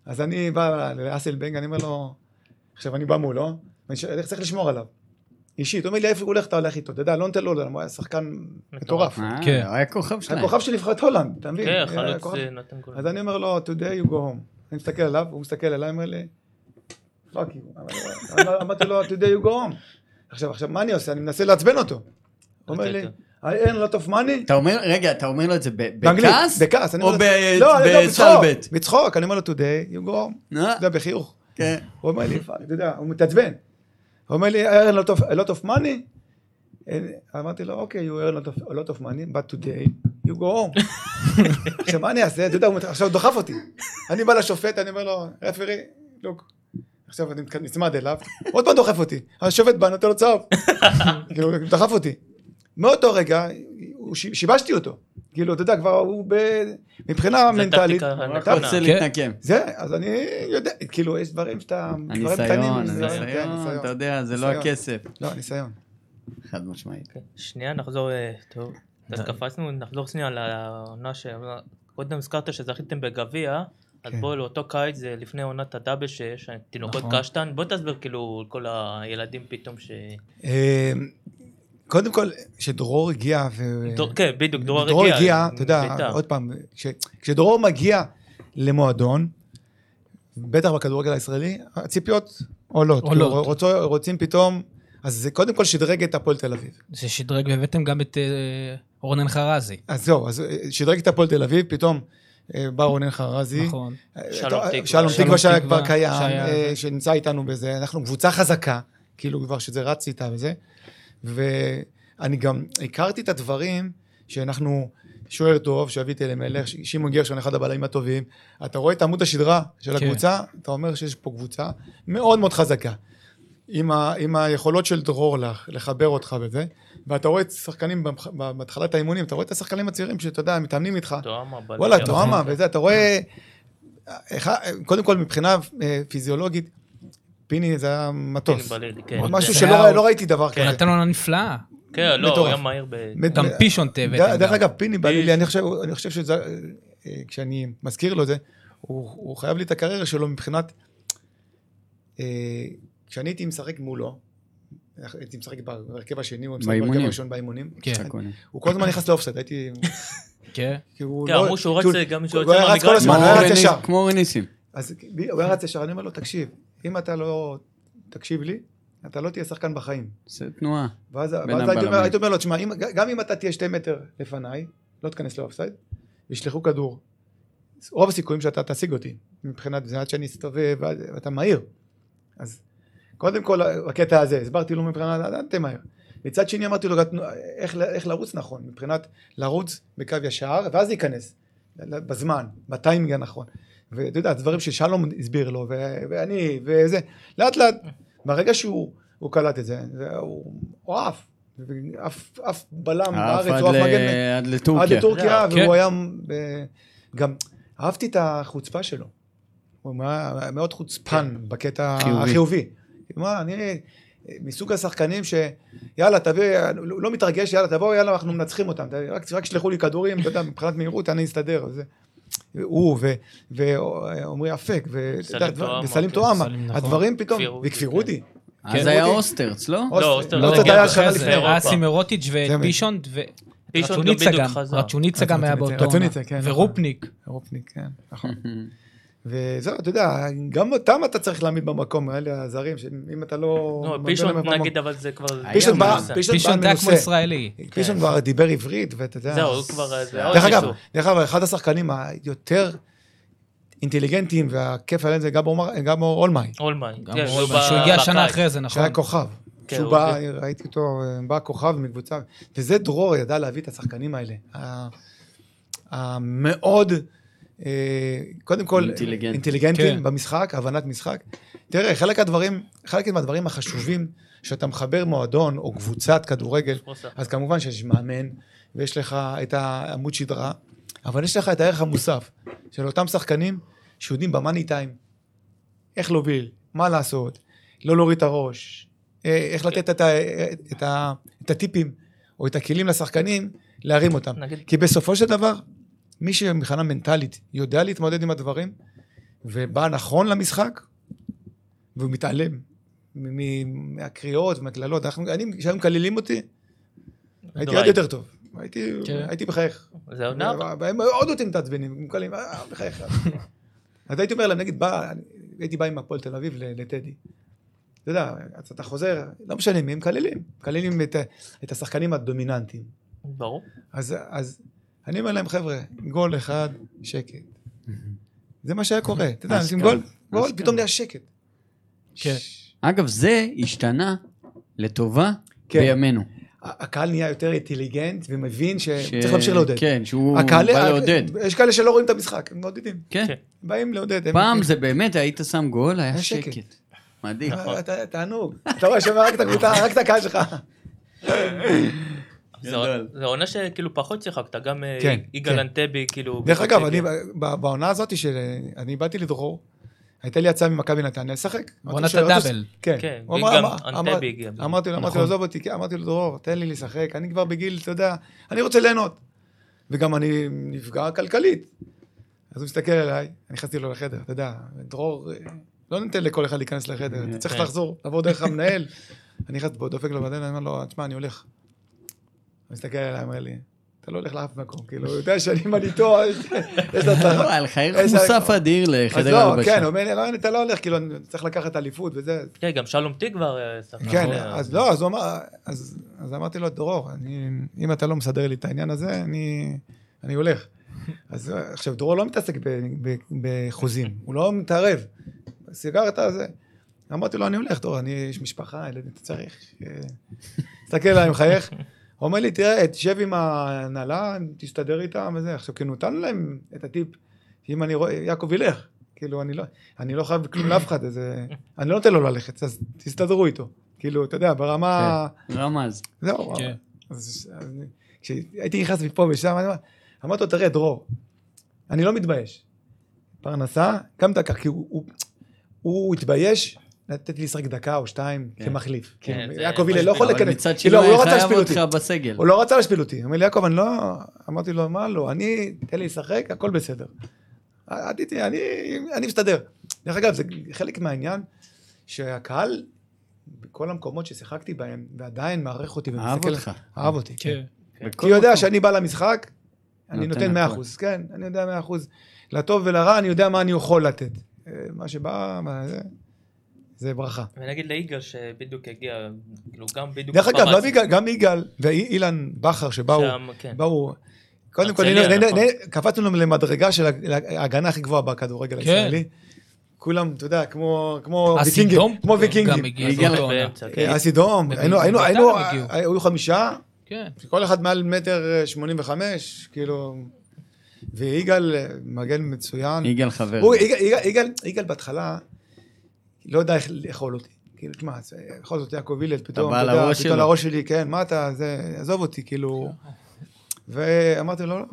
אז אני בא לאסלבנג, אני אומר לו, עכשיו אני בא מולו, ואני צריך לשמור עליו. אישית, הוא אומר לי, איפה הוא הולך, אתה הולך איתו, אתה יודע, לא נותן לו, הוא היה שחקן מטורף. אה, כן. היה כוכב שלהם. הכוכב של נבחרת הולנד, אתה מבין? כן, היה חלוץ כוכב- אה, נותן גול. אז אני אומר לו, today you go home. אני מסתכל עליו, הוא מסתכל עליי, אומר לי, fuck. אמרתי לו, today you go home. עכשיו, עכשיו, מה אני עושה? אני מנסה לעצבן אותו. הוא אומר לי, I earn a lot of money. אתה אומר, רגע, אתה אומר לו את זה בכעס? בכעס. אני או אומר ב- לו, לא, אני בצחוק? בצחוק, אני אומר לו, today you go home. אה, אתה יודע, בחיוך. כן. הוא אומר לי, אתה יודע, הוא מתעצבן. הוא אומר לי, I earn a lot of- a lot of money. אמרתי לו, אוקיי, you earn a lot of- money, but today you go home. עכשיו, מה אני אעשה? אתה יודע, הוא עכשיו דוחף אותי. אני בא לשופט, אני אומר לו, רפרי, לוק. עכשיו אני נצמד אליו, עוד פעם דוחף אותי. השופט בא, נותן לו צהוב. כאילו, דחף אותי. מאותו רגע, שיבשתי אותו. כאילו, אתה יודע, כבר הוא ב... מבחינה זה מנטלית. טקטיקה הוא רק נכונה. רוצה כן. להתנקם. זה, אז אני יודע, כאילו, יש דברים שאתה... הניסיון, זה- כן, הניסיון, אתה יודע, זה לא. הכסף. לא, ניסיון. חד משמעית. כן. שנייה, נחזור, אה, טוב, אז קפצנו, נחזור שנייה לעונה ש... קודם הזכרת שזכיתם בגביע, אז כן. בוא לאותו קיץ, זה לפני עונת הדאבל שיש תינוקות נכון. קשטן, בוא תסביר כאילו כל הילדים פתאום ש... קודם כל, כשדרור הגיע, ו... דור- כן, בדיוק, דרור דרור הגיע. הגיע, אתה יודע. עוד פעם, כש- כשדרור מגיע למועדון, בטח בכדורגל הישראלי, הציפיות עולות. עולות. כאילו, רוצו- רוצים פתאום, אז זה קודם כל שדרג את הפועל תל אביב. זה שדרג והבאתם גם את אה, רונן חרזי. אז זהו, אז אה, שדרג את הפועל תל אביב, פתאום אה, בא רונן חרזי. נכון. אה, שלום תקווה. שלום תקווה שהיה כבר קיים, שהיה אה. שנמצא איתנו בזה, אנחנו קבוצה חזקה, כאילו כבר שזה רץ איתה וזה, ואני גם הכרתי את הדברים שאנחנו, שוער טוב, שאביתי אלימלך, שמעון גרשון, אחד הבלמים הטובים, אתה רואה את עמוד השדרה של כן. הקבוצה, אתה אומר שיש פה קבוצה מאוד מאוד חזקה. עם, ה, עם היכולות של דרור לך, לחבר אותך וזה, ואתה רואה את שחקנים במח- בהתחלת האימונים, אתה רואה את השחקנים הצעירים שאתה יודע, מתאמנים איתך, בלם. וואלה, טועמה, וזה, אתה רואה... אחד- קודם כל, מבחינה אה, פיזיולוגית, פיני זה היה מטוס. פיני בלילי, כן. משהו זה שלא לא ראיתי דבר הוא כזה. נתן עונה נפלאה. כן, לא, הוא. היה מהיר ב... גם פישון הבאתם דרך. אגב, פיני בלילי, אני חושב, אני חושב שזה, אה, כשאני מזכיר לו את זה, הוא הוא חייב לי את הקריירה שלו מבחינת... אה, כשאני הייתי משחק מולו, הייתי משחק בהרכב השני, הוא משחק. בהרכב הראשון באימונים, כן. הוא כל הזמן נכנס לאופסייד, הייתי... כן. כי הוא כן, לא- אמרו שהוא רץ גם שהוא הוא יוצא היה רץ כל מהמגרש. הזמן, הוא היה רץ ישר. כמו אורן ניסים. אז הוא היה רץ ישר, אני אומר לו, תקשיב, אם אתה לא תקשיב לי, אתה לא תהיה שחקן בחיים. זה תנועה. ואז, ואז הייתי, אומר. הייתי אומר לו, תשמע, אם- גם אם אתה תהיה שתי מטר לפניי, לא תיכנס לאופסייד, ישלחו כדור. רוב הסיכויים שאתה תשיג אותי, מבחינת זה עד שאני אסתובב, ואתה מהיר. אז קודם כל, בקטע הזה, הסברתי לו מבחינת, אל תמהר. מצד שני אמרתי לו איך, איך לרוץ נכון, מבחינת לרוץ בקו ישר, ואז להיכנס, בזמן, בטיימינג הנכון. ואתה יודע, דברים ששלום הסביר לו, ו- ואני, וזה, לאט לאט, ברגע שהוא הוא קלט את זה, זה- הוא הוא עף. אף, אף בלם בארץ, הוא אף ל- מגן עד עד לטורקיה. לטורקיה, כן. והוא היה... ב- גם אהבתי את החוצפה שלו. הוא היה מאוד חוצפן בקטע חיובי. החיובי. מה, אני מסוג השחקנים ש... יאללה, תביא, לא מתרגש, יאללה, תבואו, יאללה, אנחנו מנצחים אותם. רק, רק שלחו לי כדורים, אתה יודע, מבחינת מהירות, אני אסתדר. וזה. הוא ועמרי אפק, וסלים כן, טועמה. סלים, נכון. הדברים פתאום, כפיר אודי, וכפיר כן. אודי. אז כן. היה אודי. אוסטרץ, לא? לא, אוסטר לא, היה שנה לפני. היה אירופה. סימרוטיץ' ופישון פישון גם ורצ'וניצה גם. רצ'וניצה גם היה באותו עונה. כן. ורופניק. רופניק, כן, נכון. וזהו, אתה יודע, גם אותם אתה צריך להעמיד במקום, אלה הזרים, שאם אתה לא... פישון נגיד, אבל זה כבר... פישון בא, מנוסה. פישון בא כמו. ישראלי. פישון כן. כבר דיבר עברית, ואתה יודע... זהו, הוא כבר... זה עוד דרך אגב. דרך אגב, אחד השחקנים היותר אינטליגנטיים והכיף עליהם זה גבור אולמאי, אולמאי. גם כן, שהוא הגיע שנה. אחרי זה, נכון. שהיה כוכב. כן, שהוא הוא בא, כן. ראיתי אותו, בא כוכב מקבוצה, וזה דרור ידע להביא את השחקנים האלה. המאוד, קודם כל, אינטליגנט. אינטליגנטים כן. במשחק, הבנת משחק. תראה, חלק מהדברים, חלק מהדברים החשובים, שאתה מחבר מועדון או קבוצת כדורגל, אז כמובן שיש מאמן, ויש לך את העמוד שדרה, אבל יש לך את הערך המוסף של אותם שחקנים שיודעים במאני טיים, איך להוביל, מה לעשות, לא להוריד את הראש, אה, איך לתת את, ה, את, ה, את הטיפים או את הכלים לשחקנים, להרים אותם. נגיד, כי בסופו של דבר, מי שמבחינה מנטלית יודע להתמודד עם הדברים, ובא נכון למשחק, והוא מתעלם מהקריאות ומהקללות. אנחנו- אני, כשהיו מקללים אותי, הייתי. עוד יותר טוב. הייתי, כן. הייתי מחייך. זה עונה, והם עוד יותר מתעצבנים, מקללים, אה, מחייך. אז הייתי אומר להם, נגיד, בא, הייתי בא עם הפועל תל אביב לטדי. אתה יודע, אז אתה חוזר, לא משנה מי, הם מקללים. מקללים את, את השחקנים הדומיננטיים. ברור. אז, אז אני אומר להם, חבר'ה, גול אחד, שקט. זה מה שהיה קורה. אתה יודע, נשים גול, גול, אשכרה. פתאום נהיה שקט. כן. אגב, זה השתנה לטובה כן. בימינו. הקהל נהיה יותר אינטליגנט ומבין שצריך להמשיך לעודד. כן, שהוא בא לעודד. יש כאלה שלא רואים את המשחק, הם מעודדים. כן. כן. באים לעודד. פעם זה באמת, היית שם גול, היה שקט. מדהים. אתה- תענוג. אתה רואה, שומע רק את הקבוצה, רק את הקהל שלך. זה- עונה שכאילו פחות שיחקת, גם אה, כן, יגאל כן. אנטבי, כאילו... דרך אגב, אני בעונה הזאת שאני באתי לדרור, הייתה לי הצעה ממכבי נתניה לשחק. עונת הדאבל. כן. כן, וגם אמר- אנטבי אמר- הגיע. אמרתי לו, אמרתי נכון. לו, עזוב אותי, כן, אמרתי לו, דרור, תן לי לשחק, אני כבר בגיל, אתה יודע, אני רוצה ליהנות. וגם אני נפגע כלכלית. אז הוא מסתכל עליי, אני נכנסתי לו לחדר, אתה יודע, דרור, אה, לא ניתן לכל אחד להיכנס לחדר, אתה צריך כן. לחזור, לעבור דרך המנהל. אני נכנס, בו, דופק לו בדלת, אני אומר לו, תשמע, אני הולך. הוא מסתכל עליי, אומר לי, אתה לא הולך לאף מקום, כאילו, הוא יודע שאני אני איתו, יש לו הצלחה. לא, היה לך ערך מוסף אדיר אז לחדר לא, ההלבשה. כן, הוא אומר לי, לא, אתה לא הולך, כאילו, אני צריך לקחת אליפות וזה. כן, גם שלום תקווה אה, שחקן. כן, אה, אז לא, אז הוא אמר, אז אז אמרתי לו, דרור, אני- אם אתה לא מסדר לי את העניין הזה, אני אני הולך. אז עכשיו, דרור לא מתעסק בחוזים, הוא לא מתערב. סגר את הזה. אמרתי לו, אני הולך, דרור, אני, יש משפחה, ילדים, אתה צריך. תסתכל עליי, מחייך. הוא אומר לי, תראה, תשב עם ההנהלה, תסתדר איתם וזה. עכשיו, כאילו, נתנו להם את הטיפ, שאם אני רואה, יעקב ילך. כאילו, אני לא, אני לא חייב כלום לאף אחד, אז אה, אני לא נותן לו ללכת, אז תסתדרו איתו. כאילו, אתה יודע, ברמה... רמז. זהו. כן. אז אז כשהייתי נכנס מפה ושם, אני אמרתי לו, תראה, דרור, אני לא מתבייש. פרנסה, גם דקה, כי הוא- הוא- הוא התבייש לתת לי לשחק דקה או שתיים כן. כמחליף. כן, כאילו, זה יעקב הלל לא יכול אבל להיכנס. מצד כאילו, שני, הוא לא היה רצה חייב להשפיל אותך אותי. בסגל. הוא לא רצה להשפיל אותי. הוא אומר לי, יעקב, אני לא... אמרתי לו, מה לא? אני, תן לי לשחק, הכל בסדר. אני אני מסתדר. דרך אגב, זה חלק מהעניין שהקהל, בכל המקומות ששיחקתי בהם, ועדיין מערך אותי אהב ומסתכל... אותך. אהב אותי. כן. בכל כי הוא יודע. שאני בא למשחק, אני נותן נותן הכל. 100%. כן, אני יודע 100%. לטוב ולרע, אני יודע מה אני יכול לתת. אה, מה שבא, מה זה, ברכה. ונגיד ליגאל שבדיוק הגיע, כאילו גם בדיוק... דרך אגב. גם יגאל- גם יגאל ואילן בכר שבאו, שם, כן. באו, קודם כל, נכון. קפצנו למדרגה של ההגנה הכי גבוהה בכדורגל כן. הישראלי. כולם, אתה יודע, כמו כמו אסידום ויקינגים, כמו ויקינגים. באמצע, אה, כן. אסידום, היינו, היינו, היינו. היו חמישה, כן. כל אחד מעל מטר שמונים וחמש, כאילו, ויגאל אה, מגן מצוין. יגאל חבר. יגאל בהתחלה לא יודע איך לאכול אותי. כאילו, תשמע, זה- בכל זאת יעקב הלל, פתאום, אתה יודע, פתאום. לראש שלי, כן, מה אתה, זה, עזוב אותי, כאילו. ואמרתי לו, לא,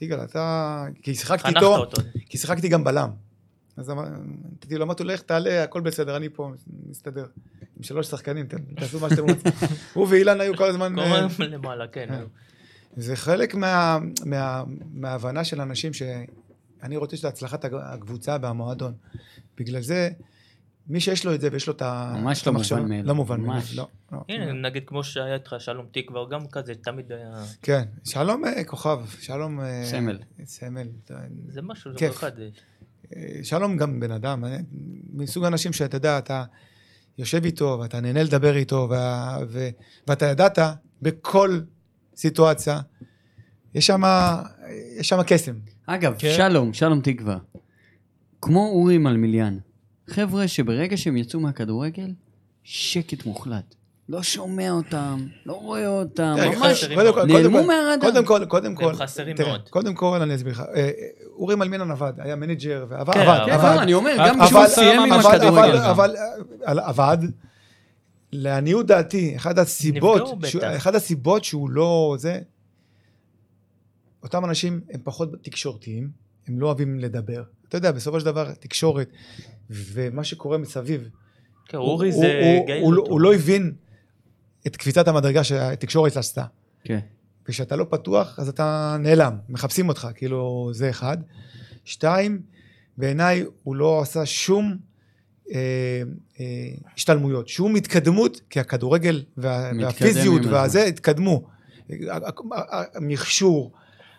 יגאל, אתה... כי שיחקתי איתו. כי שיחקתי גם בלם. אז אמר- נתתי לו, אמרתי לו, לך תעלה, הכל בסדר, אני פה, מסתדר. עם שלוש שחקנים, תעשו מה שאתם רוצים. הוא ואילן היו כל הזמן... אה, קוראים למעלה, כן. כן. זה חלק מה, מה, מההבנה של אנשים שאני רוצה שזה הצלחת הקבוצה והמועדון. בגלל זה, מי שיש לו את זה ויש לו את ה... ממש לא מובן מאליו. לא מובן מאליו. לא. לא. הנה, נגיד כמו שהיה איתך שלום תקווה, הוא גם כזה, תמיד היה... כן, שלום אה, כוכב, שלום... אה, סמל. סמל. זה משהו, זה כיף. מיוחד. אה, שלום גם בן אדם, מסוג האנשים שאתה יודע, אתה יושב איתו ואתה נהנה לדבר איתו, ואתה ידעת בכל סיטואציה, יש שם יש שם קסם. אגב, כן. שלום, שלום תקווה. כמו אורי מלמיליאן. חבר'ה שברגע שהם יצאו מהכדורגל, שקט מוחלט. לא שומע אותם, לא רואה אותם, ממש נעלמו כל- מהרדאר. קודם כל, קודם כל, הם חסרים מאוד. קודם כל אני אסביר לך, אה, אה, אורי מלמיליאן עבד, היה מנג'ר, ועבד, כן, עבד, כן, עבד, אני אומר, גם כשהוא סיים עם הכדורגל. אבל- עבד, לעניות דעתי, אחת הסיבות. אחת הסיבות שהוא לא זה, אותם אנשים הם פחות תקשורתיים, הם לא אוהבים לדבר. אתה יודע, בסופו של דבר, תקשורת, ומה שקורה מסביב, כן, הוא- אורי הוא- זה הוא- הוא לא-. הוא לא הבין את קפיצת המדרגה שהתקשורת עשתה. כן. וכשאתה לא פתוח, אז אתה נעלם, מחפשים אותך, כאילו, זה אחד. שתיים, בעיניי הוא לא עשה שום אה, אה, השתלמויות, שום התקדמות, כי הכדורגל וה, והפיזיות והזה התקדמו. המכשור,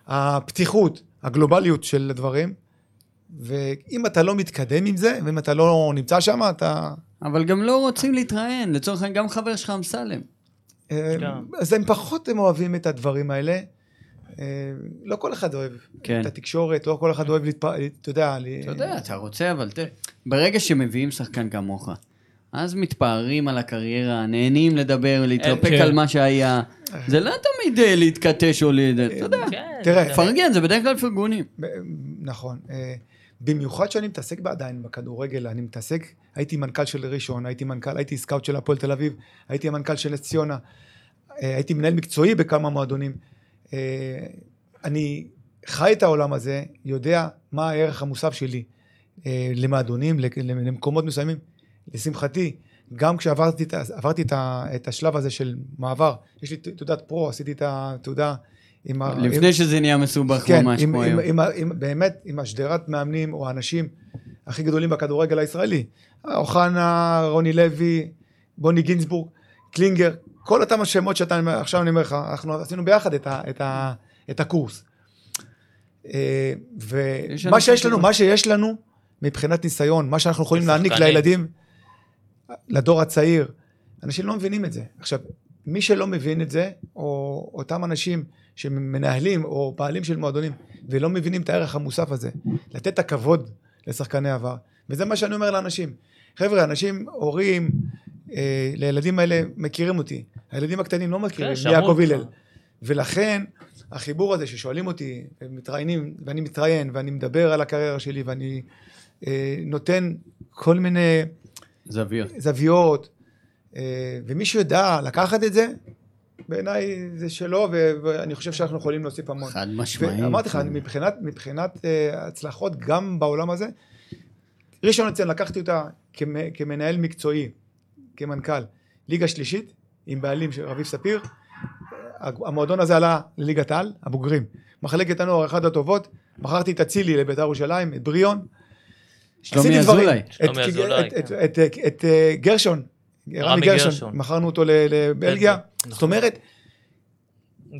הפתיחות, הגלובליות של הדברים, ואם אתה לא מתקדם עם זה, ואם אתה לא נמצא שם, אתה... אבל גם לא רוצים להתראיין, לצורך העניין, גם חבר שלך אמסלם. אה, כן. אז הם פחות הם אוהבים את הדברים האלה. אה, לא כל אחד אוהב כן. את התקשורת, לא כל אחד אוהב להתפ... אתה יודע, אתה יודע, אתה רוצה, אבל תראה, ברגע שמביאים שחקן כמוך, אז מתפארים על הקריירה, נהנים לדבר, להתרפק כן. על מה שהיה. זה לא תמיד אה, להתכתש או ל... אתה יודע, כן, תראה, זה- פרגן, זה בדרך כלל פרגונים. נכון. במיוחד שאני מתעסק עדיין בכדורגל, אני מתעסק, הייתי מנכ"ל של ראשון, הייתי מנכ"ל, הייתי סקאוט של הפועל תל אביב, הייתי המנכ"ל של נס ציונה, אה, הייתי מנהל מקצועי בכמה מועדונים. אה, אני חי את העולם הזה, יודע מה הערך המוסף שלי אה, למועדונים, למקומות מסוימים. לשמחתי, גם כשעברתי את, השלב הזה של מעבר, יש לי תעודת פרו, עשיתי את התעודה עם ה... עם- לפני שזה נהיה מסובך כן, ממש עם, כמו עם, היום. עם, עם, באמת, עם השדרת מאמנים או האנשים הכי גדולים בכדורגל הישראלי. אוחנה, רוני לוי, בוני גינזבורג, קלינגר, כל אותם השמות שאתה, עכשיו אני אומר לך, אנחנו עשינו ביחד את, ה, את, ה, את הקורס. אה, ומה שיש לנו. מה שיש לנו מבחינת ניסיון, מה שאנחנו יכולים להעניק. לילדים, לדור הצעיר, אנשים לא מבינים את זה. עכשיו, מי שלא מבין את זה, או אותם אנשים שמנהלים או בעלים של מועדונים, ולא מבינים את הערך המוסף הזה, לתת את הכבוד לשחקני עבר, וזה מה שאני אומר לאנשים. חבר'ה, אנשים, הורים, אה, לילדים האלה מכירים אותי. הילדים הקטנים לא מכירים, כן, יעקב. הלל. ולכן, החיבור הזה ששואלים אותי, מתראיינים, ואני מתראיין, ואני מדבר על הקריירה שלי, ואני אה, נותן כל מיני זוויות. זוויות, אה, ומי שיודע לקחת את זה, בעיניי זה שלו, ואני חושב שאנחנו יכולים להוסיף המון. חד משמעית. ואמרתי לך, אני מבחינת, מבחינת אה, הצלחות, גם בעולם הזה, ראשון לציין, לקחתי אותה כמ- כמנהל מקצועי, כמנכ"ל, ליגה שלישית, עם בעלים של רביב ספיר. המועדון הזה עלה לליגת העל, הבוגרים. מחלקת הנוער, אחת הטובות. מכרתי את אצילי לבית"ר ירושלים, את בריאון. שלומי. אזולאי. שלומי את- אזולאי, את- את- כן. את- את- את אה, גרשון, רמי גרשון, גרשון. מכרנו אותו ל- לבלגיה. נכון. זאת אומרת,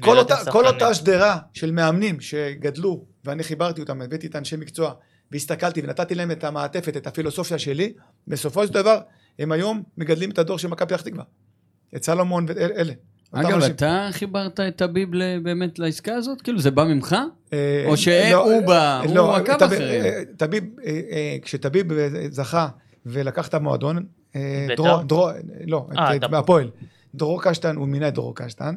כל אותה, כל. אותה שדרה של מאמנים שגדלו, ואני חיברתי אותם, הבאתי את האנשי מקצוע, והסתכלתי ונתתי להם את המעטפת, את הפילוסופיה שלי, בסופו של דבר, הם היום מגדלים את הדור של מכבי פתח תקווה. את סלומון ואלה. אגב, אנשים. אתה חיברת את טביב ל- באמת לעסקה הזאת? כאילו, זה בא ממך? אה, או שהוא לא, בא, הוא לא, עקב אחריהם. אה, אה, אה, כשטביב אה, זכה ולקח את המועדון, אה, בית"ר? דרור, לא, אה, דרור קשטן, הוא מינה את דרור קשטן,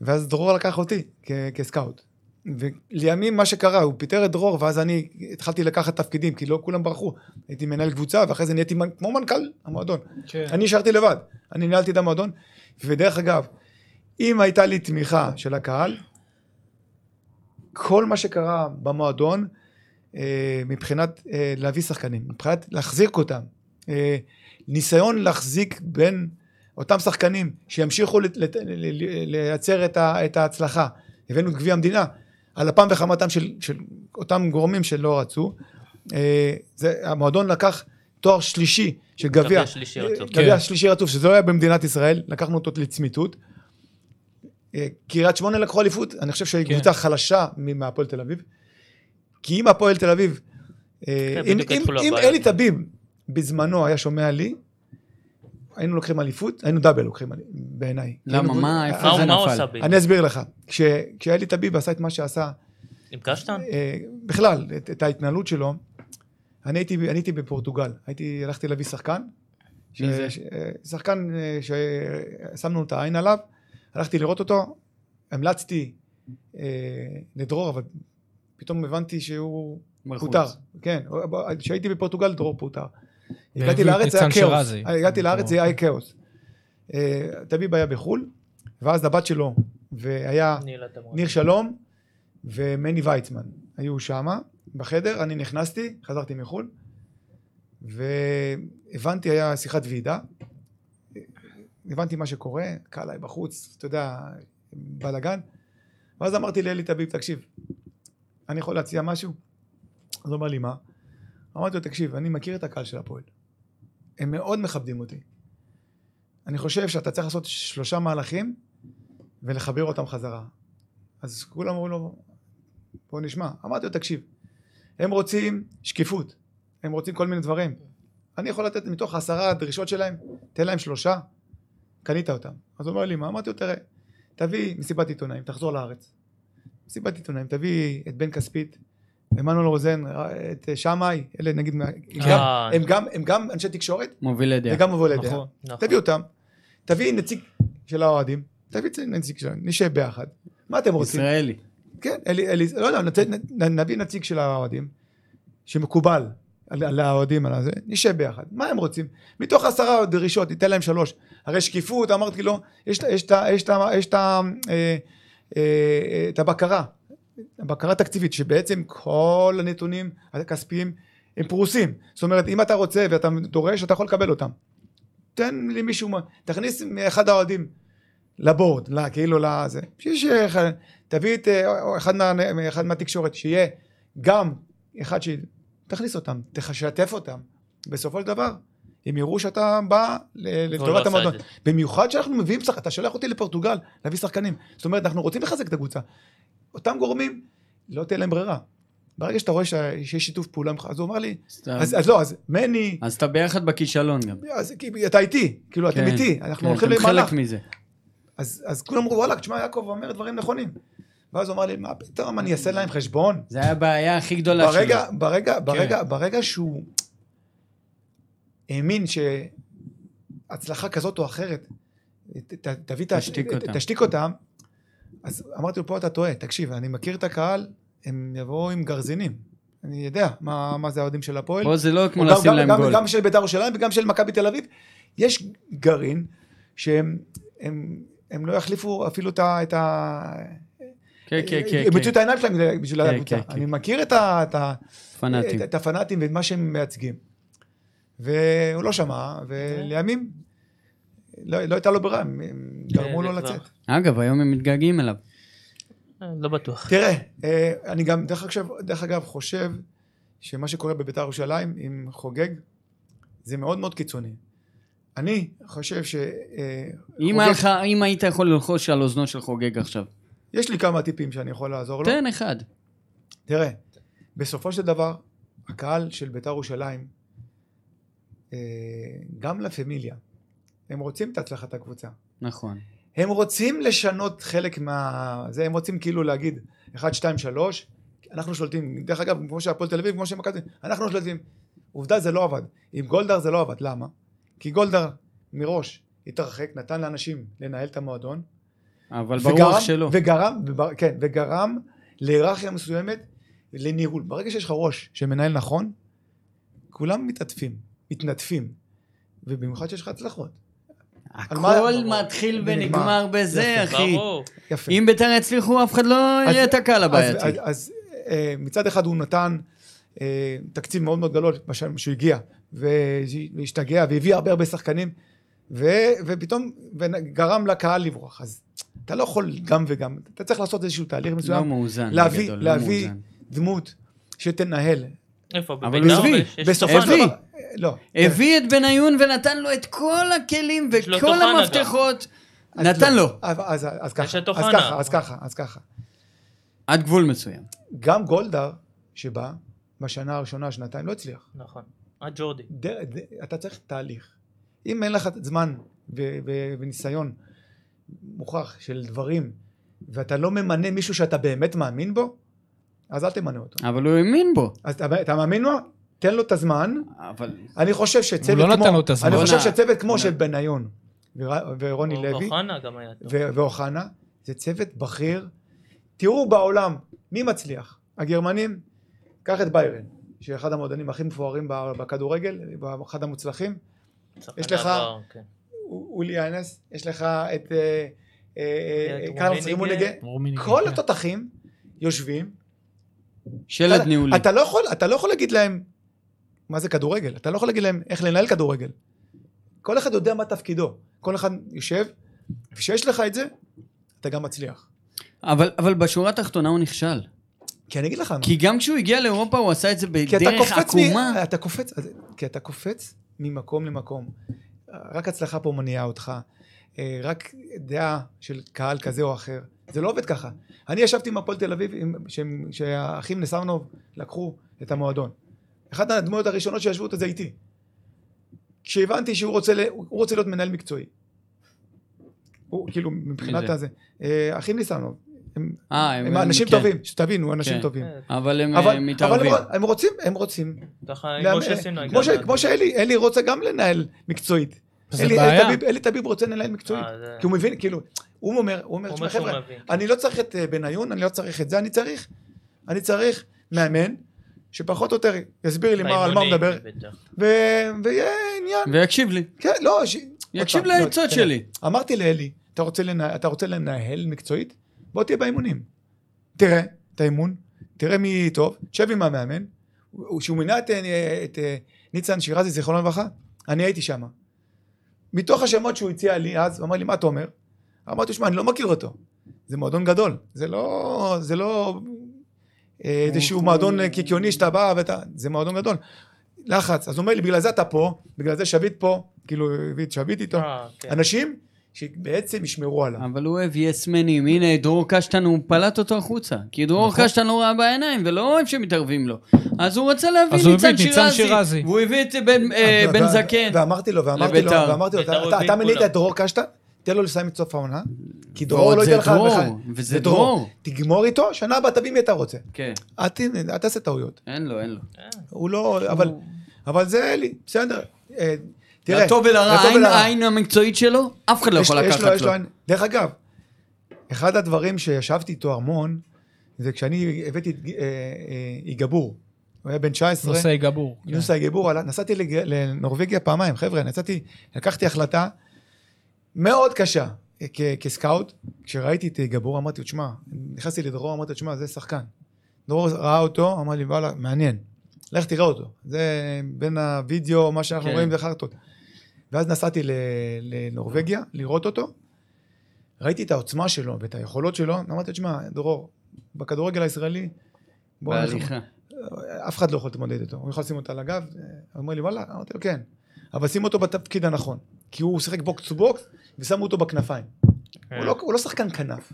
ואז דרור לקח אותי כ- כסקאוט. ולימים מה שקרה, הוא פיטר את דרור, ואז אני התחלתי לקחת תפקידים, כי לא כולם ברחו. הייתי מנהל קבוצה, ואחרי זה נהייתי כמו מנכ"ל המועדון. כן. אני נשארתי לבד, אני ניהלתי את המועדון, ודרך אגב, אם הייתה לי תמיכה של הקהל, כל מה שקרה במועדון, אה, מבחינת אה, להביא שחקנים, מבחינת להחזיק אותם, אה, ניסיון להחזיק בין אותם שחקנים שימשיכו לייצר את, ה, את ההצלחה. הבאנו את גביע המדינה, על אפם וחמתם של, של אותם גורמים שלא רצו. אה, זה, המועדון לקח תואר שלישי של גביע, גביע שלישי רצוף. גביע כן. שלישי רצוף, שזה לא היה במדינת ישראל, לקחנו אותו לצמיתות. אה, קריית שמונה לקחו אליפות, אני חושב שהיא כן. קבוצה חלשה מ- מהפועל תל אביב. כי אם הפועל תל אביב, אה, כן, אם- אם- אם. אלי טביב בזמנו היה שומע לי, היינו לוקחים אליפות, היינו דאבל לוקחים אליפות, בעיניי. למה? היינו- מה? איפה אז מה זה נפל? אני אסביר לך. כש- כשאלי טביב עשה את מה שעשה, עם קשטן? אה, בכלל, את, ההתנהלות שלו, אני הייתי, בפורטוגל, הייתי, הלכתי להביא שחקן, מי זה? אה, שחקן אה, ששמנו את העין עליו, הלכתי לראות אותו, המלצתי אה, לדרור, אבל פתאום הבנתי שהוא. פוטר, כן, כשהייתי בפורטוגל דרור פוטר. הגעתי לארץ, היה כאוס, שרזי. הגעתי לארץ, זה היה כאוס. אה, טביב היה בחו"ל, ואז הבת שלו, והיה. ניר שלום ומני ויצמן היו שמה בחדר, אני נכנסתי, חזרתי מחו"ל, והבנתי, היה שיחת ועידה, הבנתי מה שקורה, קהל היה בחוץ, אתה יודע, בלאגן, ואז אמרתי לאלי תביב, תקשיב, אני יכול להציע משהו? אז הוא אמר לי, מה? אמרתי לו, תקשיב, אני מכיר את הקהל של הפועל. הם מאוד מכבדים אותי. אני חושב שאתה צריך לעשות שלושה מהלכים ולחבר אותם חזרה. אז כולם אמרו לו, בוא נשמע. אמרתי לו, תקשיב, הם רוצים שקיפות, הם רוצים כל מיני דברים. אני יכול לתת מתוך עשרה הדרישות שלהם, תן להם שלושה, קנית אותם. אז הוא אומר לי, מה? אמרתי לו, תראה, תביא מסיבת עיתונאים, תחזור לארץ. מסיבת עיתונאים, תביא את בן כספית, עמנואל רוזן, את שמאי, אלה נגיד, מה- גם- אה. הם גם- הם גם אנשי תקשורת מובילי דעה. וגם מובילי דעה. נכון. נכון. תביא אותם, תביא נציג של האוהדים, תביא נציג שלהם, נשב ביחד. מה אתם רוצים? ישראלי. כן, אלי, אלי, לא יודע, נצ- נ- נביא נציג של האוהדים, שמקובל על, על האוהדים, על הזה, נשב ביחד. מה הם רוצים? מתוך עשרה דרישות, ניתן להם שלוש. הרי שקיפות, אמרתי לו, יש את ה- יש את ה- יש את ה- יש את ה- אה, אה, את הבקרה, הבקרה התקציבית, שבעצם כל הנתונים הכספיים הם פרוסים. זאת אומרת, אם אתה רוצה ואתה דורש, אתה יכול לקבל אותם. תן לי מישהו, תכניס מאחד האוהדים לבורד, לה, כאילו לזה. שיש אחד- תביא את אה, אחד, מה, אחד מהתקשורת, שיהיה גם אחד ש... תכניס אותם, תשתף אותם. בסופו של דבר, הם יראו שאתה בא לא לטובת המועדון. במיוחד שאנחנו מביאים, אתה שולח אותי לפורטוגל להביא שחקנים. זאת אומרת, אנחנו רוצים לחזק את הקבוצה. אותם גורמים, לא תהיה להם ברירה. ברגע שאתה רואה שיש שיתוף פעולה, אז הוא אמר לי, אז אז, לא, אז מני, אז אתה ביחד בכישלון גם. אז, כי- אתה איתי, כאילו אתם כן, איתי, אנחנו כן, הולכים אתם למהלך. חלק מזה. אז, אז כולם אמרו, וואלה, תשמע, יעקב אומר דברים נכונים. ואז הוא אמר לי, מה פתאום, אני אעשה להם חשבון? זה היה הבעיה הכי גדולה שלו. ברגע, ברגע, כן. ברגע, ברגע שהוא האמין שהצלחה כזאת או אחרת, ת- ת- תביא תשתיק ת- אותם. תשתיק אותם, אז אמרתי לו, פה אתה טועה, תקשיב, אני מכיר את הקהל, הם יבואו עם גרזינים. אני יודע מה, מה זה האוהדים של הפועל. פה זה לא כמו לשים גם- להם גם- גול. גם של בית"ר ירושלים וגם של מכבי תל אביב. יש גרעין שהם הם, הם לא יחליפו אפילו את ה... את ה... כן, כן, כן. הם יוציאו כן. את העיניים שלהם בשביל כן, הקבוצה. כן, אני כן. מכיר את ה... את ה... את, את הפנאטים ואת מה שהם מייצגים. והוא לא שמע, ולימים לא, לא הייתה לו ברירה, הם גרמו זה לו לצאת. אגב, היום הם מתגעגעים אליו. אה, לא בטוח. תראה, אה, אני גם, דרך אגב, דרך אגב, חושב שמה שקורה בביתר ירושלים עם חוגג, זה מאוד מאוד קיצוני. אני חושב ש... אה, אם חוגג- לך- אם היית יכול ללחוש על אוזנו של חוגג עכשיו. יש לי כמה טיפים שאני יכול לעזור לו. תן אחד. תראה, בסופו של דבר, הקהל של בית"ר ירושלים, גם לה פמיליה, הם רוצים את הצלחת הקבוצה. נכון. הם רוצים לשנות חלק מה... זה, הם רוצים כאילו להגיד 1, 2, 3, אנחנו שולטים. דרך אגב, כמו שהפועל תל אביב, כמו שמכבי, אנחנו שולטים. עובדה, זה לא עבד. עם גולדהר זה לא עבד. למה? כי גולדהר מראש התרחק, נתן לאנשים לנהל את המועדון. אבל וגרם- ברוח שלו. וגרם, ובר- כן, וגרם להיררכיה מסוימת לניהול. ברגע שיש לך ראש שמנהל נכון, כולם מתעטפים, מתנדפים, ובמיוחד שיש לך הצלחות. הכל מתחיל ונגמר. בזה. אחי. יפה. אם בית"ר יצליחו, אף אחד לא יהיה את הקהל אז, הבעייתי. אז, אה, מצד אחד הוא נתן אה, תקציב מאוד מאוד גדול שהוא הגיע, והשתגע, והביא הרבה הרבה שחקנים, ופתאום וגרם לקהל לברוח. אז אתה לא יכול גם וגם, אתה צריך לעשות איזשהו תהליך לא מסוים, מאוזן. להביא, לא להביא. דמות שתנהל. איפה? אבל בסופו. של. דבר, לא. הביא את בניון ונתן לו את כל הכלים וכל המפתחות. אז נתן לא. לו. אז, ככה, אז. ככה, אז ככה, אז ככה. עד גבול מסוים. גם גולדהר שבא בשנה הראשונה, שנתיים, לא הצליח. נכון. עד ג'ורדי. אתה צריך תהליך. אם אין לך זמן וניסיון מוכח של דברים, ואתה לא ממנה מישהו שאתה באמת מאמין בו, אז אל תמנה אותו. אבל הוא האמין בו. אז אתה, אתה מאמין לו? תן לו את הזמן. אבל אני חושב שצוות לא כמו... נתן לו את הזמן. אני חושב. שצוות כמו. של בניון ור- ורוני לוי אוחנה גם היה טוב. ואוחנה, זה צוות בכיר. תראו בעולם, מי מצליח? הגרמנים, קח את ביירן, שאחד המועדונים הכי מפוארים בכדורגל, ואחד המוצלחים. יש לך- כן. אולי אנס, יש לך את אה, אה, אה. רימוניגה. רומיניגה, כל כן. התותחים יושבים. שלד אתה- ניהולי. לא אתה לא יכול להגיד להם מה זה כדורגל, אתה לא יכול להגיד להם איך לנהל כדורגל. כל אחד יודע מה תפקידו, כל אחד יושב, וכשיש לך את זה, אתה גם מצליח. אבל, אבל בשורה התחתונה הוא נכשל. כי אני אגיד לך, מה, כי גם כשהוא הגיע לאירופה הוא עשה את זה בדרך עקומה. מ... אתה קופץ, כי אתה קופץ ממקום למקום. רק הצלחה פה מניעה אותך, אה, רק דעה של קהל כזה או אחר. זה לא עובד ככה. אני ישבתי עם הפועל תל אביב, עם- שהם- שהאחים נסרנוב לקחו את המועדון. אחת הדמויות הראשונות שישבו אותו זה איתי. כשהבנתי שהוא רוצה, רוצה להיות מנהל מקצועי. הוא כאילו מבחינת? הזה. אה, אחים ניסנוב. הם, אה, הם אנשים כן. טובים, שתבינו, אנשים כן. טובים. אבל הם אבל, אה, אבל מתערבים. הם, הם רוצים, הם רוצים. כמו ש- כמו שאלי, אלי רוצה גם לנהל מקצועית. זה אלי- בעיה. אלי אלי טביב רוצה לנהל מקצועית. אה, זה- כי הוא מבין, כאילו, הוא אומר, הוא אומר, הוא תשמע חבר'ה, מבין. אני לא צריך את בניון, אני לא צריך את זה, אני צריך, אני צריך מאמן, שפחות או יותר יסביר לי מה- על מה הוא מדבר, ויהיה עניין. ויקשיב לי. כן, לא, ש... יקשיב לא, לעצות תראה, שלי. אמרתי לאלי, אתה רוצה לנהל- אתה רוצה לנהל מקצועית? בוא תהיה באימונים. תראה את האימון, תראה מי טוב, תשב עם המאמן, הוא- שהוא מינה את, אה, את אה, ניצן שירזי, זיכרונו לברכה, אני הייתי שם. מתוך השמות שהוא הציע לי אז, הוא אמר לי, מה אתה אומר? אמרתי, שמע, אני לא מכיר אותו. זה מועדון גדול, זה לא, זה לא איזשהו הוא- מועדון אה, קיקיוני שאתה בא ואתה, זה מועדון גדול. לחץ, אז הוא אומר לי, בגלל זה אתה פה, בגלל זה שביט פה, כאילו, הביא את שביט איתו. אה, כן. אנשים שבעצם ישמרו עליו. אבל הוא אוהב יסמנים. הנה, דרור קשטן, הוא פלט אותו החוצה. כי דרור נכון. קשטן לא ראה בעיניים, ולא אוהב שמתערבים לו. אז הוא רצה להביא אז הוא ניצן הביא את ניצן שירזי. שירזי. והוא הביא את בן- אה, זקן. ואמרתי לו, ואמרתי לו. ואמרתי לו, אתה- כולם. את דרור קשטן, תן לו לסיים את סוף העונה, כי דרור לא ייתן לך... וזה זה דרור. תגמור איתו, שנה הבאה תביא מי אתה רוצה. כן. אל תעשה טעויות. אין לו, אין לו. אה, הוא לא... אבל- אבל זה אלי, בסדר. אה, תראה, לטוב ולרע, העין- המקצועית שלו, אף אחד לא יכול יש לקחת לו- יש לו. עין- דרך אגב, אחד הדברים שישבתי איתו המון, זה כשאני הבאתי את אה, אה, איגבור, הוא היה בן 19, נושא גבור. כן. יונס איגבור, עלה- נסעתי לנורבגיה פעמיים, חבר'ה, נסעתי, לקחתי החלטה מאוד קשה כ- כסקאוט, כשראיתי את גבור אמרתי לו, תשמע, נכנסתי לדרור, אמרתי לו, תשמע, זה שחקן. דרור ראה אותו, אמר לי, וואלה, מעניין, לך תראה אותו. זה בין הוידאו, מה שאנחנו כן. רואים, זה חרטות. ואז נסעתי לנורבגיה לראות אותו, ראיתי את העוצמה שלו ואת היכולות שלו, אמרתי לו, תשמע, דרור, בכדורגל הישראלי, בוא, בהליכה. אף אחד לא יכול להתמודד איתו, הוא יכול לשים אותו על הגב, הוא אומר לי וואלה, אמרתי לו כן, אבל שים אותו בתפקיד הנכון, כי הוא שיחק box to box ושמו אותו בכנפיים, הוא, לא, הוא לא שחקן כנף.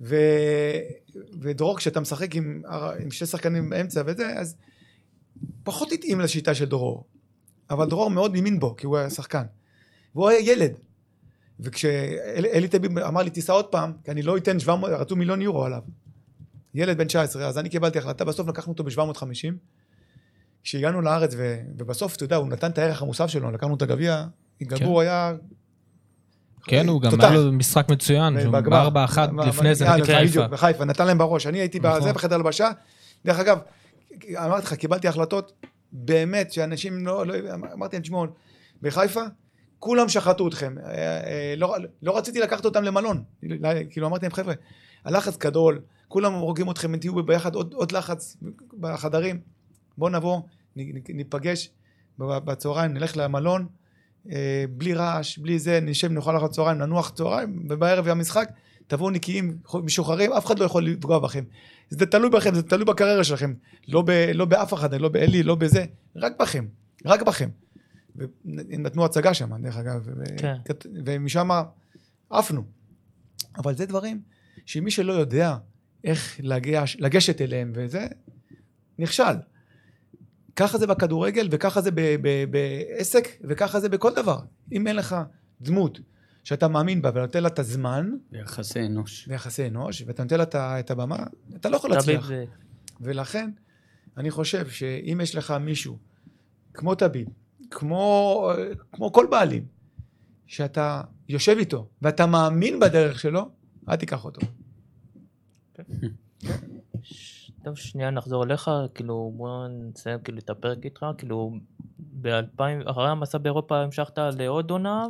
ו... ודרור, כשאתה משחק עם, עם שני שחקנים באמצע וזה, אז פחות התאים לשיטה של דרור. אבל דרור מאוד האמין בו, כי הוא היה שחקן. והוא היה ילד. וכשאלי טביב אמר לי, תיסע עוד פעם, כי אני לא אתן 700, רצו מיליון יורו עליו. ילד בן 19, אז אני קיבלתי החלטה, בסוף לקחנו אותו ב-750. כשהגענו לארץ, ו... ובסוף, אתה יודע, הוא נתן את הערך המוסף שלו, לקחנו את הגביע, גבור היה... כן, הוא גם. היה לו משחק מצוין. בארבע אחת לפני זה ב- נגד חיפה. בחיפה, נתן להם בראש. אני הייתי נכון. בזה בחדר הלבשה. דרך אגב, אמרתי לך, קיבלתי החלטות, באמת, שאנשים לא, לא אמרתי להם, תשמעו, בחיפה, כולם שחטו אתכם. אה, אה, לא, לא רציתי לקחת אותם למלון. כאילו, אמרתי להם, חבר'ה, הלחץ גדול, כולם הורגים אתכם, תהיו ביחד, עוד, עוד לחץ בחדרים. בואו נבוא, ניפגש בצהריים, נלך למלון, אה, בלי רעש, בלי זה, נשב, נאכל אחר צהריים, ננוח צהריים, ובערב יהיה המשחק, תבואו נקיים, משוחררים, אף אחד לא יכול לפגוע בכם. זה תלוי בכם, זה תלוי בקריירה שלכם. לא, ב, לא באף אחד, לא באלי, לא בזה, רק בכם, רק בכם. והם נתנו הצגה שם, דרך אגב, כן. ומשם עפנו. אבל זה דברים שמי שלא יודע איך לגש, לגשת אליהם וזה, נכשל. ככה זה בכדורגל, וככה זה ב- ב- בעסק, וככה זה בכל דבר. אם אין לך דמות שאתה מאמין בה ונותן לה את הזמן, ביחסי אנוש. ביחסי אנוש, ואתה נותן לה את הבמה, אתה לא יכול להצליח. זה- ולכן, אני חושב שאם יש לך מישהו, כמו טביב, כמו, כמו כל בעלים, שאתה יושב איתו, ואתה מאמין בדרך שלו, אל תיקח אותו. טוב, שנייה נחזור אליך, כאילו בוא נסיים כאילו את הפרק איתך, כאילו ב-2000, אחרי המסע באירופה המשכת לעוד עונה,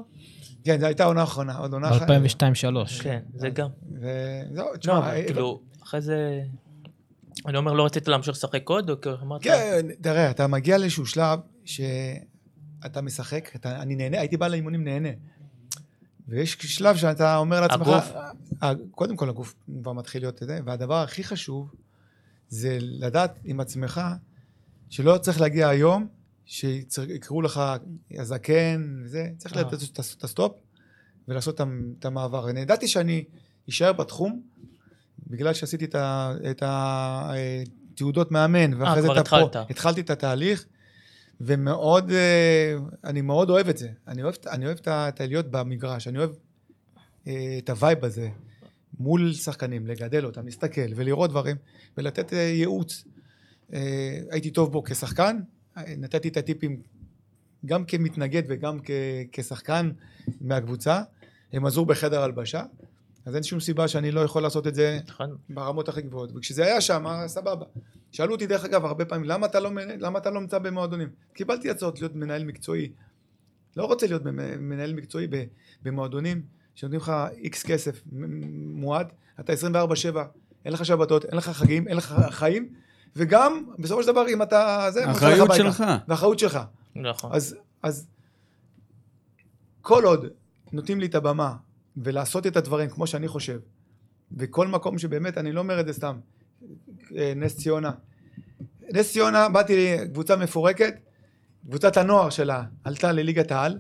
כן, זו הייתה עונה אחרונה, עוד עונה אחת. ב-2002-2003. כן, זה גם. וזהו, תשמע, אבל כאילו, אחרי זה... אני אומר, לא רצית להמשיך לשחק עוד, או כאילו אמרת... כן, תראה, אתה מגיע לאיזשהו שלב שאתה משחק, אתה, אני נהנה, הייתי בא לאימונים נהנה. ויש שלב שאתה אומר לעצמך... הגוף. אה, קודם כל הגוף כבר מתחיל להיות, יודע, והדבר הכי חשוב זה לדעת עם עצמך שלא צריך להגיע היום, שיקראו לך הזקן וזה, צריך אה. לתת את הס- את ה stop ולעשות את המ- את המעבר. אני ידעתי שאני אשאר בתחום, בגלל שעשיתי את התעודות מאמן, ואחרי זה כבר את הפרו- התחלת. התחלתי את התהליך, ומאוד, אה, אני מאוד אוהב את זה. אני אוהב, אני אוהב את הלהיות במגרש, אני אוהב אה, את ה vibe הזה, מול שחקנים, לגדל אותם, להסתכל ולראות דברים, ולתת אה, ייעוץ. אה, הייתי טוב בו כשחקן, אה, נתתי את הטיפים גם כמתנגד וגם כ- כשחקן מהקבוצה. הם עזרו בחדר הלבשה, אז אין שום סיבה שאני לא יכול לעשות את זה נכון. ברמות הכי גבוהות. וכשזה היה שם, סבבה. שאלו אותי, דרך אגב, הרבה פעמים, למה אתה לא, למה אתה לא נמצא במועדונים? קיבלתי הצעות להיות מנהל מקצועי. לא רוצה להיות מנהל מקצועי במועדונים שנותנים לך איקס כסף מ- מועט, אתה 24-7, אין לך שבתות, אין לך חגים, אין לך חיים, וגם, בסופו של דבר, אם אתה... זה, מותר לך אחריות הביתה. שלך. והאחריות שלך. נכון. אז, אז כל עוד נותנים לי את הבמה ולעשות את הדברים כמו שאני חושב, וכל מקום שבאמת, אני לא אומר את זה סתם, אה, נס ציונה. נס ציונה, באתי לקבוצה מפורקת, קבוצת הנוער שלה עלתה לליגת העל,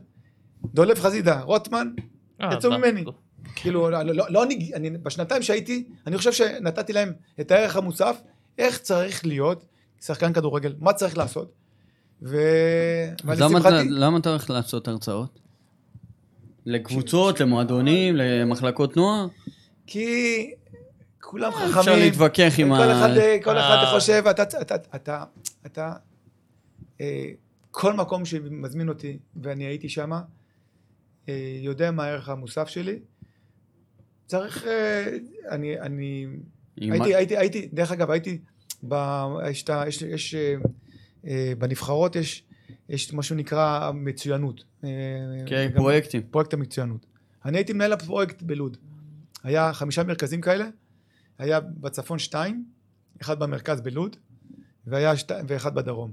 דולב חזידה, רוטמן, יצאו ב- ממני. כאילו, לא, לא, לא אני, אני, בשנתיים שהייתי, אני חושב שנתתי להם את הערך המוסף, איך צריך להיות שחקן כדורגל, מה צריך לעשות. ו... למה אתה- ולשמחתי- למה אתה הולך לעשות הרצאות? לקבוצות, למועדונים, למחלקות נוער? כי כולם חכמים. אפשר להתווכח עם כל ה... אחד, כל אחד אה. חושב, אתה, אתה, אתה, אתה, אה, כל מקום שמזמין אותי, ואני הייתי שם, יודע מה הערך המוסף שלי. צריך, אה, אני, אני, הייתי, הייתי, הייתי, דרך אגב, הייתי, ב, יש, יש, יש, אה, אה, בנבחרות יש, יש מה שנקרא מצוינות. אה, כן, גם- פרויקטים. פרויקט המצוינות. אני הייתי מנהל הפרויקט בלוד. היה חמישה מרכזים כאלה, היה בצפון שתיים, אחד במרכז בלוד, והיה שת... ואחד בדרום,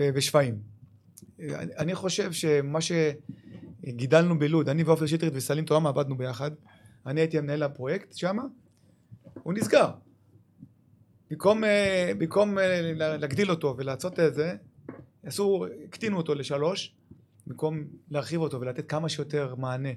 ושפיים. אני, חושב שמה שגידלנו בלוד, אני ועופר שטרית וסלים תואמה עבדנו ביחד, אני הייתי מנהל הפרויקט שם, הוא נסגר. במקום, אה, במקום אה, לה- להגדיל אותו ולעשות את זה, עשו, הקטינו אותו לשלוש, במקום להרחיב אותו ולתת כמה שיותר מענה.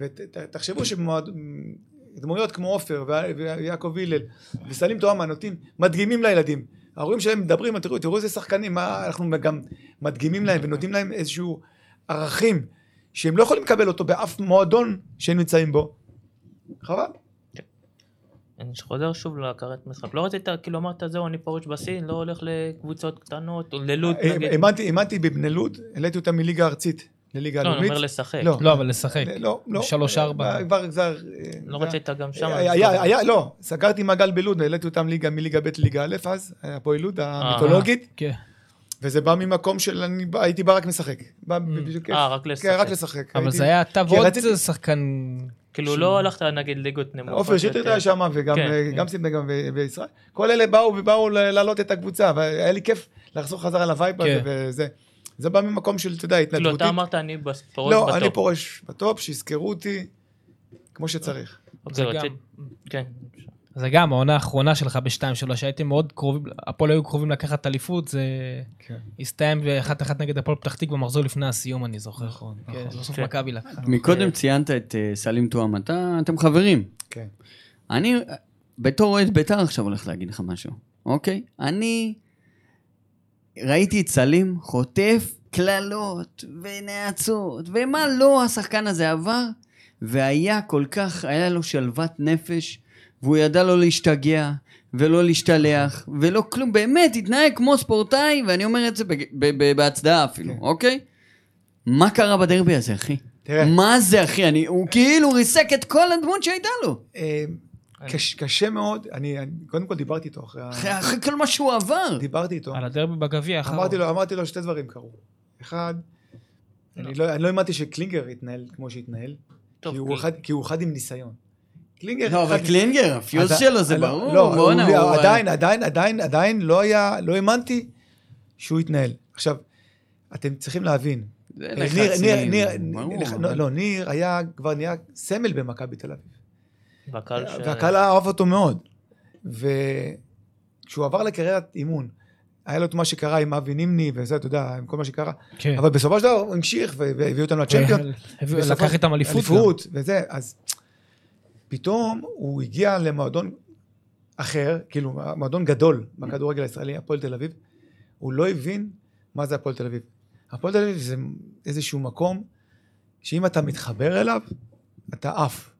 ותחשבו שדמויות כמו עופר ויעקב הלל וסלים תואמה נותנים, מדגימים לילדים. ההורים שלהם מדברים, תראו, תראו איזה שחקנים, מה אנחנו גם מדגימים להם ונותנים להם איזשהו ערכים שהם לא יכולים לקבל אותו באף מועדון שהם נמצאים בו. חבל. אני חוזר שוב לקראת משחק. לא רצית, כאילו אמרת, זהו, אני פורש בסין, לא הולך לקבוצות קטנות, או ללוד אה, נגיד. האמנתי האמנתי בבני לוד, העליתי אותם מליגה ארצית לליגה לא, אני הלאומית. אומר לשחק. לא. לא, אבל לשחק. לא, לא. שלוש, ארבע. כבר כבר... לא רצית גם שם. היה, לא, סגרתי מעגל בלוד, העליתי אותם ליגה מליגה ב' לליגה א' אז, הפועל לוד המיתולוגית, כן. וזה בא ממקום של אני הייתי בא רק משחק. בא בשביל כיף. אה, רק כן, לשחק. רק לשחק. אבל הייתי- זה היה אתה ועוד שחקן... כאילו לא הלכת נגיד ליגות נמוכות. עופר שטרית. היה שם, וגם כן, אה, כן. גם סימנה וישראל. כל אלה באו ובאו להעלות את הקבוצה, והיה לי כיף לחזור חזרה ל vibe הזה כן. וזה. זה בא ממקום של, אתה יודע, כאילו התנדבותית. אתה אמרת אני פורש לא, בטופ. אני פורש בטופ, שיזכרו אותי כמו שצריך. אוקיי, זה גם- כן. זה גם העונה האחרונה שלך בשתיים שלוש, שהייתם מאוד קרובים, הפועל היו קרובים לקחת אליפות, זה כן. הסתיים באחת אחת נגד הפועל פתח תקווה, מחזור לפני הסיום, אני זוכר. נכון, כן, נכון. בסוף כן. מכבי לקחה. מקודם ציינת את אה, סלים טועם, אתה- אתם חברים. כן. אני, בתור אוהד בית"ר עכשיו הולך להגיד לך משהו, אוקיי? אני ראיתי את סלים חוטף קללות ונאצות, ומה לא השחקן הזה עבר, והיה כל כך, היה לו שלוות נפש, והוא ידע לא להשתגע, ולא להשתלח, ולא כלום, באמת, התנהג כמו ספורטאי, ואני אומר את זה בג- ב- ב- בהצדעה אפילו, כן. אוקיי? מה קרה בדרבי הזה, אחי? תראה. מה זה, אחי? אני, הוא כאילו ריסק את כל הדמות שהייתה לו. אה, קש- קשה מאוד, אני אני- קודם כל דיברתי איתו אחרי ה... אחרי, אחרי כל מה שהוא עבר. דיברתי איתו. על הדרבי בגביע האחרון. אמרתי לו, אמרתי לו שתי דברים קרו. אחד, אני לא אני לא האמנתי שקלינגר יתנהל כמו שהתנהל, טוב, כי הוא אחד- כי הוא אחד עם ניסיון. קלינגר... לא, אבל קלינגר, הפיוז שלו זה לא, ברור. לא, הוא- עדיין, עדיין, עדיין, עדיין לא היה, לא האמנתי שהוא יתנהל. עכשיו, אתם צריכים להבין, ניר, ניר, ניר, לא, לא, ניר היה, כבר נהיה סמל במכבי תל אביב. והקהל ש... והקהל אהב אותו מאוד. וכשהוא עבר לקריירת אימון, היה לו את מה שקרה עם אבי נימני וזה, אתה יודע, עם כל מה שקרה. כן. אבל בסופו של דבר הוא המשיך והביא אותנו לצ'מפיון. והביא- בסופו- לקח איתם אליפות. אליפות וזה, אז פתאום הוא הגיע למועדון אחר, כאילו מועדון גדול בכדורגל הישראלי, הפועל תל אביב, הוא לא הבין מה זה הפועל תל אביב. הפועל תל אביב זה איזשהו מקום שאם אתה מתחבר אליו, אתה עף.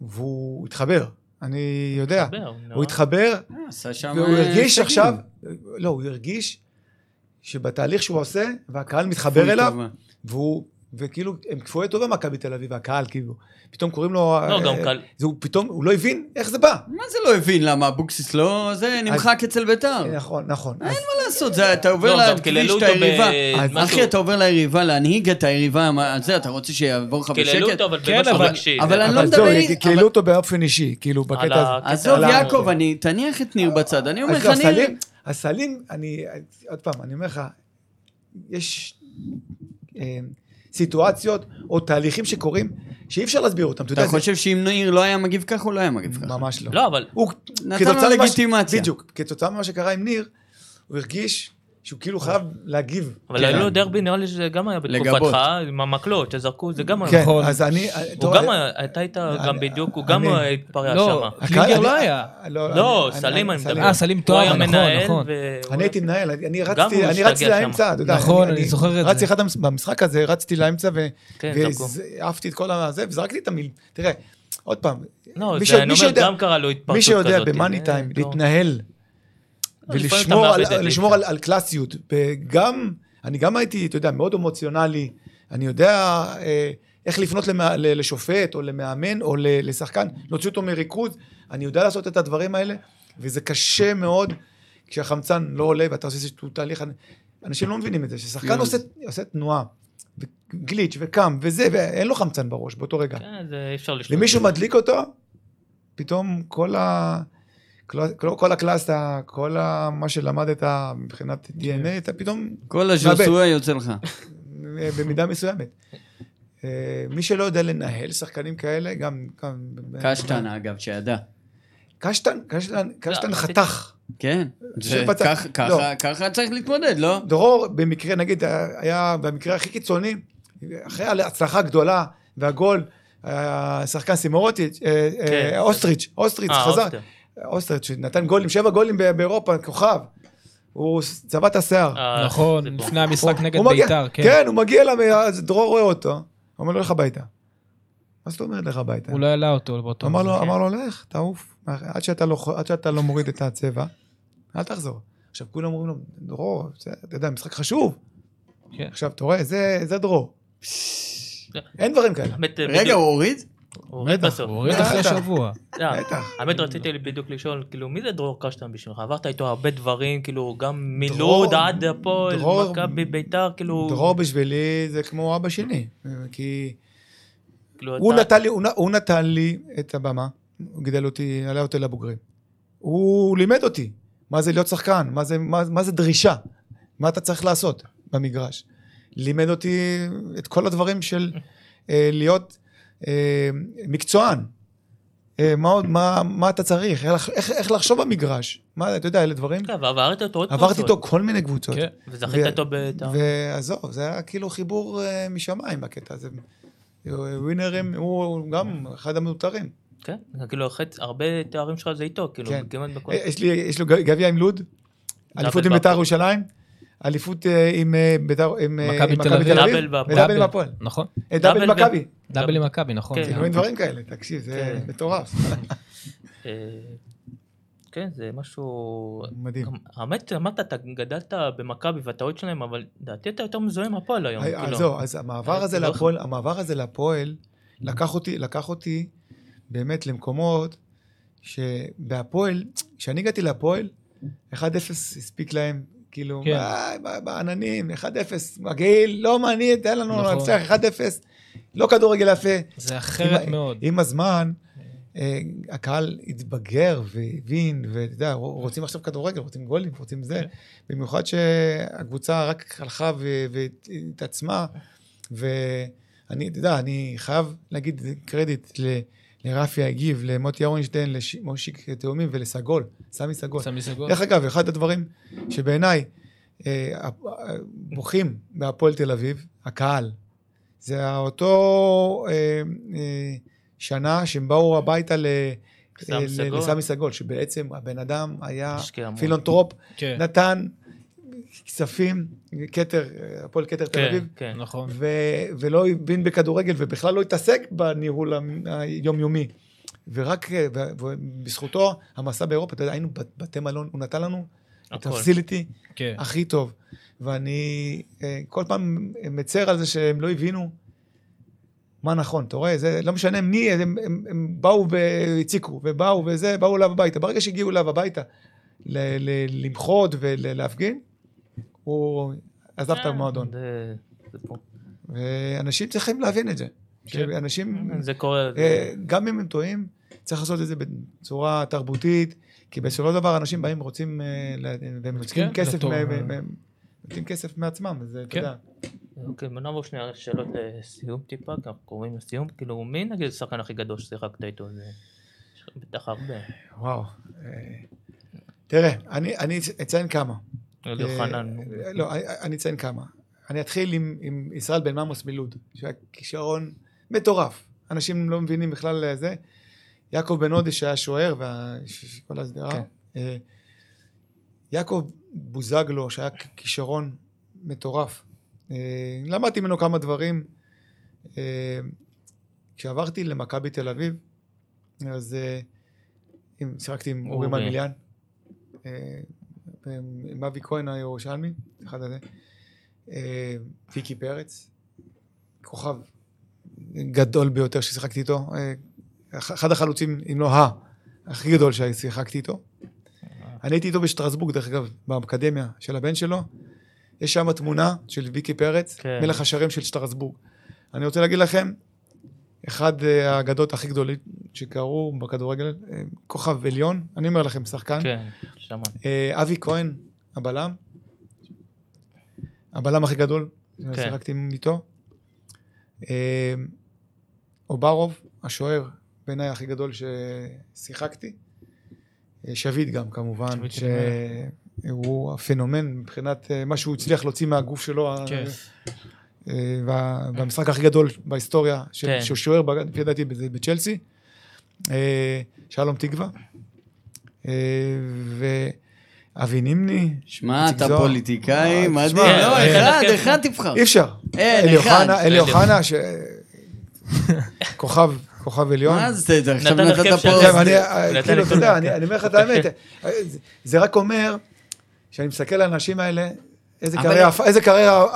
והוא התחבר, אני יודע. מתחבר, נו. הוא התחבר, אה. והוא אה, הרגיש. עכשיו, לא, הוא הרגיש שבתהליך שהוא עושה, והקהל מתחבר אליו. והוא, וכאילו, הם כפויי טובה מכבי תל אביב, הקהל, כאילו, פתאום קוראים לו... לא, אה, גם קהל... זה הוא פתאום, הוא לא הבין איך זה בא. מה זה לא הבין? למה אבוקסיס לא... זה נמחק אצל ביתר. מה נכון, נכון. אז- לעשות? זה- אתה עובר לא, לכביש קיללו את היריבה. אחי, אתה עובר ליריבה, להנהיג את היריבה, מה- זה, אתה רוצה שיעבור לך קיללו בשקט? אותו, אבל כן, במשהו אבל- רגשי. אבל אני לא מדבר- קיללו אותו באופן אישי, כאילו, בקטע הזה. עזוב, יעקב, אני... תניח את ניר בצד. אני אומר לך, לא, ניר... הסלים, הסלים, אני, עוד פעם, אני אומר לך, יש אה, סיטואציות או תהליכים שקורים שאי אפשר להסביר אותם, אתה יודע, אתה זה- חושב שאם ניר לא היה מגיב ככה, הוא לא היה מגיב ככה. ממש לא. לא, אבל... הוא, נתן לו לגיטימציה. בדיוק, כתוצאה ממה שקרה עם ניר, הוא הרגיש שהוא כאילו חייב להגיב. אבל כן. היו לו דרבי נראה לי שזה גם היה. בתקופתך, עם המקלות שזרקו, זה גם היה... כן, נכון. אז אני... הוא גם היה, אתה היית גם בדיוק, הוא גם התפרע לא, שם. קלינגר הקהל- לא היה. לא, אני- סלים אני. מדבר. אה, סלים טוהר, היה נכון, מנהל, נכון. אני הייתי מנהל, אני רצתי, לאמצע, אתה יודע. נכון, אני זוכר את זה. רצתי אחד במשחק הזה, רצתי לאמצע ו- כן. ועפתי את כל הזה, וזרקתי את המיל... תראה, עוד פעם, לא, מי זה, ש- אני מי אומר, שיודע- גם קרה לו התפרצות מי כזאת. שיודע במאני טיים לא- להתנהל לא, ולשמור על- לשמור על על קלאסיות, וגם, אני גם הייתי, אתה יודע, מאוד אמוציונלי, אני יודע אה, איך לפנות למא- ל- לשופט או למאמן או לשחקן, להוציא אותו מריכוז, אני יודע לעשות את הדברים האלה, וזה קשה מאוד כשהחמצן לא עולה ואתה עושה איזשהו תהליך, אנשים לא מבינים את זה, ששחקן פיוז. עושה, עושה תנועה, גליץ' וקם וזה, ואין לו חמצן בראש באותו רגע. כן, זה אי אפשר לשלוט. ומישהו מדליק אותו, פתאום כל ה... כל, כל, כל הקלאסה, כל ה, מה שלמדת מבחינת DNA, אתה פתאום כל הז'וסואה יוצא לך. במידה מסוימת. אה, מי שלא יודע לנהל שחקנים כאלה, גם... גם קשטן, אגב, שידע. קשטן, קשטן, קשטן לא, חתך. כן. זה שבצד- כך- לא. ככה- ככה צריך להתמודד, לא? דרור, במקרה, נגיד, היה במקרה הכי קיצוני, אחרי ההצלחה הגדולה והגול, השחקן סימורוטיץ', אה, אה, כן. אוסטריץ', אוסטריץ' אה, חזר. אוסטר. אוסטריץ', שנתן גולים, שבע גולים באירופה, כוכב. הוא צבע את השיער. אה, נכון, לפני המשחק נגד בית"ר, כן. כן, הוא מגיע אליו, אז דרור רואה אותו, הוא אומר לו, לך הביתה. מה זאת אומרת לך הביתה? הוא לא העלה אותו באותו... אמר לו, זה. אמר לו, לך, תעוף. עד שאתה לא עד שאתה לא מוריד את הצבע, אל תחזור. עכשיו, כולם אומרים לו, דרור, אתה יודע, משחק חשוב. כן. עכשיו, אתה רואה, זה זה דרור. כן. אין דברים כאלה. רגע, הוא הוריד? בטח. הוא הוריד. אחרי שבוע. בטח. האמת רציתי בדיוק לשאול, כאילו, מי זה דרור קשטן בשבילך? עברת איתו הרבה דברים, כאילו, גם מלוד עד הפועל, מכבי, ביתר, כאילו... דרור בשבילי זה כמו אבא שלי. כי כאילו, הוא נתן לי, הוא, נ- הוא נתן לי את הבמה, הוא גידל אותי, עלה אותי לבוגרים. הוא לימד אותי מה זה להיות שחקן, מה זה, מה, מה זה דרישה, מה אתה צריך לעשות במגרש. לימד אותי את כל הדברים של אה, להיות מקצוען. אה, מה, מה, מה אתה צריך, איך, איך, איך לחשוב במגרש. מה, אתה יודע, אלה דברים. כן, ועברת אותו עוד עברתי קבוצות. איתו כל מיני קבוצות. כן. וזכית איתו ביתר. ועזוב, זה היה כאילו חיבור אה, משמיים בקטע הזה. ווינרים, הוא גם אחד המאותרים. כן, כאילו, הרבה תארים שלך זה איתו, כאילו, כן. כמעט בכל... אה, יש לי, יש לו גביע עם לוד, אליפות עם. בית"ר ירושלים, אליפות אה, עם אה, בית"ר, עם אה, מכבי תל אביב. דאבל בהפועל. ודאבל עם הפועל. נכון. דאבל עם דאבל מכבי. דאבל עם מכבי, נכון. כן. זה- כאילו אין דברים כאלה, תקשיב, זה כן. מטורף. כן, זה משהו... מדהים. האמת, אמרת, אתה גדלת במכבי והטעות שלהם, אבל לדעתי אתה יותר מזוהה עם הפועל היום. כאילו. אז זהו, אז המעבר הזה זה לא להפועל, המעבר הזה להפועל, לקח אותי, לקח אותי באמת למקומות שבהפועל, כשאני הגעתי להפועל, 1-0 הספיק להם, כאילו, כן. בעננים, 1-0, מגעיל, לא מעניין, תן לנו נכון. לנצח 1-0, לא כדורגל יפה. זה אחרת עם- מאוד. עם הזמן, אה, הקהל התבגר והבין, ואתה יודע, רוצים עכשיו כדורגל, רוצים גולים, רוצים זה. כן. במיוחד שהקבוצה רק הלכה והתעצמה, ואני, אתה יודע, אני חייב להגיד קרדיט ל... לרפי הגיב, למוטי אורנשטיין, למושיק תאומים ולסגול, סמי סגול. סמי סגול. דרך אגב, אחד הדברים שבעיניי אה, בוכים בהפועל תל אביב, הקהל, זה אותו אה, אה, שנה שהם באו הביתה ל... אה. לסמי סגול, שבעצם הבן אדם היה. פילנטרופ, כן, נתן כספים, כתר, אה, הפועל כתר תל כן, אביב, כן. נכון. ו- ולא הבין בכדורגל ובכלל לא התעסק בניהול היומיומי. ורק אה, ו- ובזכותו המסע באירופה, אתה יודע, היינו בבתי מלון, הוא נתן לנו את. הפסיליטי כן. הכי טוב. ואני אה, כל פעם מצר על זה שהם לא הבינו מה נכון, אתה רואה? זה לא משנה מי, הם, הם, הם באו והציקו, ובאו וזה, באו אליו הביתה. ברגע שהגיעו אליו הביתה ל- ל- למחות ולהפגין, הוא עזב את אה, המועדון. ואנשים צריכים להבין את זה. שאנשים, זה קורה. אה, גם אם הם טועים, צריך לעשות את זה בצורה תרבותית, כי בסופו של דבר אנשים באים ורוצים, אה, והם מוצאים כן, כסף, מה- מוצאים כסף מעצמם, אז אתה כן. יודע. אוקיי, בוא נעבור שנייה שאלות לסיום טיפה, כי אנחנו קוראים לסיום. כאילו, מי נגיד השחקן הכי גדול ששיחקת איתו? זה... בטח הרבה. וואו. אה, תראה, אני אציין כמה. אלי אוחנן. אה, לא, אני- אני אציין כמה. אני אתחיל עם, עם ישראל בן ממוס מלוד, שהיה כישרון מטורף. אנשים לא מבינים בכלל אה, זה. יעקב בן הודי שהיה שוער, וכל השדרה. כן. אה, יעקב בוזגלו, שהיה כישרון מטורף. אה, למדתי ממנו כמה דברים. אה, כשעברתי למכבי תל אביב, אז אה, שיחקתי עם אורי אורי. מלמיליאן. עם אבי כהן הירושלמי, אחד הזה. אה, ויקי פרץ, כוכב גדול ביותר ששיחקתי איתו. אה, אחד החלוצים, אם לא ה, הכי גדול ששיחקתי איתו. אני הייתי איתו בשטרסבורג, דרך אגב, באקדמיה של הבן שלו. יש שם תמונה של ויקי פרץ, כן. מלך השערים של שטרסבורג. אני רוצה להגיד לכם, אחד אה, האגדות הכי גדולים שקרו בכדורגל, אה, כוכב עליון, אני אומר לכם, שחקן. כן, שמעתי. אה, אבי כהן, הבלם, הבלם הכי גדול, כן. שיחקתי איתו. אוברוב, השוער, בעיניי הכי גדול ששיחקתי. שביט גם כמובן, שהוא הפנומן מבחינת מה שהוא הצליח להוציא מהגוף שלו. אה. אה, וה- והמשחק הכי גדול בהיסטוריה, כן. שהוא שוער, ב- לפי דעתי, בצ'לסי. אה, שלום תקווה. אה, ואבי נימני. שמע, אתה. פוליטיקאי אה, מדהים. תשמע, לא, אה, אחד. אחד תבחר. אי אפשר. אין, אלי אחד. אוחנה, אלי. אוחנה, ש... כוכב, כוכב עליון. מה זה, אתה עכשיו נתן נתת פה... כאילו, אתה יודע. אני אומר לך את האמת, זה- זה רק אומר שאני מסתכל על האנשים האלה, איזה קריירה,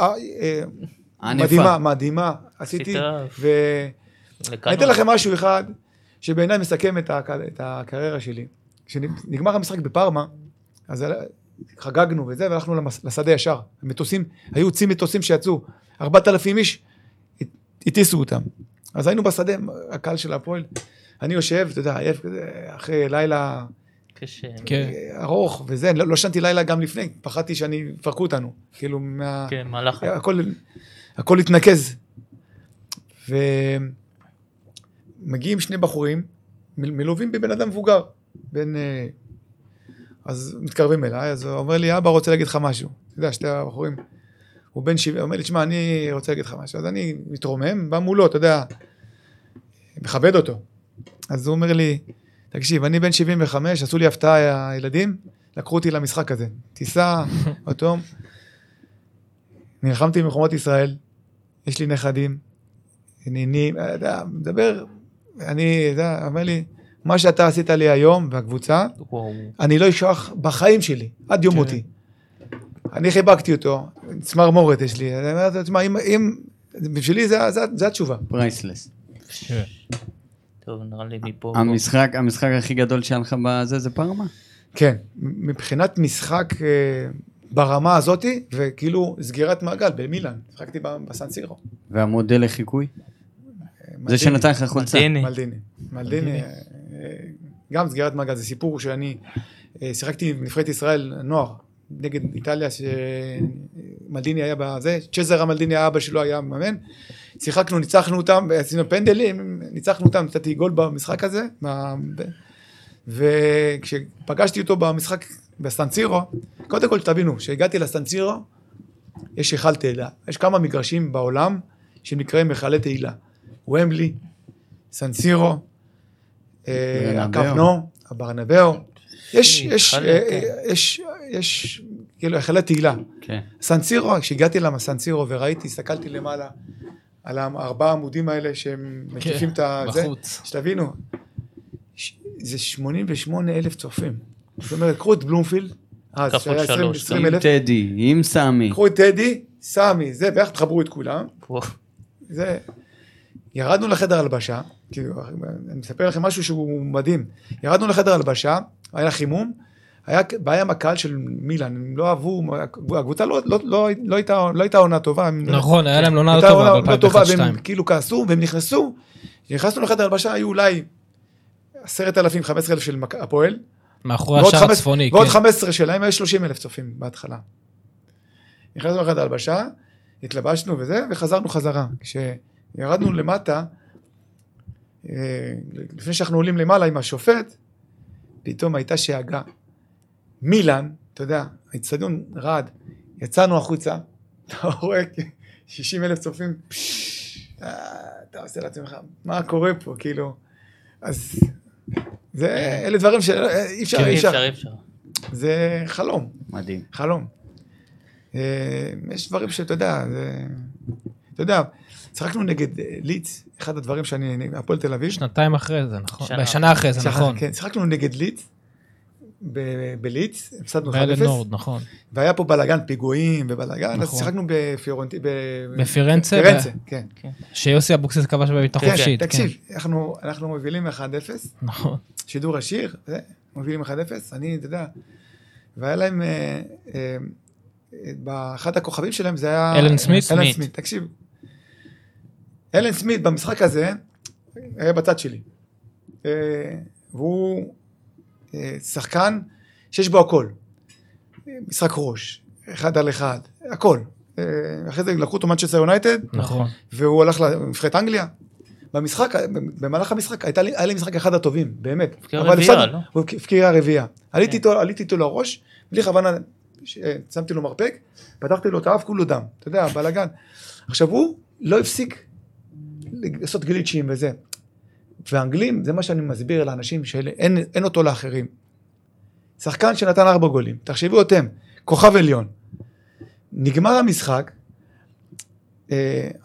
ענפה. מדהימה, מדהימה, עשיתי, עשית- ואני לקנון. אתן לכם משהו אחד, שבעיניי מסכם את הק- את הקריירה שלי. כשנגמר המשחק בפארמה, אז חגגנו וזה, והלכנו למס- לשדה ישר. מטוסים, היו צי מטוסים שיצאו, 4,000 איש, הט- הטיסו אותם. אז היינו בשדה, הקהל של הפועל. אני יושב, אתה יודע, עייף כזה, אחרי לילה קשה. כן. ארוך וזה, לא לא ישנתי לילה גם לפני, פחדתי שאני, יפרקו אותנו. כאילו, מה... כן, מהלך. הכל, הכל התנקז. ומגיעים שני בחורים, מלווים בבן אדם מבוגר, בן... אה, אז מתקרבים אליי, אז הוא אומר לי, אבא רוצה להגיד לך משהו. אתה יודע, שתי הבחורים, הוא בן 70, הוא אומר לי, תשמע, אני רוצה להגיד לך משהו. אז אני מתרומם, בא מולו, אתה יודע, מכבד אותו. אז הוא אומר לי, תקשיב, אני בן 75, עשו לי הפתעה הילדים, לקחו אותי למשחק הזה. טיסה, אותו. נלחמתי במלחמות ישראל, יש לי נכדים, נינים, אתה יודע, מדבר, אני, אתה יודע, אומר לי, מה שאתה עשית לי היום והקבוצה, וואו. אני לא אשכח בחיים שלי, עד יום כן. מותי. אני חיבקתי אותו, צמרמורת יש לי, אני אומר לו, תשמע, אם, אם, בשבילי זה, זה, זה התשובה. פרייסלס. טוב, נראה לי מפה. המשחק, המשחק הכי גדול שהיה לך בזה זה פרמה? כן, מבחינת משחק אה, ברמה הזאתי, וכאילו סגירת מעגל במילאן, שיחקתי בסנסירו. והמודל לחיקוי? זה מלדיני. שנתן לך חולצה. מלדיני. מלדיני. מלדיני, אה, גם סגירת מעגל, זה סיפור שאני אה, שיחקתי בנבחרת ישראל נוער נגד איטליה, שמלדיני היה בזה, צ'זר המלדיני האבא שלו היה מאמן, שיחקנו, ניצחנו אותם, עשינו פנדלים, ניצחנו אותם, נתתי גול במשחק הזה, וכשפגשתי אותו במשחק בסטנצירו, קודם כל תבינו, כשהגעתי לסטנצירו, יש היכל תהילה. יש כמה מגרשים בעולם שנקראים היכלי תהילה. ומבלי, סנסירו, אה. הקפנו, הברנבאו. יש, יש, אה, כן. יש, יש, כאילו, היכלי תהילה. כן. סנסירו, כשהגעתי למסנסירו וראיתי, הסתכלתי למעלה על הארבעה עמודים האלה שהם מקיפים את ה... זה, בחוץ. שתבינו, זה 88 אלף צופים. זאת אומרת, קחו את בלומפילד, אז שהיה 20 שלוש. 20 עם אלף, טדי, עם סמי. קחו את טדי, סמי, זה, ביחד תחברו את כולם. זה, ירדנו לחדר הלבשה, כאילו, אני מספר לכם משהו שהוא מדהים. ירדנו לחדר הלבשה, היה חימום, היה בעיה עם הקהל של מילאן, הם לא אהבו, הקבוצה לא, לא, לא, לא, הייתה, לא הייתה עונה טובה. הם- נכון, היה להם לא עונה לא טובה עונה לא טובה, והם ב-2001-2002. כאילו כעסו, והם נכנסו, נכנסנו לחדר הלבשה, היו אולי עשרת אלפים, חמש עשרה אלף של הפועל, מאחורי ועוד השער הצפוני, ועוד כן. 15 שלהם, היו 30 אלף צופים בהתחלה. נכנסנו לחדר הלבשה, התלבשנו וזה, וחזרנו חזרה. כשירדנו למטה, אה, לפני שאנחנו עולים למעלה עם השופט, פתאום הייתה שאגה. מילאן, אתה יודע, האיצטדיון רעד, יצאנו החוצה, אתה רואה 60 אלף צופים, אה, אתה עושה לעצמך, מה קורה פה, כאילו, אז זה, אלה דברים שאי אפשר, כן, אי אפשר. זה חלום, מדהים. חלום. אה, יש דברים שאתה יודע, זה... אתה יודע, שיחקנו נגד אה, ליץ, אחד הדברים שאני, הפועל תל אביב. שנתיים אחרי זה, נכון. שנה. אחרי זה, נכון. כן, שיחקנו נגד ליץ, ב- בליץ, הפסדנו 1-0, באלנורד, נכון. והיה פה בלאגן פיגועים ובלאגן, אז נכון. שיחקנו בפיורנטי, ב- בפירנצה, פירנצה, כן. שיוסי אבוקסיס כבש בביתה כן, חופשית. כן. תקשיב, אנחנו אנחנו מובילים 1-0, נכון. שידור ישיר, זה, מובילים 1-0, אני, אתה יודע, והיה להם, אה, אה, אה, באחד הכוכבים שלהם זה היה... אלן סמית? אלן סמית. תקשיב. אלן סמית במשחק הזה היה בצד שלי. אה, והוא שחקן שיש בו הכל. משחק ראש, אחד על אחד, הכל. אחרי זה לקחו אותו מנצ'סטר יונייטד, נכון. והוא הלך לנבחרת אנגליה. במשחק, במהלך המשחק, הייתה לי, היה לי משחק אחד הטובים, באמת. הבקיע אבל רביעייה. לא? הוא הבקיע רביעייה. עליתי כן. איתו, עליתי איתו לראש, בלי כוונה, ש- שמתי לו מרפק, פתחתי לו את האף, כולו דם. אתה יודע, בלאגן. עכשיו הוא לא הפסיק לעשות גליצ'ים וזה. ואנגלים, זה מה שאני מסביר לאנשים, שאין אין אותו לאחרים. שחקן שנתן ארבע גולים, תחשבו אתם, כוכב עליון. נגמר המשחק, אה,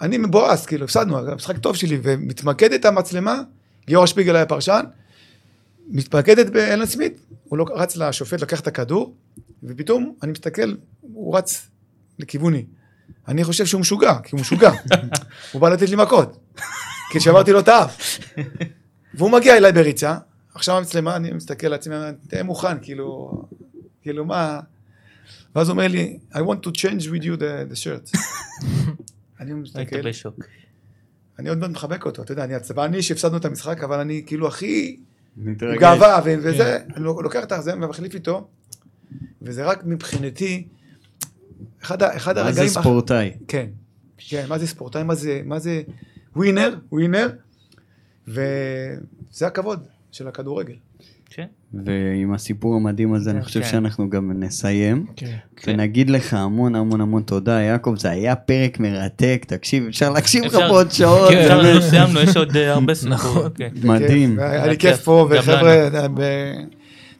אני מבואס, כאילו, הפסדנו, המשחק טוב שלי, ומתמקדת המצלמה, גיורא שפיגל היה פרשן, מתמקדת באלן סמית, הוא לא רץ לשופט, לקח את הכדור, ופתאום אני מסתכל, הוא רץ לכיווני. אני חושב שהוא משוגע, כי הוא משוגע. הוא בא לתת לי מכות, כי שברתי לו את האף. והוא מגיע אליי בריצה, עכשיו המצלמה, אני מסתכל לעצמי, תהיה מוכן, כאילו, כאילו מה... ואז הוא אומר לי, I want to change with you the, the shirt. אני היית מסתכל, בשוק. אני עוד מעט מחבק אותו, אתה יודע, אני עצבני שהפסדנו את המשחק, אבל אני כאילו הכי מתרגש. גאווה, ו- וזה, אני לוקח את זה ומחליף איתו, וזה רק מבחינתי, אחד, אחד מה זה הרגעים... ספורטאי? כן, כן, מה זה ספורטאי, מה זה, מה זה ווינר, ווינר, וזה הכבוד של הכדורגל. כן. ועם הסיפור המדהים הזה, אני חושב כן. שאנחנו גם נסיים. כן. ונגיד לך המון המון המון תודה, יעקב, זה היה פרק מרתק, תקשיב, אפשר להקשיב לך פה עוד שעות. כן. לא סיימנו, יש עוד אה, הרבה סיפורים. נכון. כן. מדהים. היה לי כיף פה, וחבר'ה, ב-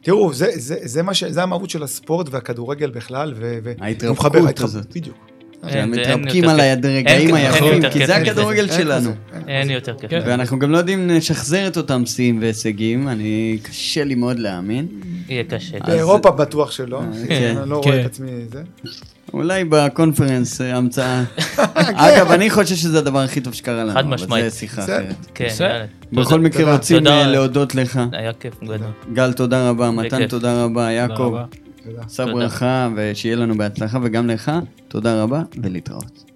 תראו, זה, זה, זה, מה ש, זה המהות של הספורט והכדורגל בכלל, ו... ההתרפ- הזאת. בדיוק. אין מתרפקים על. הרגעים היפים, כי זה. הכדורגל שלנו. אין. יותר כיף. כן. ואנחנו גם לא יודעים לשחזר את אותם שיאים והישגים, אני, קשה לי מאוד להאמין. יהיה קשה. באירופה בטוח שלא, כן, אני לא כן. רואה את עצמי זה. אולי בקונפרנס אה, המצאה. אגב, אני חושב שזה הדבר הכי טוב שקרה לנו, חד אבל משמעית. זה שיחה בסדר. אחרת. כן. בכל. מקרה. רוצים. אה, להודות לך. היה כיף גדול. גל, תודה רבה, מתן. תודה רבה, תודה יעקב, רבה. תודה. שא. ברכה, ושיהיה לנו בהצלחה, וגם לך, תודה רבה, ולהתראות.